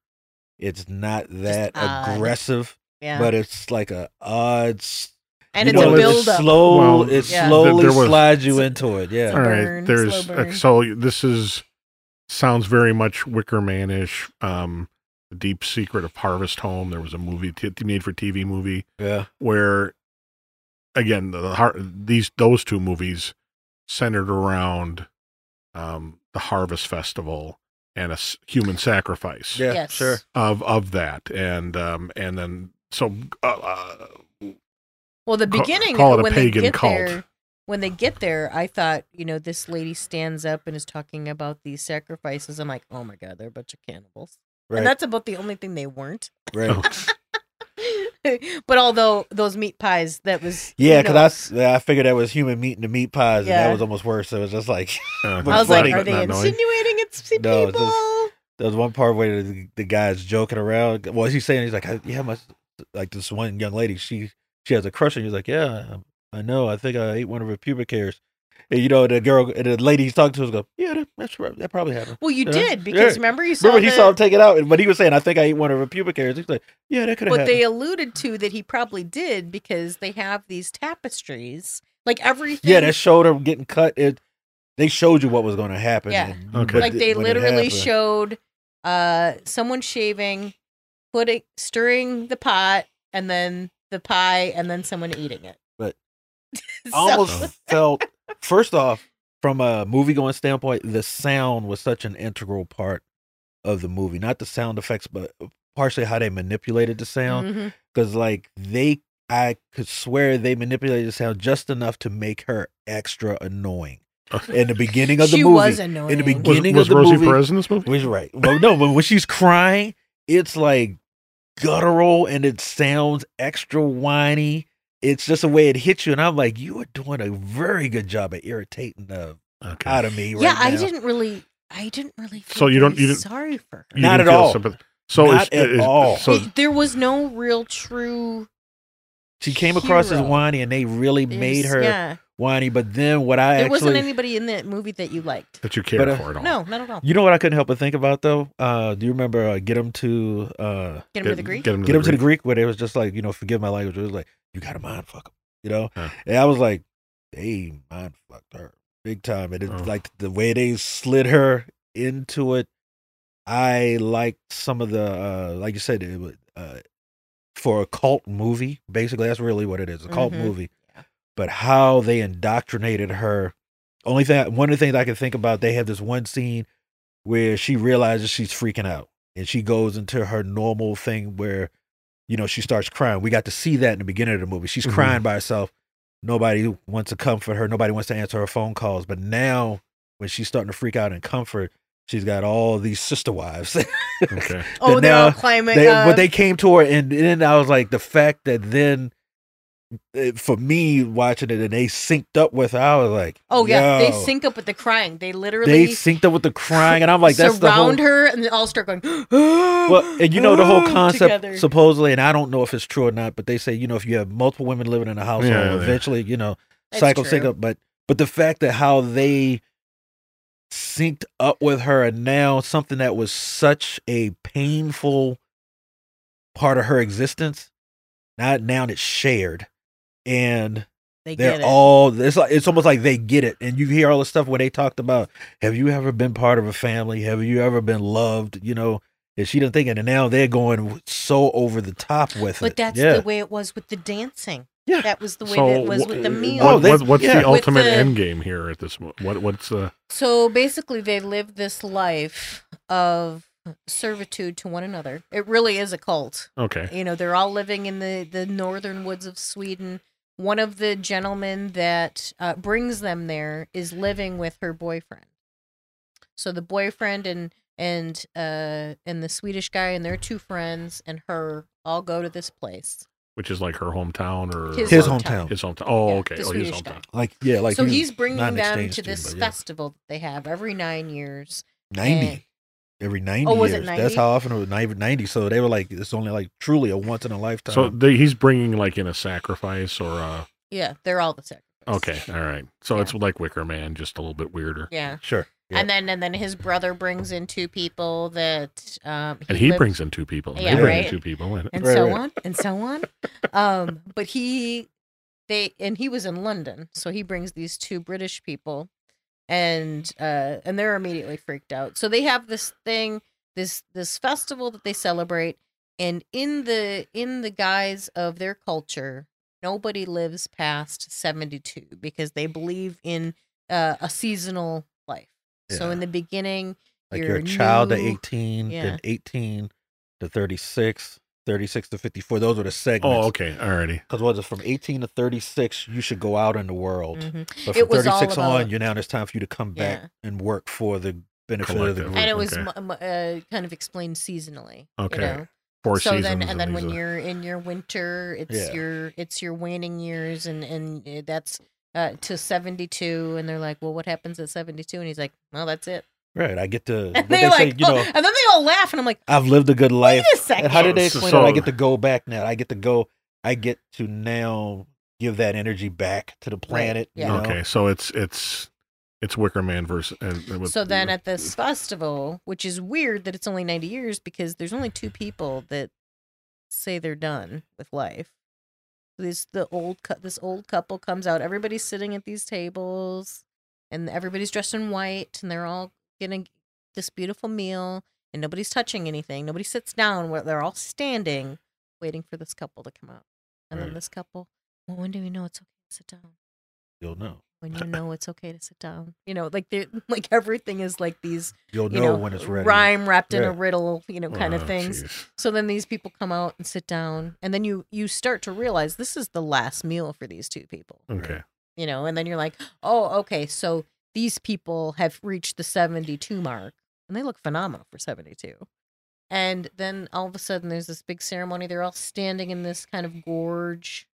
C: it's not that
B: odd.
C: aggressive,
B: Yeah,
C: but it's like a odd. S-
B: and
C: you
B: it's
C: know,
B: a
C: it
B: build up.
C: Slow,
A: Well,
C: it
B: Yeah.
C: slowly
A: was-
C: slides you into it. Yeah.
B: a
A: All right,
B: burn,
A: there's
B: slow
A: uh, so this is sounds very much Wicker Manish. Um, the Deep Secret of Harvest Home. There was a movie t- made for TV movie
C: Yeah.
A: where, again, the har- these those two movies centered around um, the Harvest Festival and a s- human sacrifice
C: Yeah.
B: Yes.
C: Sure.
A: of of that, and um, and then so uh, uh,
B: Well, the beginning
A: call it a
B: when
A: pagan
B: they get
A: cult.
B: there, when they get there, I thought, you know, this lady stands up and is talking about these sacrifices. I'm like, oh my god, they're a bunch of cannibals,
C: Right.
B: and that's about the only thing they weren't.
C: right. <laughs>
B: But although those meat pies, that was
C: Yeah,
B: you
C: because I, I figured that was human meat and the meat pies, and that was almost worse. So it was just like <laughs>
A: uh,
C: But
B: I was
C: funny,
B: like, are they insinuating it's the
C: No, it's
B: people?
C: just- there was one part where the, the guy's joking around. Well, he's saying he's like, I, yeah, my like this one young lady, she she has a crush, and he's like, yeah, I know. I think I ate one of her pubic hairs. And you know, the girl, the lady he's talking to, was go, yeah, that, that's. That probably happened.
B: Well, you
C: Yeah.
B: did because
C: Yeah.
B: remember you saw
C: Remember, he saw him take it out, but he was saying, I think I ate one of her pubic hairs. He's like, yeah, that could have
B: But
C: happened.
B: they alluded to that he probably did because they have these tapestries, like everything.
C: yeah, that showed him getting cut. It they showed you what was going to happen.
B: Yeah.
C: and-
A: Okay.
B: like they literally showed uh someone shaving, putting stirring the pot, and then the pie, and then someone eating it.
C: But
B: So- <laughs>
C: I almost <laughs> felt first off from a movie going standpoint the sound was such an integral part of the movie not the sound effects but partially how they manipulated the sound
B: mm-hmm.
C: because like they i could swear they manipulated the sound just enough to make her extra annoying in the beginning of the
B: she
C: movie
B: was annoying.
A: was,
C: beginning
A: was
C: of the
A: Rosie
C: movie-
A: Perez in this movie?
C: was right well no but when she's crying it's like guttural and it sounds extra whiny it's just the way it hits you and i'm like you are doing a very good job at irritating the
A: Okay.
C: out of me right
B: yeah, I didn't really, I didn't really. Feel
A: So you don't- you didn't-
B: sorry for her.
C: Not at all.
A: sympath- So
C: Not
A: is,
C: at
A: is-
C: all.
A: So
B: It- there was no real true.
C: she came across as whiny and they really made
B: There's-
C: her
B: Yeah,
C: whiny but then what i
B: there
C: actually
B: wasn't anybody in that movie that you liked.
A: that you care
C: But, uh,
A: for at all.
B: No, not at all.
C: you know what i couldn't help but think about though uh do you remember uh, get him to uh
B: Get him to the Greek.
A: Get him to
C: get
A: the
C: him to the
A: Greek.
C: greek where it was just like you know forgive my language it was like you gotta mind fuck him you know
A: Huh.
C: and i was like they mind fucked her big time and it's
A: Oh.
C: like the way they slid her into it i liked some of the uh like you said it was uh for a cult movie basically that's really what it is a cult
B: Mhm.
C: movie
B: Yeah.
C: But how they indoctrinated her only thing one of the things i can think about they have this one scene where she realizes she's freaking out and she goes into her normal thing where you know she starts crying we got to see that in the beginning of the movie she's
A: Mhm.
C: crying by herself nobody wants to comfort her nobody wants to answer her phone calls but now when she's starting to freak out and comfort she's got all these sister wives <laughs>
A: Okay.
B: Oh,
C: that
B: they're
C: now
B: all climbing.
C: they,
B: uh,
C: but they came to her and then i was like the fact that then Eh, for me watching it and they synced up with i was like
B: oh yeah, they
C: yo.
B: sync up with the crying. They literally they
C: synced up with the crying and i'm like that's the whole
B: her, and they all start going. <gasps>
C: Well, and you know the whole <gasps> concept
B: together.
C: supposedly, and I don't know if it's true or not, but they say you know if you have multiple women living in a household,
A: Yeah, yeah.
C: eventually you know
B: It's
C: cycle sync up. But but the fact that how they synced up with her, and now something that was such a painful part of her existence, not now it's shared, and
B: they
C: They're
B: get it.
C: all it's like it's almost like they get it. And you hear all the stuff where they talked about have you ever been part of a family? Have you ever been loved? You know, and she didn't think it. And now they're going so over the top with it.
B: but that's
C: yeah.
B: the way it was with the dancing.
C: Yeah.
B: That was the way
A: So
B: that it was
A: wh-
B: with the meal.
C: Oh, they-
A: what- what's
C: yeah.
A: the ultimate
B: the-
A: end game here at this? mo- What what's uh
B: So basically, they live this life of servitude to one another. It really is a cult.
A: okay?
B: You know, they're all living in the, the northern woods of Sweden. One of the gentlemen that uh, brings them there is living with her boyfriend. So the boyfriend and and uh and the Swedish guy and their two friends and her all go to this place.
A: Which is like her hometown or
B: His
C: His
B: hometown.
C: hometown.
A: His hometown. Oh,
B: Yeah,
A: okay.
B: the
A: Oh, his
B: Swedish guy.
C: Like yeah, like
B: so
C: you-
B: he's bringing them
C: exchange
B: to
C: student,
B: this
C: yeah.
B: festival that they have every nine years.
C: ninety.
B: And-
C: Every ninety
B: Oh, was it
C: years.
B: 90?
C: That's how often it was ninety. 90. So they were like, it's only like truly a once in a lifetime.
A: So they, he's bringing like in a sacrifice or a.
B: Yeah, they're all the sacrifice.
A: Okay, all right. So
B: Yeah.
A: it's like Wicker Man, just a little bit weirder.
B: Yeah.
C: sure. Yeah.
B: And then and then his brother brings in two people that um
A: And he
B: lived-
A: brings in two people. and
B: Yeah,
A: they bring in
B: right.
A: two people. And,
B: and
C: Right,
B: so
C: right.
B: on and so on. Um but he they and he was in London, so he brings these two British people and uh and they're immediately freaked out. So they have this thing this this festival that they celebrate and in the in the guise of their culture nobody lives past 72 because they believe in uh, a seasonal life. So in the beginning
C: like
B: you're
C: you're, a child to
B: new-
C: 18,
B: Yeah.
C: then 18 to 36, 36 to 54. Those are the segments.
A: oh, okay. Alrighty.
C: Because was it from 18 to 36, you should go out in the world.
B: Mhm.
C: But
B: It
C: from
B: was
C: 36
B: about-
C: on, you now it's time for you to come back
B: Yeah.
C: and work for the benefit of the group.
B: and it was
A: okay.
B: m- m- uh, kind of explained seasonally.
A: Okay.
B: You know?
A: Four
B: so then and then when
A: are-
B: you're in your winter, it's
C: Yeah.
B: your it's your waning years, and and uh, that's uh, to seventy two, and they're like, well, what happens at seventy two? And he's like, well, that's it.
C: Right. I get to,
B: And they
C: they
B: like,
C: say, you
B: oh,
C: know,
B: and then they all laugh, and I'm like,
C: I've lived a good life.
B: wait a second.
C: And how did they explain
A: so-
C: it? I get to go back now. I get to go. I get to now give that energy back to the planet.
B: yeah.
C: You know?
A: Okay, so it's it's it's Wicker Man versus. Uh, and, and with-
B: so then at this festival, which is weird that it's only 90 years because there's only two people that say they're done with life. This the old cou- this old couple comes out. Everybody's sitting at these tables, and everybody's dressed in white, and they're all getting this beautiful meal, and nobody's touching anything. Nobody sits down. Where they're all standing, waiting for this couple to come out. And then this couple, well, when do we know it's okay to sit down?
C: You'll know.
B: When you <laughs> know it's okay to sit down, you know, like they <laughs> like everything is like these
C: You'll
B: you
C: know,
B: know,
C: when it's ready.
B: rhyme wrapped in a riddle, you know, kind
A: Oh,
B: of things.
A: jeez.
B: So then these people come out and sit down, and then you you start to realize this is the last meal for these two people,
A: Okay.
B: you know, and then you're like, oh, okay, so these people have reached the 72 mark, and they look phenomenal for 72. And then all of a sudden, there's this big ceremony. They're all standing in this kind of gorge,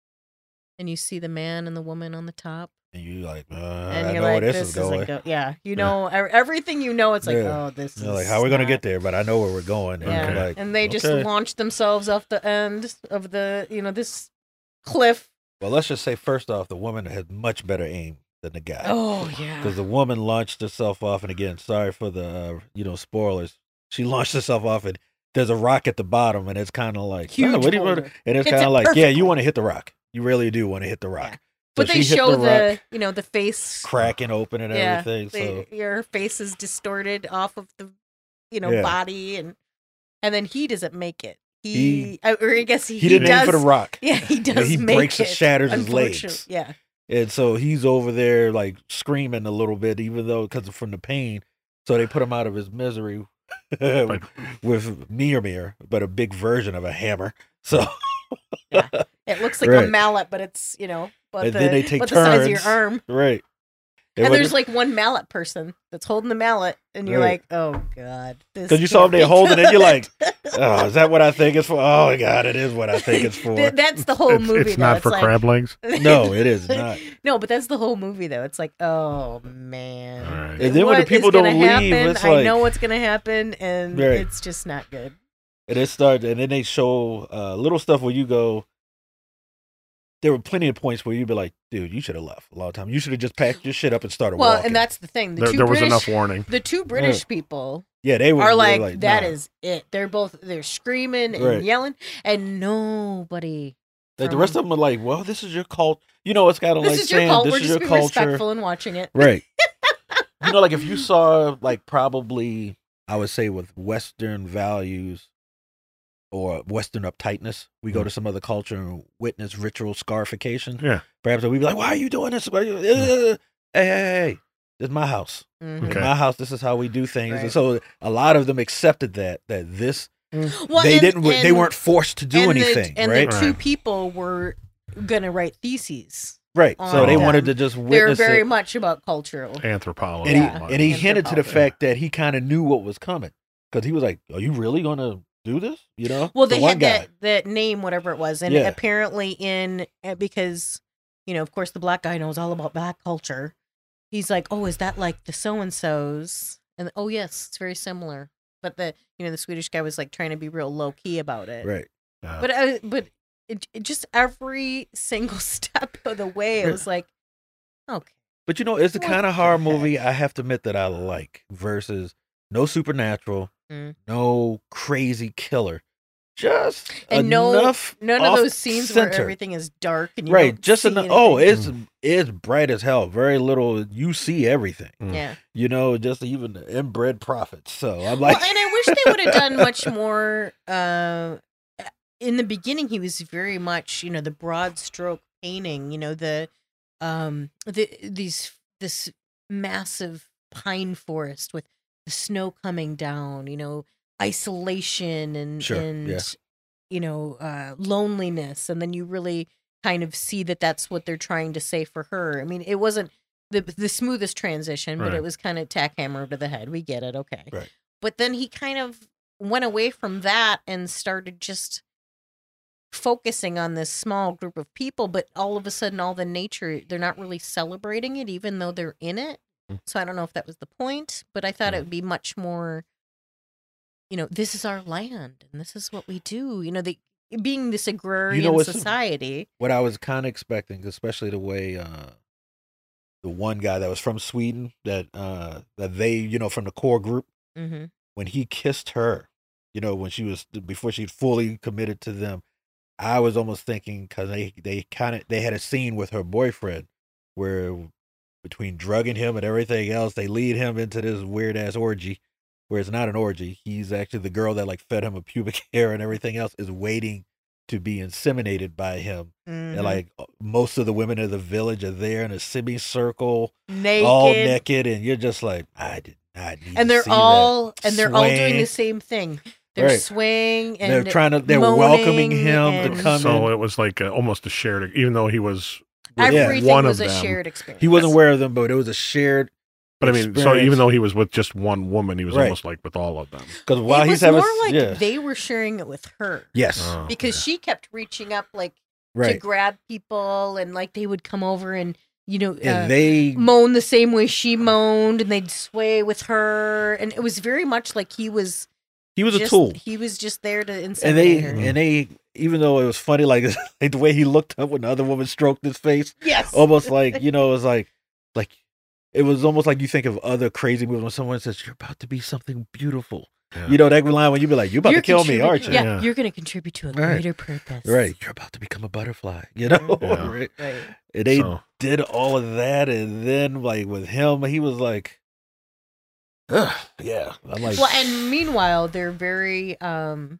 B: and you see the man and the woman on the top,
C: And you're like, uh,
B: and
C: I
B: you're
C: know
B: like,
C: where
B: "This,
C: is going.
B: go-" Yeah, you know everything. You know, it's like,
C: Yeah.
B: oh, this
C: like, how are we gonna get there? But I know where we're going. And
B: Yeah,
C: like,
B: and they just
C: okay.
B: launched themselves off the end of the, you know, this cliff.
C: Well, let's just say first off, the woman had much better aim than the guy.
B: Oh yeah,
C: Because the woman launched herself off, and again, sorry for the uh, you know spoilers. She launched herself off, and there's a rock at the bottom, and it's kind of like,
B: huge.
C: "Oh. And it's kind of like, yeah, you want to hit the rock. You really do want to hit the rock.
B: Yeah.
C: So
B: But they show
C: the,
B: the,
C: rock,
B: you know, the face.
C: cracking open and
B: Yeah,
C: everything.
B: they-
C: so
B: your face is distorted off of the, you know,
C: Yeah.
B: body, and and then he doesn't make it. He,
C: He-
B: or I guess he,
C: he, didn't
B: does.
C: aim for the rock. <laughs>
B: Yeah, he does.
C: he breaks and shatters his legs.
B: Yeah,
C: And so he's over there like screaming a little bit, even though because from the pain. So they put him out of his misery <laughs>
A: But-
C: with Mjolnir, but a big version of a hammer. <laughs> So yeah.
B: it looks like a mallet, but it's you know, but
C: And
B: the,
C: then they take
B: but the size of your
C: turns.
B: arm.
C: right.
B: And, there's like one mallet person that's holding the mallet, and you're
C: Right.
B: like, oh god.
C: Because you saw them there holding it, you're like, <laughs> oh, is that what I think it's for? Oh my god, it is what I think it's for.
B: Th- that's the whole
A: It's,
B: movie.
A: it's
B: though.
A: not
B: It's
A: for
B: like-
A: crab legs. <laughs>
C: no, it is not.
B: no, but that's the whole movie though. It's like, oh man.
A: All right.
C: And then when the people don't leave,
B: happen?
C: it's
B: I
C: like-
B: know what's gonna happen, and
C: Right.
B: it's just not good.
C: And it starts, and then they show uh, little stuff where you go. There were plenty of points where you'd be like, "Dude, you should have left a long time. You should have just packed your shit up and started
B: Well,
C: walking."
B: and that's the thing. The
A: There,
B: two
A: there was
B: British,
A: enough warning.
B: the two British people
C: yeah, they were
B: are
C: they were
B: like, "That
C: nah.
B: is it. They're both they're screaming and
C: Right.
B: yelling, and nobody
C: Like the rest of them are like, well, this is your cult. You know, it's kind of
B: This
C: like
B: is your
C: saying
B: cult.
C: this
B: We're
C: is
B: just
C: your
B: being
C: culture,
B: respectful and watching it.
C: right? you know, like if you <laughs> saw like probably I would say with Western values or Western uptightness, we go
A: Mhm.
C: to some other culture and witness ritual scarification.
A: Yeah.
C: Perhaps we'd be like, why are you doing this? Why you- <laughs> Hey, hey, hey, hey, this is my house.
B: Mhm.
A: Okay.
C: my house. This is how we do things. And so a lot of them accepted that that this
B: Well,
C: they
B: and-
C: didn't they weren't forced to do
B: and
C: anything,
B: The, and
C: right?
B: the two
A: Right.
B: people were gonna write theses.
C: right. So they
A: them.
C: wanted to just
B: They're very
C: it.
B: much about cultural.
A: Anthropology.
C: and he
B: Yeah.
C: and he hinted to the fact that he kind of knew what was coming because he was like, "Are you really gonna do this?" You know?
B: Well, they
C: one
B: had
C: guy.
B: that that name, whatever it was, and
C: Yeah.
B: apparently in uh, because you know, of course, the black guy knows all about black culture. He's like, "Oh, is that like the so and so's?" And oh, yes, it's very similar. But the you know the Swedish guy was like trying to be real low key about it.
C: right.
B: But uh, but it, it just every <laughs> single step of the way, it was like, okay,
C: But you know, it's the kind of horror movie I have to admit that I like versus no supernatural,
B: Mm.
C: no crazy killer, just
B: and no
C: enough
B: none of those scenes where everything is dark and you
C: right,
B: don't
C: just enough. Oh,
B: anything.
C: it's it's bright as hell. Very little. You see everything.
A: Mm.
B: yeah.
C: You know, just even the inbred prophets. So I'm like,
B: well, and I wish they would have done much more. Uh, in the beginning, he was very much, you know, the broad stroke painting. You know, the um, the these this massive pine forest with the snow coming down. You know, isolation and
C: Sure,
B: and
C: yeah.
B: you know uh, loneliness, and then you really kind of see that that's what they're trying to say for her. I mean, it wasn't the the smoothest transition, but
A: Right.
B: it was kind of tack hammer to the head. We get it, okay.
C: Right.
B: But then he kind of went away from that and started just focusing on this small group of people. But all of a sudden, all the nature they're not really celebrating it, even though they're in it.
A: Mm.
B: So I don't know if that was the point, but I thought it
A: Mm.
B: would be much more. You know, this is our land, and this is what we do. You know, the being this agrarian
C: what's-
B: society.
C: what I was kind of expecting, especially the way uh, the one guy that was from Sweden that uh, that they you know from the core group
B: hmm
C: when he kissed her, you know when she was before she fully committed to them, I was almost thinking because they they kind of they had a scene with her boyfriend where between drugging him and everything else, they lead him into this weird ass orgy. Where it's not an orgy. He's actually the girl that like fed him a pubic <laughs> hair and everything else is waiting to be inseminated by him.
B: Mm-hmm.
C: And like uh, most of the women of the village are there in a semicircle,
B: naked,
C: all naked, and you're just like, I did not need.
B: and they're
C: see that."
B: all and they're all doing the same thing. They're
C: Right.
B: swaying and
C: They're trying to. They're welcoming him
B: and-
C: to come
A: so
C: in.
A: it was like a, almost a shared, even though he was with
B: everything
A: one
B: was
A: of
B: a
A: them.
B: shared experience.
C: He wasn't aware of them, but it was a shared.
A: But I mean, so
C: experience.
A: even though he was with just one woman, he was
C: Right.
A: almost like with all of them.
C: Because while
B: it
C: he's
B: was
C: having,
B: more like
C: yeah,
B: they were sharing it with her
C: yes,
A: Oh,
B: because
A: yeah.
B: she kept reaching up like to
C: right,
B: grab people and like they would come over and you know uh,
C: and they
B: moan the same way she moaned and they'd sway with her and it was very much like he was
C: he was a
B: just,
C: tool,
B: He was just there to inseminate
C: and they
B: her.
C: and they even though it was funny, like, <laughs> like the way he looked up when the other woman stroked his face,
B: Yes.
C: almost <laughs> like you know, it was like like it was almost like you think of other crazy movies when someone says you're about to be something beautiful.
A: Yeah.
C: You know that line when you be like, "You're about
B: You're
C: to kill me, aren't you?"
B: Yeah,
A: Yeah.
B: you're going to contribute to a
C: Right.
B: greater purpose.
C: Right, you're about to become a butterfly. You know, <laughs>
A: Yeah.
C: right?
B: Right.
C: And they
A: So-
C: did all of that, and then like with him, he was like, Ugh, "Yeah." I'm like,
B: well, and meanwhile, they're very um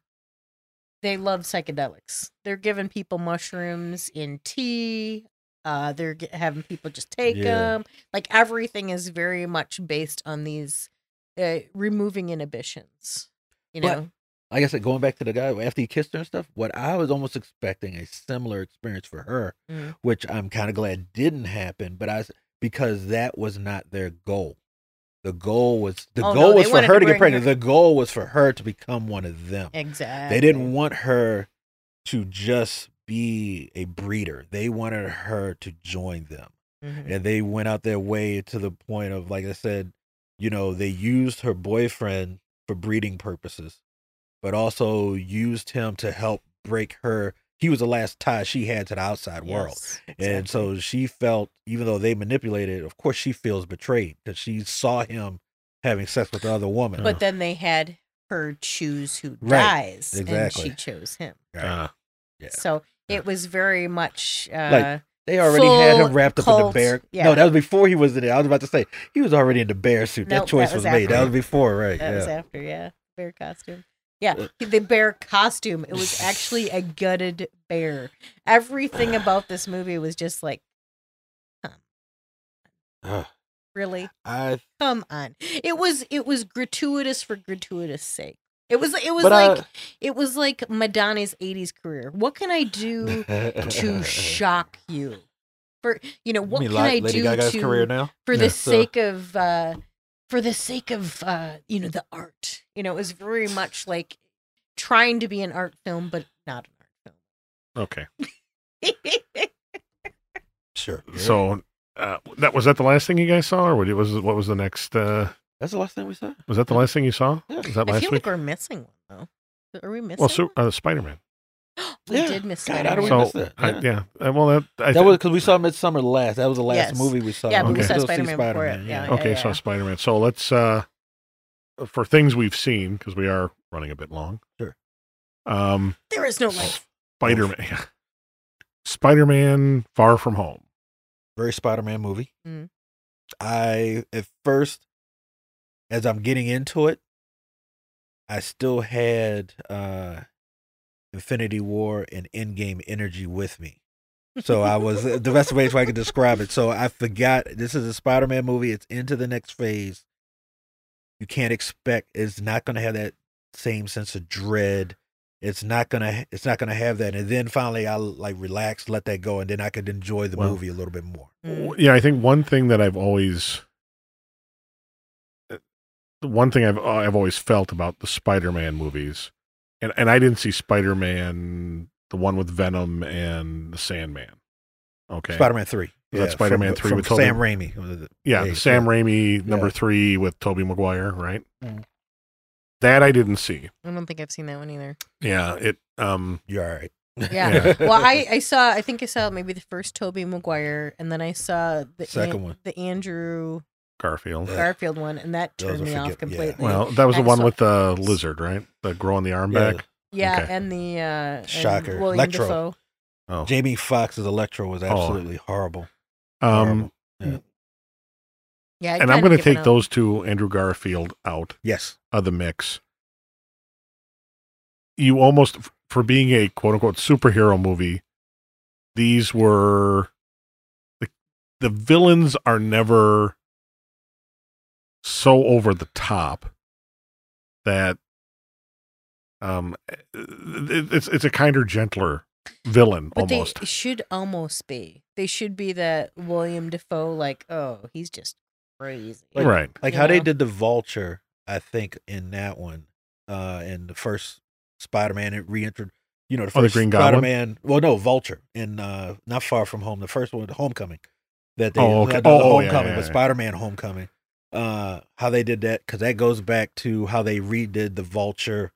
B: they love psychedelics. They're giving people mushrooms in tea. Uh they're ge- having people just take
C: Yeah.
B: them. Like everything is very much based on these uh, removing inhibitions. You
C: But-
B: know.
C: like I said, going back to the guy after he kissed her and stuff, what I was almost expecting a similar experience for her,
B: Mhm.
C: which I'm kind of glad didn't happen, but I was because that was not their goal. The goal was the
B: Oh,
C: goal
B: they
C: was for her
B: to
C: to get pregnant.
B: her-
C: The goal was for her to become one of them.
B: Exactly.
C: They didn't want her to just be a breeder. They wanted her to join them.
B: Mhm.
C: And they went out their way to the point of, like I said, you know, they used her boyfriend for breeding purposes, but also used him to help break her. He was the last tie she had to the outside world.
B: Yes,
C: And so she felt, even though they manipulated, of course, she feels betrayed because she saw him having sex with the other woman.
B: but then they had her choose who
C: Right,
B: dies
C: exactly.
B: and she chose him.
C: Right.
A: Uh,
C: Yeah.
B: So It was very much uh,
C: Like, They already had him
B: Full
C: wrapped up in the bear.
B: yeah.
C: No, that was before he was in it. I was about to say he was already in the bear suit.
B: Nope,
C: that choice
B: that
C: was,
B: was
C: made. That was before, right?
B: that
C: yeah.
B: was after, yeah, bear costume. Yeah, the bear costume. It was actually a gutted bear. Everything about this movie was just like,
C: Ugh.
B: really,
C: I
B: come on. It was it was gratuitous for gratuitous sake. It was it was
C: uh,
B: like it was like Madonna's '80s career. What can I do to <laughs> shock you? For you know, what can
C: Li-
B: I
C: Lady
B: do
C: Gaga's
B: to
C: career now?
B: for
A: Yeah.
B: the
C: So-
B: sake of uh for the sake of uh you know the art you know it was very much like trying to be an art film but not an art film
C: Okay. Sure.
A: So uh, that was that the last thing you guys saw, or what was what was the next? Uh,
C: that's the last thing we saw.
A: was that the last thing you saw?
C: Yeah.
A: Was that
B: i
A: last
B: feel
A: week?
B: like we're missing one though are we missing
A: well, so, uh, Spider Man.
B: One? <gasps> we
C: Yeah.
B: did miss
C: God,
B: that
C: how do we
A: So
C: miss that?
A: I,
C: Yeah.
A: yeah, uh, well, that I
C: That
A: thi-
C: was because we saw Midsommar last. That was the last
B: Yes.
C: movie we saw.
B: Yeah,
A: but we saw
C: still see
B: Spider-Man before it.
C: Spider-Man,
B: Yeah,
A: okay. So
B: yeah.
A: Spider Man. So let's uh, for things we've seen because we are running a bit long.
C: Sure.
A: Um,
B: there is no life
A: Spider Man. <laughs> Spider Man Far From Home.
C: very Spider-Man movie.
B: Mhm.
C: I at first, as I'm getting into it, I still had uh Infinity War and Endgame energy with me. So I <laughs> was the best way I could describe it. So I forgot this is a Spider-Man movie. It's into the next phase. You can't expect it's not going to have that same sense of dread. It's not gonna. It's not gonna have that. And then finally, I like relax, let that go, and then I could enjoy the
A: Well-
C: movie a little bit more.
B: Mm.
A: Yeah, I think one thing that I've always, uh, the one thing I've I've always felt about the Spider-Man movies, and and I didn't see Spider-Man, the one with Venom and the Sandman. Okay,
C: Spider-Man three.
A: Was that Spider-Man 3
C: from
A: with Tobey-
C: Sam Raimi.
A: yeah, the Sam
C: yeah.
A: Raimi number
C: Yeah.
A: three with Tobey Maguire, right?
C: Mhm.
A: That I didn't see.
B: i don't think i've seen that one either
A: Yeah, it. Um,
C: You're all right.
B: yeah <laughs> well i i saw i think i saw maybe the first tobey maguire and then i saw the
C: Second
B: An-
C: one.
B: the andrew
A: Garfield.
C: Yeah.
B: garfield one and that
C: Those
B: turned
C: are
B: me off
C: forget- yeah.
B: completely
A: Well, that was the one
B: saw-
A: with the lizard, right? The growing the arm
C: Yeah.
A: back.
B: Yeah,
A: Okay.
B: and the uh and
C: Shocker.
B: William
C: Electro.
B: Dafoe.
A: Oh,
C: Jamie Foxx's Electro was
A: Oh.
C: absolutely horrible.
A: um,
C: Horrible.
B: Yeah, I'd
A: and I'm
B: kinda
A: going to
B: given
A: take
B: up.
A: those two Andrew Garfield out
C: Yes.
A: of the mix. You almost, for being a quote unquote superhero movie, these were the the villains are never so over the top that um it, it's it's a kinder gentler villain
B: But
A: almost
B: they should almost be. They should be that William Dafoe, like, oh, he's just crazy.
C: Like-
A: right
C: Like
B: You
C: how they did the Vulture, I think, in that one, uh, in the first Spider-Man, it reintroduced. You know, the
A: Oh, the
C: first
A: Green
C: Spider-Man. Well, no, Vulture in uh, not far from home. The first one, Homecoming. That they,
A: Oh, okay.
C: not the
A: Oh, oh, yeah,
C: Homecoming,
A: yeah,
C: but. Spider-Man Homecoming. Uh, how they did that because that goes back to how they redid the Vulture,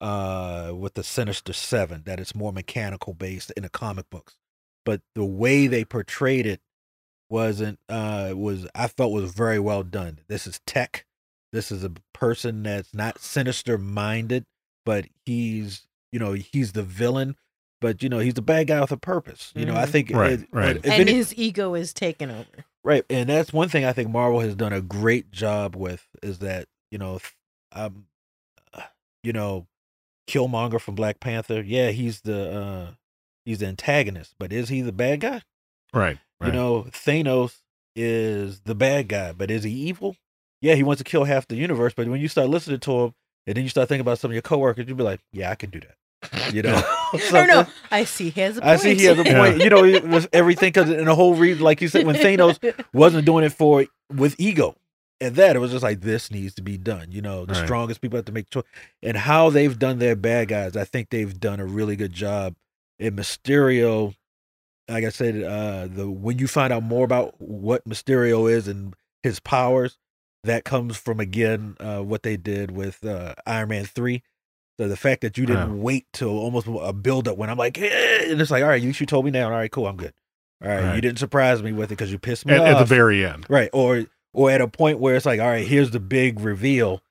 C: uh, with the Sinister Seven. That it's more mechanical based in the comic books, but the way they portrayed it wasn't uh was I felt was very well done. This is tech. This is a person that's not sinister minded, but he's you know he's the villain, but you know he's the bad guy with a purpose. You know I
B: Mhm.
C: think
A: Right,
C: it-
A: right.
C: if
B: and
C: any-
B: his ego is taken over.
C: Right, and that's one thing I think Marvel has done a great job with is that you know um uh, you know Killmonger from Black Panther. Yeah, he's the uh he's the antagonist, but is he the bad guy?
A: right right
C: You know, Thanos is the bad guy, but is he evil? Yeah, he wants to kill half the universe, but when you start listening to him and then you start thinking about some of your coworkers, you'd be like, yeah, I can do that. You know? <laughs> <laughs>
B: I don't know. I see he has a point.
C: I see he has a
A: Yeah.
C: point. <laughs> You know, it was everything because in the whole reason, like you said, when Thanos wasn't doing it for with ego. And that it was just like this needs to be done. You know, the
A: Right.
C: strongest people have to make choice. And how they've done their bad guys, I think they've done a really good job. In Mysterio, like I said, uh the when you find out more about what Mysterio is and his powers, that comes from again uh what they did with uh Iron Man three. So the fact that you didn't wait till almost a build up when I'm like, eh, and it's like, all right, you, you told me now. All right, cool, I'm good. All right,
A: Right.
C: you didn't surprise me with it because you pissed me
A: at,
C: off.
A: at the very end
C: right, or or at a point where it's like, all right, here's the big reveal,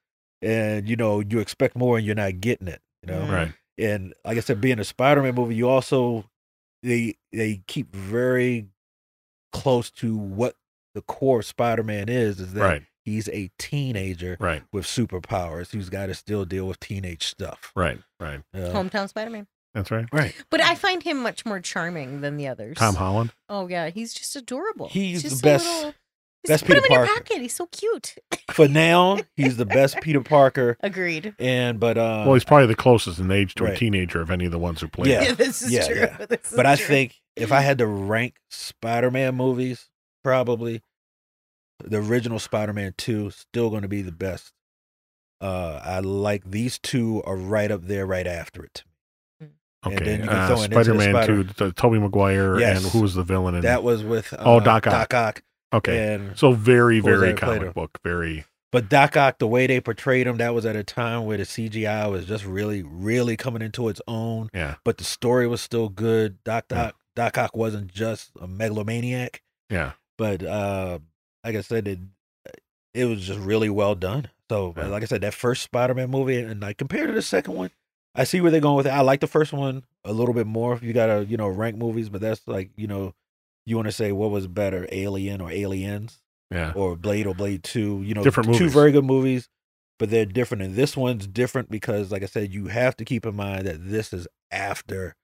C: and you know you expect more and you're not getting it. You know,
A: right
C: and like I said, being a Spider-Man movie, you also they they keep very close to what the core Spider-Man is. Is that
A: Right.
C: He's a teenager
A: Right.
C: with superpowers who's got to still deal with teenage stuff.
A: Right. Right.
C: Uh,
B: Hometown Spider Man.
A: That's right.
C: right.
B: But I find him much more charming than the others.
A: Tom Holland.
B: Oh yeah, he's just adorable.
C: He's
B: just
C: the
B: a
C: best-
B: little-
C: best
B: just put him
C: Peter
B: in your
C: Parker.
B: pocket. He's so cute.
C: For now, he's the best Peter <laughs> Parker.
B: Agreed.
C: And but uh,
A: well, he's probably the closest in age to a teenager of any of the ones who played.
C: Yeah.
A: him. <laughs>
B: this is
C: yeah,
B: true.
C: yeah. <laughs>
B: This is
C: but I
B: true.
C: think if I had to rank Spider-Man movies, probably the original Spider-Man Two still going to be the best. Uh, I like these two are right up there, right after it. And
A: Okay.
C: then you can
A: uh,
C: in
A: Spider-Man
C: Spider-
A: 2, the Tobey Maguire,
C: Yes.
A: and who was the villain in
C: That was with uh,
A: Oh, Doc Ock.
C: Doc Ock.
A: Okay.
C: And
A: so very, very
C: that played
A: comic
C: him?
A: book. Very.
C: but Doc Ock, the way they portrayed him, that was at a time where the CGI was just really, really coming into its own.
A: Yeah.
C: But the story was still good. Doc
A: Yeah.
C: Doc Doc Ock wasn't just a megalomaniac.
A: Yeah.
C: but uh, like I said, it uh, it was just really well done. So, like I said, that first Spider-Man movie, and like compared to the second one, I see where they're going with it. I like the first one a little bit more. If you gotta, you know, rank movies, but that's like, you know, you want to say what was better, Alien or Aliens,
A: Yeah.
C: or Blade or Blade Two. You know,
A: Different
C: two very good movies, but they're different. And this one's different because, like I said, you have to keep in mind that this is after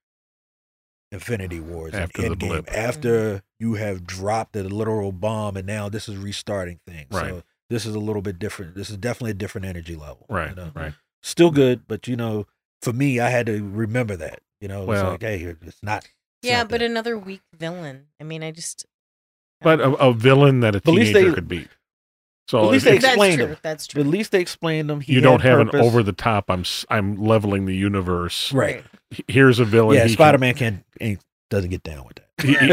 C: Infinity Wars
A: After
C: and Endgame,
A: blip.
C: after you have dropped a literal bomb, and now this is restarting things.
A: Right.
C: So this is a little bit different. This is definitely a different energy level. you
A: Right.
C: know?
A: Right.
C: Still good, but you know, for me, I had to remember that. You know,
A: Well-
C: it's like, hey, it's not. it's
B: Yeah,
C: not
B: but
C: that.
B: another weak villain. I mean, I just.
A: But a, a villain that a
C: But at least
A: teenager
C: they-
A: could beat. So
C: at least they
A: if
B: That's
C: explained
B: true.
C: him.
B: That's
C: But
B: true.
C: at least they explained them. He
A: you don't
C: had
A: have an over the top. I'm s- I'm leveling the universe.
C: right.
A: H- Here's a villain.
C: Yeah, Spider Man can ain't doesn't get down with that.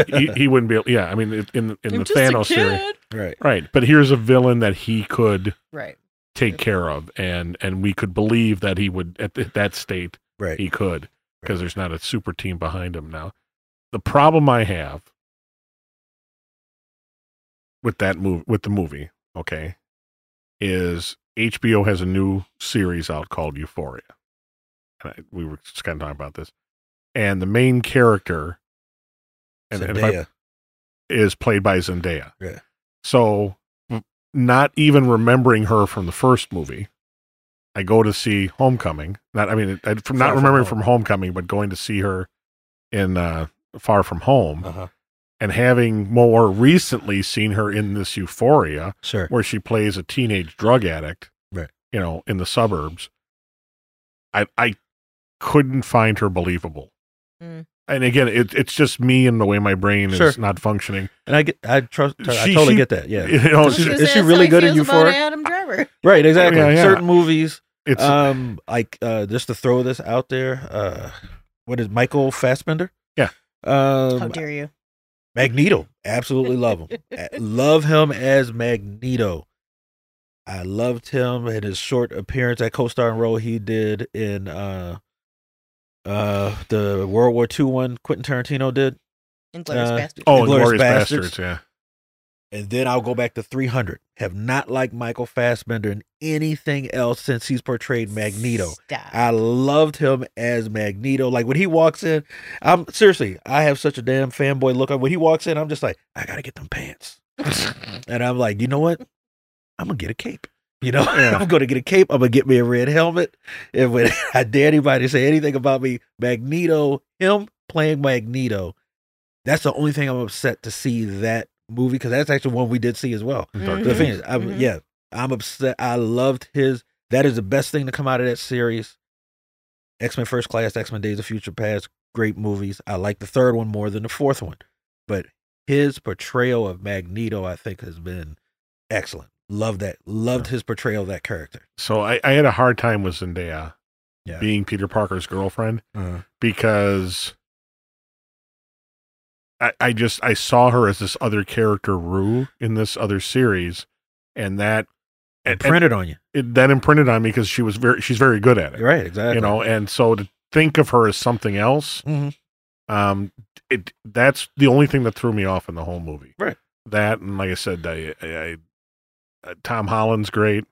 A: he, he, he- he wouldn't be. Able, yeah, I mean, in in
B: I'm
A: the Thanos series,
C: right.
A: right? But here's a villain that he could
B: Right.
A: take care of, and and we could believe that he would at th- that state
C: Right.
A: he could because there's not a super team behind him now. The problem I have with that movie, with the movie, okay, is HBO has a new series out called Euphoria. And I, we were just kind of talking about this, and the main character, and, and I- is played by Zendaya.
C: Yeah.
A: So, not even remembering her from the first movie, I go to see Homecoming. Not, I mean, I, from
C: Far
A: not
C: From
A: remembering
C: Home.
A: from Homecoming, but going to see her in uh, Far From Home,
C: Uh huh.
A: and having more recently seen her in this Euphoria,
C: Sure.
A: where she plays a teenage drug addict,
C: Right.
A: You know, in the suburbs. I I couldn't find her believable.
B: Mm.
A: And again, it, it's just me and the way my brain
C: Sure.
A: is not functioning.
C: And I get, I trust, I
A: She-
C: totally
A: she-
C: get that. Yeah.
A: You know,
C: Is she- is she really good in
B: feels about
C: Euphoria?
B: Adam Driver. <laughs>
C: Right. Exactly.
A: Yeah, yeah.
C: Certain movies.
A: it's
C: Um, like uh, just to throw this out there. Uh, what is Michael Fassbender?
A: Yeah.
B: How
C: Um,
B: dare you?
C: Magneto. Absolutely love him. <laughs> Love him as Magneto. I loved him in his short appearance, that co-starring role he did in uh uh the World War II one Quentin Tarantino did.
B: Inglourious
C: uh,
B: Basterds.
A: oh,
C: Inglourious Basterds.
A: Basterds. Yeah,
C: And then I'll go back to 300. Have not liked Michael Fassbender in anything else since he's portrayed Magneto.
B: Stop.
C: I loved him as Magneto. Like when he walks in, I'm seriously, I have such a damn fanboy look. Up. When he walks in, I'm just like, I gotta get them pants. <laughs> and I'm like, you know what? I'm gonna get a cape. You know, <laughs>
A: Yeah.
C: I'm gonna get a cape. I'm gonna get me a red helmet. And when <laughs> I dare anybody to say anything about me, Magneto, him playing Magneto, that's the only thing I'm upset to see that movie because that's actually one we did see as well.
A: Dark
B: Mhm.
C: The thing is, I'm,
B: Mhm.
C: yeah, I'm upset. I loved his. That is the best thing to come out of that series. X Men First Class, X Men Days of Future Past, great movies. I like the third one more than the fourth one, but his portrayal of Magneto, I think, has been excellent. Love that. Loved his portrayal of that character.
A: So I, I had a hard time with Zendaya
C: Yeah.
A: being Peter Parker's girlfriend
C: Uh,
A: because I, I just I saw her as this other character Rue in this other series, and that and, and
C: on you,
A: it, that imprinted on me because she was very she's very good at it,
C: right? Exactly.
A: you know. And so to think of her as something else,
C: Mhm.
A: um, it that's the only thing that threw me off in the whole movie.
C: Right.
A: That and like I said, I, I, I uh, Tom Holland's great.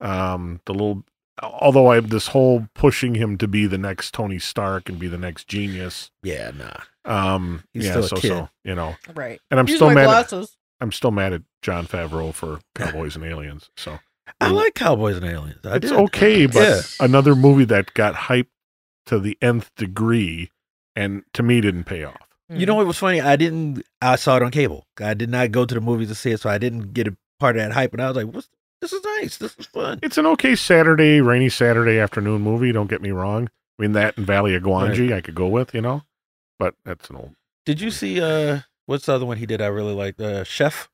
A: Um, the little although I this whole pushing him to be the next Tony Stark and be the next genius.
C: Yeah, nah.
A: Um,
C: He's
A: yeah,
C: still a
A: so
C: kid.
A: so you know,
B: Right.
A: and I'm
B: Use
A: still
B: my
A: mad. At. I'm still mad at Jon Favreau for <laughs> Cowboys and Aliens. So
C: I like Cowboys and Aliens. I
A: it's
C: did.
A: okay, but
C: Yeah.
A: another movie that got hyped to the nth degree, and to me didn't pay off.
C: You know what was funny? I didn't. I saw it on cable. I did not go to the movies to see it, so I didn't get a part of that hype. And I was like, "What's this? Is nice. This is fun."
A: It's an okay Saturday, rainy Saturday afternoon movie. Don't get me wrong. I mean that and Valley of Gwangi, I could go with, you know, but that's an old.
C: Did you see? uh What's the other one he did? I really liked. Uh, Chef.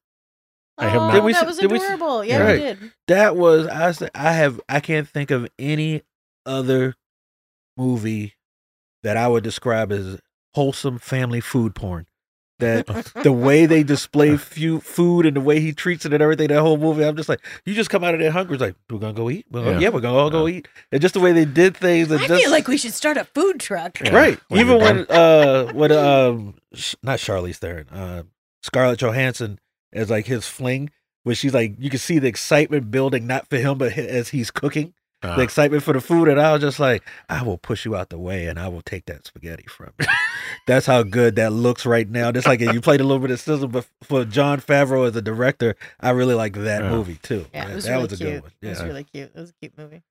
A: I have
B: oh,
A: not-
C: Did we
B: that was
C: did we s-
B: adorable. Yeah,
C: Right.
B: we did.
C: That was. I. s- I have. I can't think of any other movie that I would describe as wholesome family food porn. That the way they display fu- food and the way he treats it and everything, that whole movie, I'm just like, you just come out of there hungry. It's like, we're gonna go eat. We're gonna,
A: Yeah.
C: yeah. we're gonna all go eat. And just the way they did things. And
B: I
C: just,
B: feel like we should start a food truck.
A: Yeah.
C: right.
A: When
C: Even when uh when um not Charlize Theron, uh Scarlett Johansson as like his fling, where she's like, you can see the excitement building not for him but as he's cooking,
A: Uh,
C: the excitement for the food, and I was just like, I will push you out the way and I will take that spaghetti from you. <laughs> That's how good that looks right now. Just like you played a little bit of sizzle, but for Jon Favreau as a director, I really like that
A: Yeah.
C: movie too.
B: Yeah, it was
C: that
B: really
C: was a
B: cute.
C: good one.
B: It was really cute. It was a cute movie.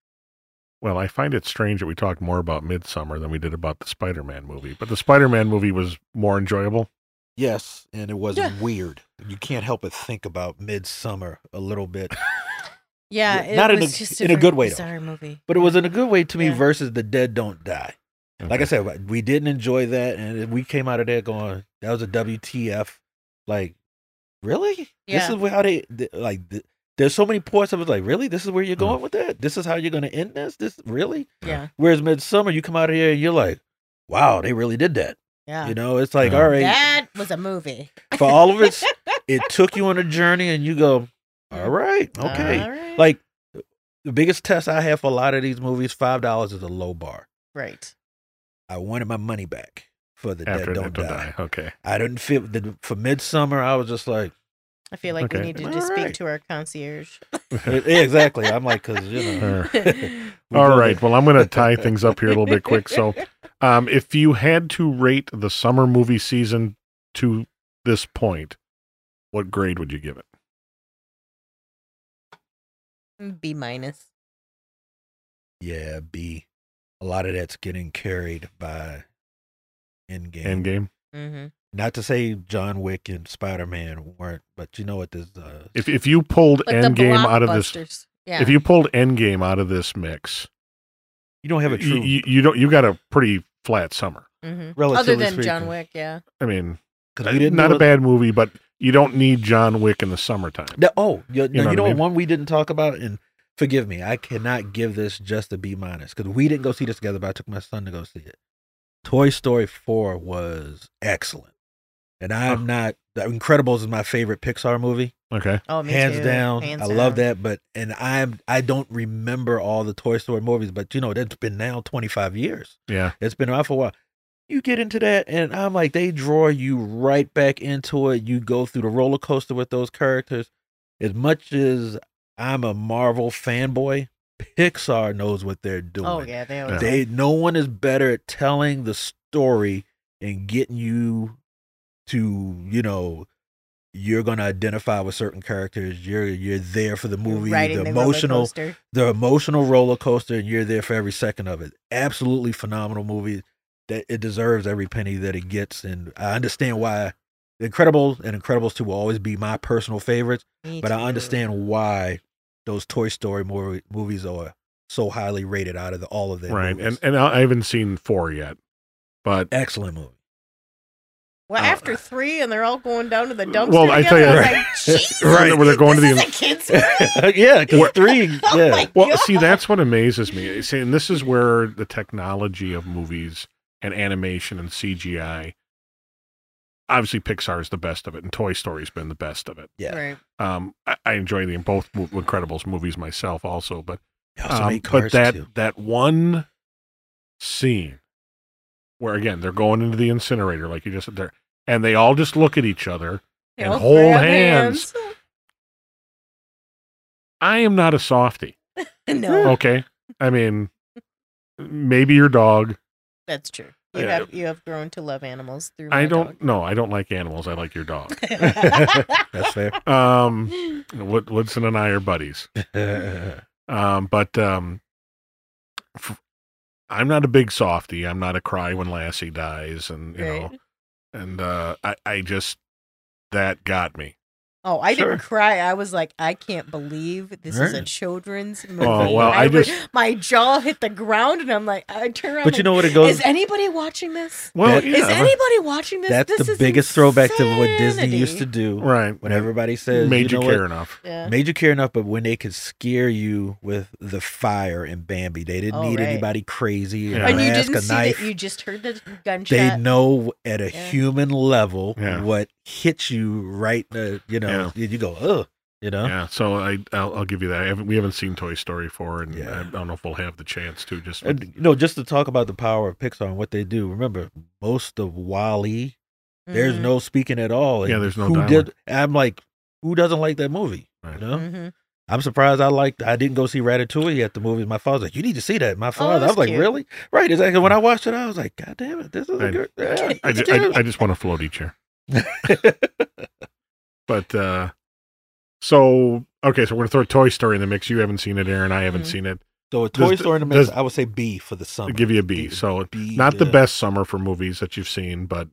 A: well, I find it strange that we talked more about Midsommar than we did about the Spider-Man movie, but the Spider-Man movie was more enjoyable.
C: Yes, and it was
B: Yeah.
C: weird. You can't help but think about Midsommar a little bit. <laughs>
B: Yeah,
C: Yeah,
B: it
C: not in
B: was
C: a-
B: just
C: in a good way, though.
B: Bizarre movie.
C: But it was in a good way to me
B: Yeah.
C: versus The Dead Don't Die. Like I said, we didn't enjoy that, and we came out of there going, "That was a WTF." Like, really?
B: Yeah.
C: This is how they th- like. Th- there's so many points. I was like, "Really? This is where you're
A: Hmm.
C: going with that? This is how you're going to end this? This really?"
B: Yeah,
C: Whereas Midsommar, you come out of here and you're like, "Wow, they really did that."
B: yeah.
C: You know, it's like,
A: Yeah.
C: all right,
B: That was a movie.
C: for all of it, <laughs> it took you on a journey, and you go, "All right, okay."
B: All right.
C: Like the biggest test I have for a lot of these movies, five dollars is a low bar.
B: right.
C: I wanted my money back for the
A: After
C: Dead Don't,
A: Dead Don't
C: Die.
A: Die. Okay.
C: I didn't feel the, for Midsommar. I was just like,
B: I feel like
A: Okay.
B: we need to
C: All
B: just speak to our concierge.
C: yeah, <laughs> exactly. I'm like, cause you know.
A: Sure. <laughs>
C: we
A: All
C: go
A: right. Well, I'm going to tie things up here a little bit quick. So, <laughs> um, if you had to rate the summer movie season to this point, what grade would you give it?
B: B minus.
C: Yeah, B. A lot of that's getting carried by Endgame.
A: Endgame.
B: Mm-hmm.
C: Not to say John Wick and Spider Man weren't, but you know what? There's uh,
A: If if you pulled
B: But
A: Endgame out of this.
B: Yeah.
A: if you pulled Endgame out of this mix,
C: you don't have a
A: you,
C: true
A: you, you don't you got a pretty flat summer.
B: Mhm
C: relatively
B: Other than
C: speaking.
B: John Wick, yeah.
A: I mean,
C: because we didn't
A: not a bad movie, but you don't need John Wick in the summertime.
C: No, oh, you,
A: know
C: you
A: what
C: know,
A: I mean?
C: one we didn't talk about, and forgive me, I cannot give this just a B minus because we didn't go see this together, but I took my son to go see it. Toy Story Four was excellent, and I'm
A: Huh.
C: not. The Incredibles is my favorite Pixar movie,
A: Okay.
B: Oh, me
C: hands
B: too.
C: down.
B: Hands
C: I love that, but and I'm I don't remember all the Toy Story movies, but you know that's been now 25 years.
A: Yeah.
C: It's been around for a while. You get into that, and I'm like, they draw you right back into it. You go through the roller coaster with those characters. As much as I'm a Marvel fanboy, Pixar knows what they're oh, doing.
B: Oh yeah, they always.
C: They no one is better at telling the story and getting you to, you know, you're gonna identify with certain characters. You're you're there for the movie, the
B: the
C: emotional
B: coaster.
C: the emotional roller coaster and you're there for every second of it absolutely phenomenal movie that it deserves every penny that it gets and i understand why the incredibles and incredibles 2 will always be my personal favorites
B: Me
C: but i understand why those toy story movie, movies are so highly rated out of the, all of them
A: Right.
C: movies.
A: And and I haven't seen four yet, but
C: excellent movie
B: Well,
A: Uh,
B: after three, and they're all going down to the dumpster.
A: Well, I tell you-
B: I was like, <laughs>
C: Right.
A: Where they're going to the-
B: is a kids' <laughs>
C: yeah because three <laughs>
B: Oh
C: yeah
B: my
A: Well,
B: God.
A: see, that's what amazes me. See, and this is where the technology of movies and animation and CGI. Obviously, Pixar is the best of it, and Toy Story's been the best of it.
C: yeah
B: Right.
A: Um, I, I enjoy the both Mo- Incredibles movies myself, also, but
C: They also
A: um, but that
C: too.
A: that one scene where again they're going into the incinerator, like you just said there, and they all just look at each other.
B: They
A: And hold
B: grab
A: hands. <laughs> I am not a softie. <laughs>
B: no.
A: Okay. I mean, maybe your dog.
B: That's true. You
A: Yeah.
B: have you have grown to love animals through. My
A: I don't. No, I don't like animals. I like your dog.
B: Dog. <laughs> <laughs>
C: That's fair.
A: Um, <laughs> Wood, Woodson and I are buddies. Um, but um, f- I'm not a big softy. I'm not a cry when Lassie dies, and you know,
B: Right.
A: and uh, I, I just that got me.
B: Oh, I
C: Sure.
B: didn't cry. I was like, I can't believe this is a children's oh, movie.
A: Oh, well, I
B: re-
A: just- <laughs>
B: my jaw hit the ground, and I'm like, I turn around.
C: but you
B: like,
C: know what it goes.
B: is anybody watching this?
A: Well,
C: That-
A: yeah,
B: is anybody watching this?
C: That's
B: this
C: the
B: is
C: biggest throwback to what Disney used to do.
A: right.
C: When everybody says,
A: made
C: you,
A: you,
C: know
A: care
C: what?
A: enough.
B: Yeah.
C: Made you care enough, but when they could scare you with the fire and Bambi, they didn't
B: Oh,
C: need
B: right.
C: anybody crazy
A: Yeah.
C: or
B: and you
C: mask
B: didn't
C: a
B: see
C: knife.
B: that. You just heard the gunshot.
C: they know at a
B: Yeah.
C: human level
A: Yeah.
C: what hits you right in the, you know, you go, ugh, you know?
A: Yeah, so I I'll, I'll give you that. I haven't, we haven't seen Toy Story four, and
C: Yeah.
A: I don't know if we'll have the chance to. Just
C: And, you know, just to talk about the power of Pixar and what they do, remember, most of WALL-E, there's
B: Mhm.
C: no speaking at all.
A: Yeah, there's no
C: Who
A: dialogue.
C: did, I'm like, who doesn't like that movie?
A: Right.
C: You know?
B: Mhm.
C: I'm surprised I liked. I didn't go see Ratatouille at the movies. My father's like, "You need to see that." My father, I
B: Oh, that's
C: was like,
B: cute.
C: "Really?" Right? Exactly. When I watched it, I was like, "God damn it, this is a
A: I-
C: good." <laughs> Yeah,
A: I, ju- I, I just want a floaty chair. <laughs> But uh so okay, so we're gonna throw Toy Story in the mix. You haven't seen it, Aaron. I haven't
B: Mhm.
A: seen it.
C: so a Toy
A: Does-
C: Story in the mix,
A: does-
C: I would say B for the summer.
A: Give you a B.
C: B-
A: So
C: B,
A: not the best summer for movies that you've seen, but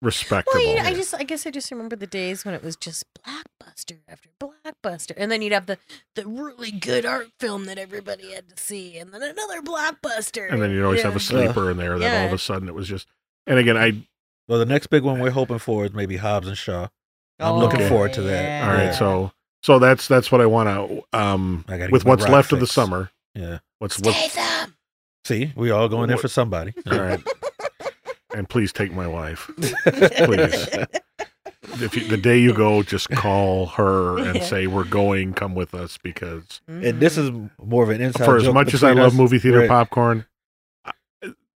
A: respectable.
B: Well, you know, I just, I guess I just remember the days when it was just blockbuster after blockbuster, and then you'd have the the really good art film that everybody had to see, and then another blockbuster,
A: and then you'd always have a
B: Yeah.
A: sleeper in there that all of a sudden it was just. And again, I
C: Well, the next big one we're hoping for is maybe Hobbs and Shaw. I'm looking
A: Okay.
C: forward to that.
B: yeah.
A: all right. So so that's that's what I want to um
C: I gotta
A: with what's
C: rock
A: left of the summer.
C: Yeah.
A: What's what's
C: See, we all going in for somebody. <laughs>
A: all right. And please take my wife. Please. <laughs> If you, the day you go, just call her and say we're going. Come with us because
C: And this is more of an inside
A: for as much as I
C: between
A: love movie theater
C: Right.
A: popcorn,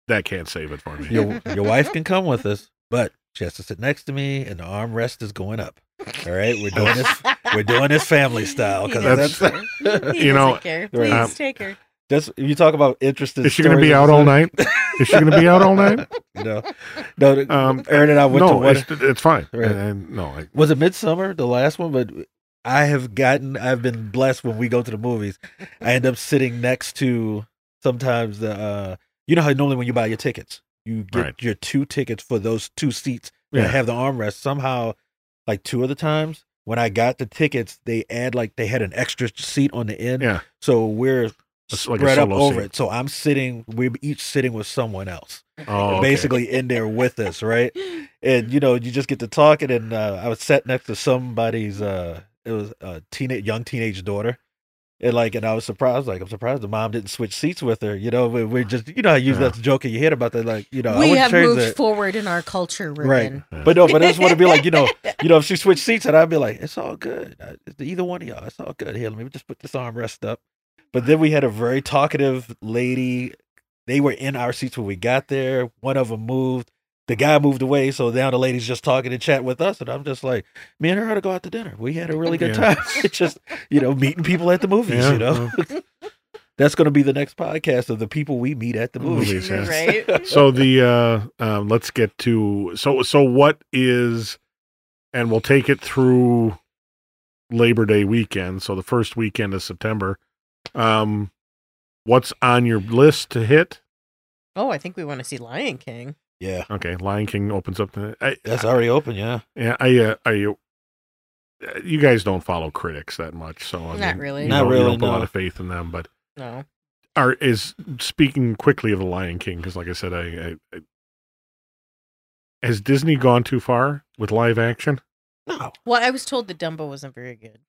A: that can't save it for me.
C: your your wife can come with us, but she has to sit next to me, and the armrest is going up. All right, we're doing this. <laughs> We're doing this family style because
A: That's-
C: that's,
B: doesn't- he
A: you know,
B: doesn't care. Please
C: um,
B: take her.
C: Just you talk about interesting.
A: Is she going to be out all night? Is she going to be out all night?
C: stuff, You know, no. the-
A: Um,
C: Aaron and I went to
A: no,
C: one.
A: it's, it's fine.
C: Right.
A: And, and no, I,
C: Was it Midsommar, the last one? But I have gotten. I've been blessed when we go to the movies. I end up sitting next to sometimes the. uh You know how normally when you buy your tickets, you get
A: Right.
C: your two tickets for those two seats that
A: yeah.
C: have the armrest. Somehow, like two of the times when I got the tickets, they add like they had an extra seat on the end.
A: Yeah.
C: So we're
A: It's like
C: spread up over
A: seat.
C: it. So I'm sitting. We're each sitting with someone else,
A: Oh, okay.
C: basically in there with us, right? And you know, you just get to talking. And uh, I was sat next to somebody's. uh It was a teenage, young teenage daughter. And like, and I was surprised. Like, I'm surprised the mom didn't switch seats with her. You know, we- we're just, you know, how you
A: Yeah.
C: that's a joke you hear about that. Like, you know,
B: we
C: wouldn't
B: have moved
C: that.
B: forward in our culture,
C: Right.
B: Ruben.
A: Yeah.
C: But no, but I just want to be like, you know, <laughs> you know, if she switched seats, and I'd be like, it's all good. Uh, It's either one of y'all, it's all good. Here, let me just put this armrest up. But then we had a very talkative lady. They were in our seats when we got there. One of them moved. The guy moved away, so now the lady's just talking and chat with us, and I'm just like, me and her ought to go out to dinner. We had a really good
A: Yeah.
C: time. <laughs> It's just, you know, meeting people at the movies.
A: Yeah,
C: you know, <laughs> that's going to be the next podcast of the people we meet at the movies.
A: Movies, yeah.
B: right? <laughs>
A: so the uh um let's get to so so what is and we'll take it through labor day weekend so the first weekend of september um what's on your list to hit
B: Oh, I think we want to see Lion King.
C: Yeah,
A: okay lion king opens up the I,
C: that's already open. Yeah,
A: yeah i uh, i uh, you guys don't follow critics that much so I
B: Not
A: mean,
B: really.
A: you
C: Not
A: don't- you
C: really,
A: don't put a lot of faith in them but
B: No.
A: are is speaking quickly of the lion king because like i said I, I, I has disney gone too far with live action
C: no,
B: Well, I was told that Dumbo wasn't very good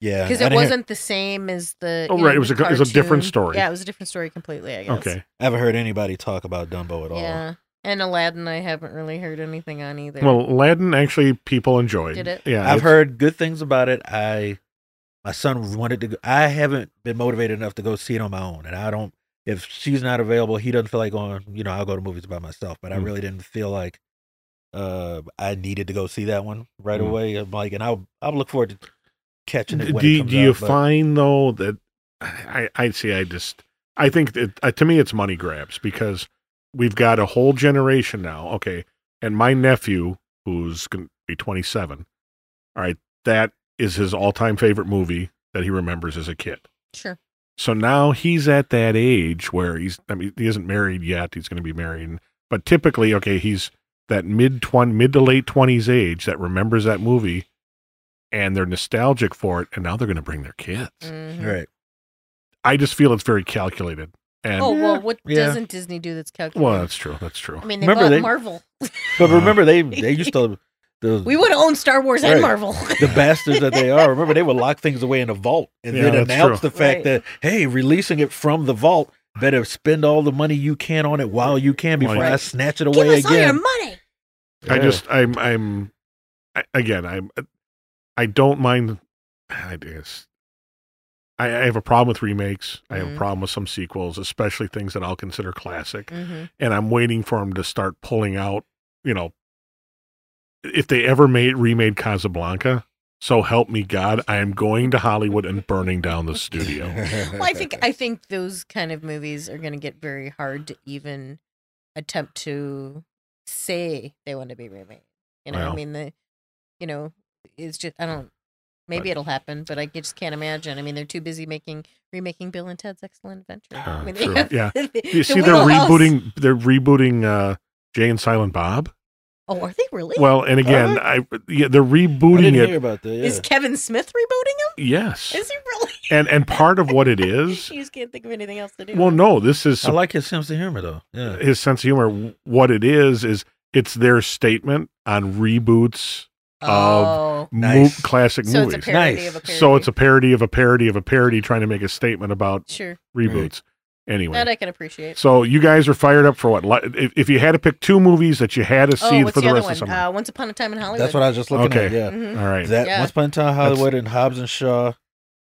C: yeah,
B: because it
C: didn't hear-
B: wasn't the same as the.
A: Oh,
B: you
A: right,
B: know,
A: it was
B: the
A: a- it was a different story.
B: Yeah, it was a different story completely. I guess.
A: okay
C: I haven't heard anybody talk about Dumbo at all.
B: Yeah, and Aladdin, I haven't really heard anything on either.
A: Well, Aladdin actually people enjoyed.
B: Did it?
A: Yeah,
C: I've
A: it's-
C: heard good things about it. I my son wanted to go. I haven't been motivated enough to go see it on my own, and I don't. If she's not available, he doesn't feel like going. You know, I'll go to movies by myself. But I
A: Mm.
C: really didn't feel like uh I needed to go see that one right
A: Mm.
C: away. I'm like, and I'll I'll look forward to catching it.
A: Do,
C: When
A: do,
C: it
A: you-
C: comes
A: do you
C: out, but-
A: find though that I I see I just I think that uh, to me it's money grabs because we've got a whole generation now. Okay, and my nephew, who's going to be 27, all right, that is his all-time favorite movie that he remembers as a kid.
B: Sure.
A: So now he's at that age where he's, I mean, he isn't married yet. He's going to be married. But typically, okay, he's that mid 20, mid to late 20s age that remembers that movie and they're nostalgic for it. And now they're going to bring their kids.
B: Mhm.
C: Right.
A: I just feel it's very calculated. And,
B: Oh well, what
C: Yeah.
B: doesn't Disney do that's calculated?
A: well, that's true. That's true.
B: I mean, they
C: Remember
B: bought
C: they-
B: Marvel. <laughs>
C: But remember, they they used to the <laughs>
B: We would own Star Wars and Marvel. <laughs>
C: the bastards that they are. Remember, they would lock things away in a vault and
A: Yeah,
C: then announce
A: true.
C: the fact
B: Right.
C: that hey, releasing it from the vault, better spend all the money you can on it while you can before I snatch it away
B: Give
C: away
B: us all your
C: again.
B: money.
A: I
C: Yeah.
A: just, I'm, I'm, I, again, I'm, I don't mind. I guess I, I have a problem with remakes. I have a
B: Mhm.
A: problem with some sequels, especially things that I'll consider classic.
B: hmm
A: And I'm waiting for them to start pulling out. You know, if they ever made remade Casablanca, so help me God, I am going to Hollywood and burning down the studio. <laughs>
B: Well, I think I think those kind of movies are going to get very hard to even attempt to say they want to be remade. You know,
A: Well.
B: I mean the, you know, it's just I don't. Maybe
A: But-
B: it'll happen, but I just can't imagine. I mean, they're too busy making remaking Bill and Ted's Excellent Adventure.
A: Uh, <laughs>
B: I mean,
A: true.
B: have
A: Yeah. <laughs>
B: the-
A: You
B: the
A: see, they're
B: wheelhouse.
A: rebooting. They're rebooting uh, Jay and Silent Bob.
B: Oh, are they really?
A: Well, and again,
C: they?
A: I yeah, they're
C: I
A: rebooting
C: didn't
A: it.
C: hear about that. Yeah.
B: Is Kevin Smith rebooting him?
A: Yes,
B: Is he really?
A: and and part of what it is. <laughs>
B: you just can't think of anything else to do.
A: Well, no, this is
C: I like his sense of humor though. Yeah.
A: his sense of humor. What it is is it's their statement on reboots of
B: Oh,
A: mo-
C: Nice.
A: classic
B: so
A: movies.
B: it's a parody
C: Nice.
B: of a parody.
A: So it's a parody of a parody of a parody, trying to make a statement about
B: sure
A: reboots. Anyway,
B: that I can appreciate.
A: so you guys are fired up for what? If, if you had to pick two movies that you had to see
B: Oh,
A: for
B: the,
A: the,
B: other
A: rest of
B: one?
A: summer,
B: Uh, Once Upon a Time in Hollywood.
C: That's what I was just looking
A: Okay.
C: at. Yeah.
B: Mhm.
A: all right.
C: That
B: Yeah.
C: Once Upon a Time in Hollywood and Hobbs and Shaw,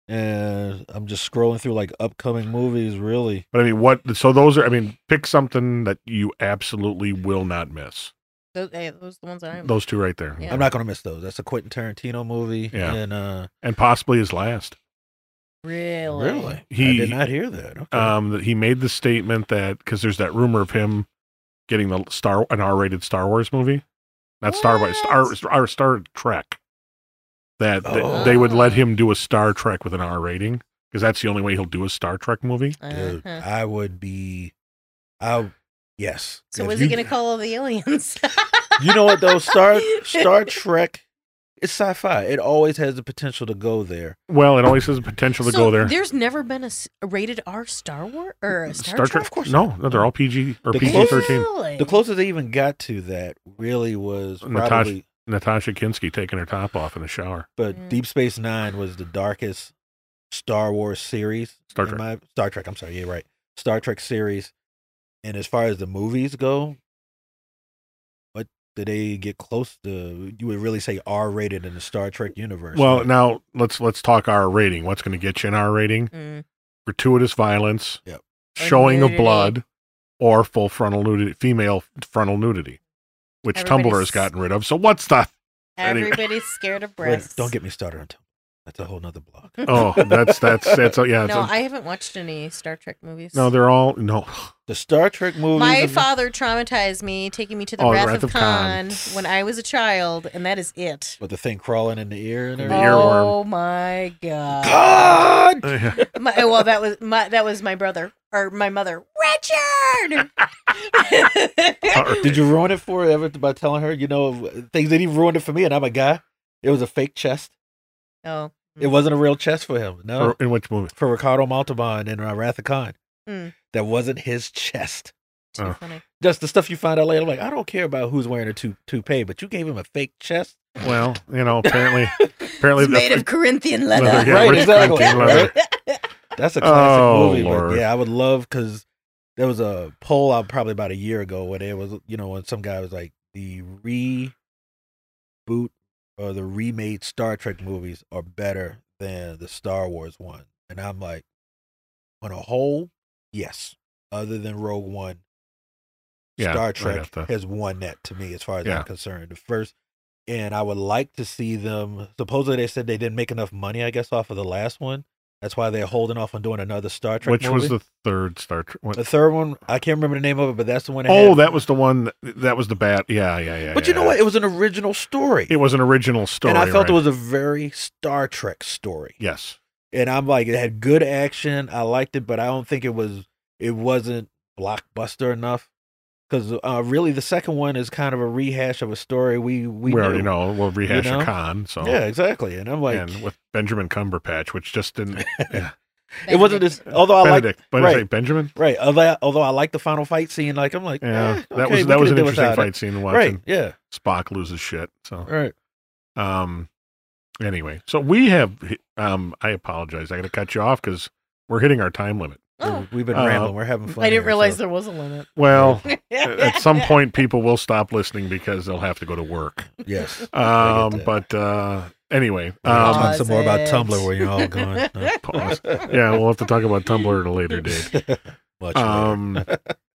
C: and I'm just scrolling through like upcoming movies. Really,
A: But I mean, what? So those are. I mean, pick something that you absolutely will not miss.
B: Those, hey, those are the ones that I'm.
A: Those two right there,
B: Yeah.
C: I'm not gonna miss those. That's a Quentin Tarantino movie.
A: Yeah.
C: and uh,
A: and possibly his last.
B: Really?
C: really, I
A: He-
C: did not hear that. Okay.
A: Um, he made the statement that because there's that rumor of him getting the star an R-rated Star Wars movie, not Star Wars, Star, Star Star Trek. That th-
C: Oh.
A: they would let him do a Star Trek with an R rating because that's the only way he'll do a Star Trek movie.
C: Dude,
B: Uh-huh.
C: I would be. I yes.
B: So
C: If
B: what's
C: you,
B: he going to call all the aliens?
C: You know what though? Star Star <laughs> Trek. It's sci-fi. It always has the potential to go there.
A: Well, it always has the potential to
B: so
A: go there.
B: There's never been a rated R Star Wars or a Star,
A: Star Trek,
C: Of course
A: no, no, they're all PG or
C: The
A: PG thirteen.
B: Really?
C: The closest they even got to that really was
A: Natasha-
C: probably,
A: Natasha Kinski taking her top off in the shower.
C: but
B: Mm.
C: Deep Space Nine was the darkest Star Wars series.
A: Star Trek.
C: my- Star Trek. I'm sorry. Yeah, right. Star Trek series. And as far as the movies go, what did they get close to? You would really say R rated in the Star Trek universe.
A: Well,
C: right?
A: now let's let's talk R rating. What's going to get you an R rating?
B: Mm.
A: Gratuitous violence,
C: Yep.
B: Or
A: showing of blood, or full frontal nudity, female frontal nudity, which Tumblr has gotten rid of. So what's the? Anyway.
B: Everybody's scared of
C: Wait,
B: breasts.
C: don't get me started on Tumblr. That's a whole nother blog.
A: Oh, that's that's that's yeah. It's
B: No,
A: a-
B: I haven't watched any Star Trek movies.
A: no, they're all no.
C: The Star Trek movies.
B: My
C: and-
B: father traumatized me, taking me to the
A: Oh,
B: Wrath, of Khan when I was a child, and that is it.
C: with the thing crawling in the ear and
A: The
C: everything.
A: earworm.
B: Oh my god!
C: God! <laughs>
B: My, oh, well, that was my that was my brother or my mother, Richard. <laughs> <laughs>
C: Did you ruin it for her ever by telling her, you know, things that he ruined it for me and I'm a guy? It was a fake chest.
B: Oh,
C: It wasn't a real chest for him. No.
A: Or in which movie?
C: For Ricardo Montalban in uh, Wrath of Khan.
B: Mm.
C: That wasn't his chest.
B: too
A: Oh.
B: funny.
C: Just the stuff you find out later. I'm like, I don't care about who's wearing a tou- toupee, but you gave him a fake chest.
A: Well, you know, apparently, <laughs> apparently
B: It's made
A: the,
B: of Corinthian
A: leather,
B: leather.
A: yeah,
C: Right, exactly.
A: Leather. <laughs>
C: That's a classic
A: Oh,
C: movie.
A: Lord.
C: But yeah, I would love because there was a poll out probably about a year ago where there was, you know, when some guy was like, the reboot or the remade Star Trek movies are better than the Star Wars one. And I'm like, on a whole, yes. Other than Rogue One,
A: Yeah,
C: Star Trek has won that to me as far as
A: Yeah.
C: I'm concerned. The first, and I would like to see them. Supposedly, they said they didn't make enough money, I guess, off of the last one. That's why they're holding off on doing another Star Trek.
A: Which was the third Star Trek?
C: the third one? I can't remember the name of it, but that's the one.
A: Oh,
C: had-
A: that was the one. That was the bat. Yeah, yeah, yeah.
C: But you
A: yeah.
C: know what? It was an original story,
A: It was an original story.
C: and I felt
A: right?
C: it was a very Star Trek story.
A: Yes.
C: And I'm like, it had good action. I liked it, but I don't think it was. It wasn't blockbuster enough. Because uh, really, the second one is kind of a rehash of a story we we,
A: We, already know. We'll rehash
C: know?
A: a con. So
C: Yeah, exactly. And I'm like,
A: and with Benjamin Cumberpatch, which just didn't. <laughs> yeah.
C: it wasn't as. Although I like
A: Benedict. What did I
C: right.
A: Benjamin.
C: right. Although although I like the final fight scene, like I'm like,
A: Yeah,
C: eh,
A: that
C: okay,
A: was
C: we
A: that was an interesting
C: without it.
A: fight scene watching
C: Right. Yeah.
A: Spock loses shit. So
C: Right.
A: um, anyway, so we have um, I apologize. I got to cut you off because we're hitting our time limit.
B: Oh,
C: We've been
A: Uh,
C: rambling. We're having fun.
B: I didn't
C: here,
B: realize
C: so-
B: there was a limit.
A: Well, <laughs> at some point, people will stop listening because they'll have to go to work.
C: Yes. <laughs>
A: Um, but uh, anyway, um,
C: talk some more about Tumblr where you're all going. <laughs> Uh,
A: Pause. yeah, we'll have to talk about Tumblr at a later date.
C: Much later.
A: Um,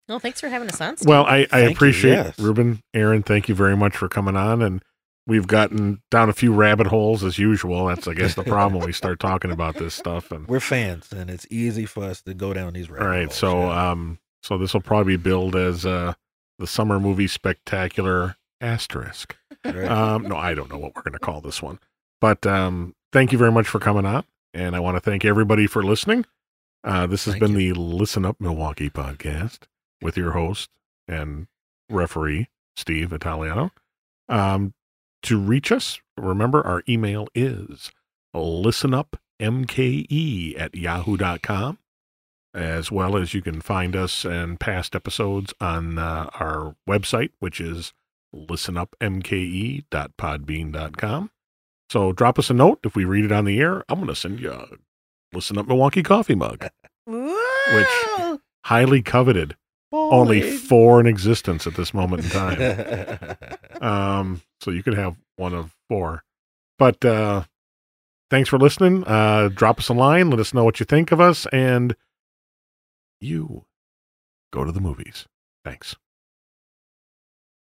B: Well, thanks for having us on. Steve.
A: well, I, I
C: Thank you,
A: appreciate
C: yes.
A: Ruben, Aaron. Thank you very much for coming on, and we've gotten down a few rabbit holes as usual. That's I guess the problem when we start talking about this stuff. And
C: We're fans, and it's easy for us to go down these rabbit
A: all right,
C: holes,
A: so
C: yeah.
A: um, so this will probably be billed as uh the summer movie spectacular asterisk.
C: Right.
A: Um, no, I don't know what we're going to call this one, but um, thank you very much for coming on, and I want to thank everybody for listening. Uh, this has
C: Thank
A: been the Listen Up Milwaukee podcast with your host and referee Steve Italiano. Um, to reach us, remember our email is listenupmke at yahoo.com, as well as you can find us and past episodes on uh, our website, which is listenupmke.podbean.com. So drop us a note. If we read it on the air, I'm going to send you a Listen Up Milwaukee coffee mug. <laughs>
B: which
A: Highly coveted. Only four in existence at this moment in time. <laughs> Um, so you could have one of four. But uh, thanks for listening. Uh, drop us a line. Let us know what you think of us. And you go to the movies. Thanks.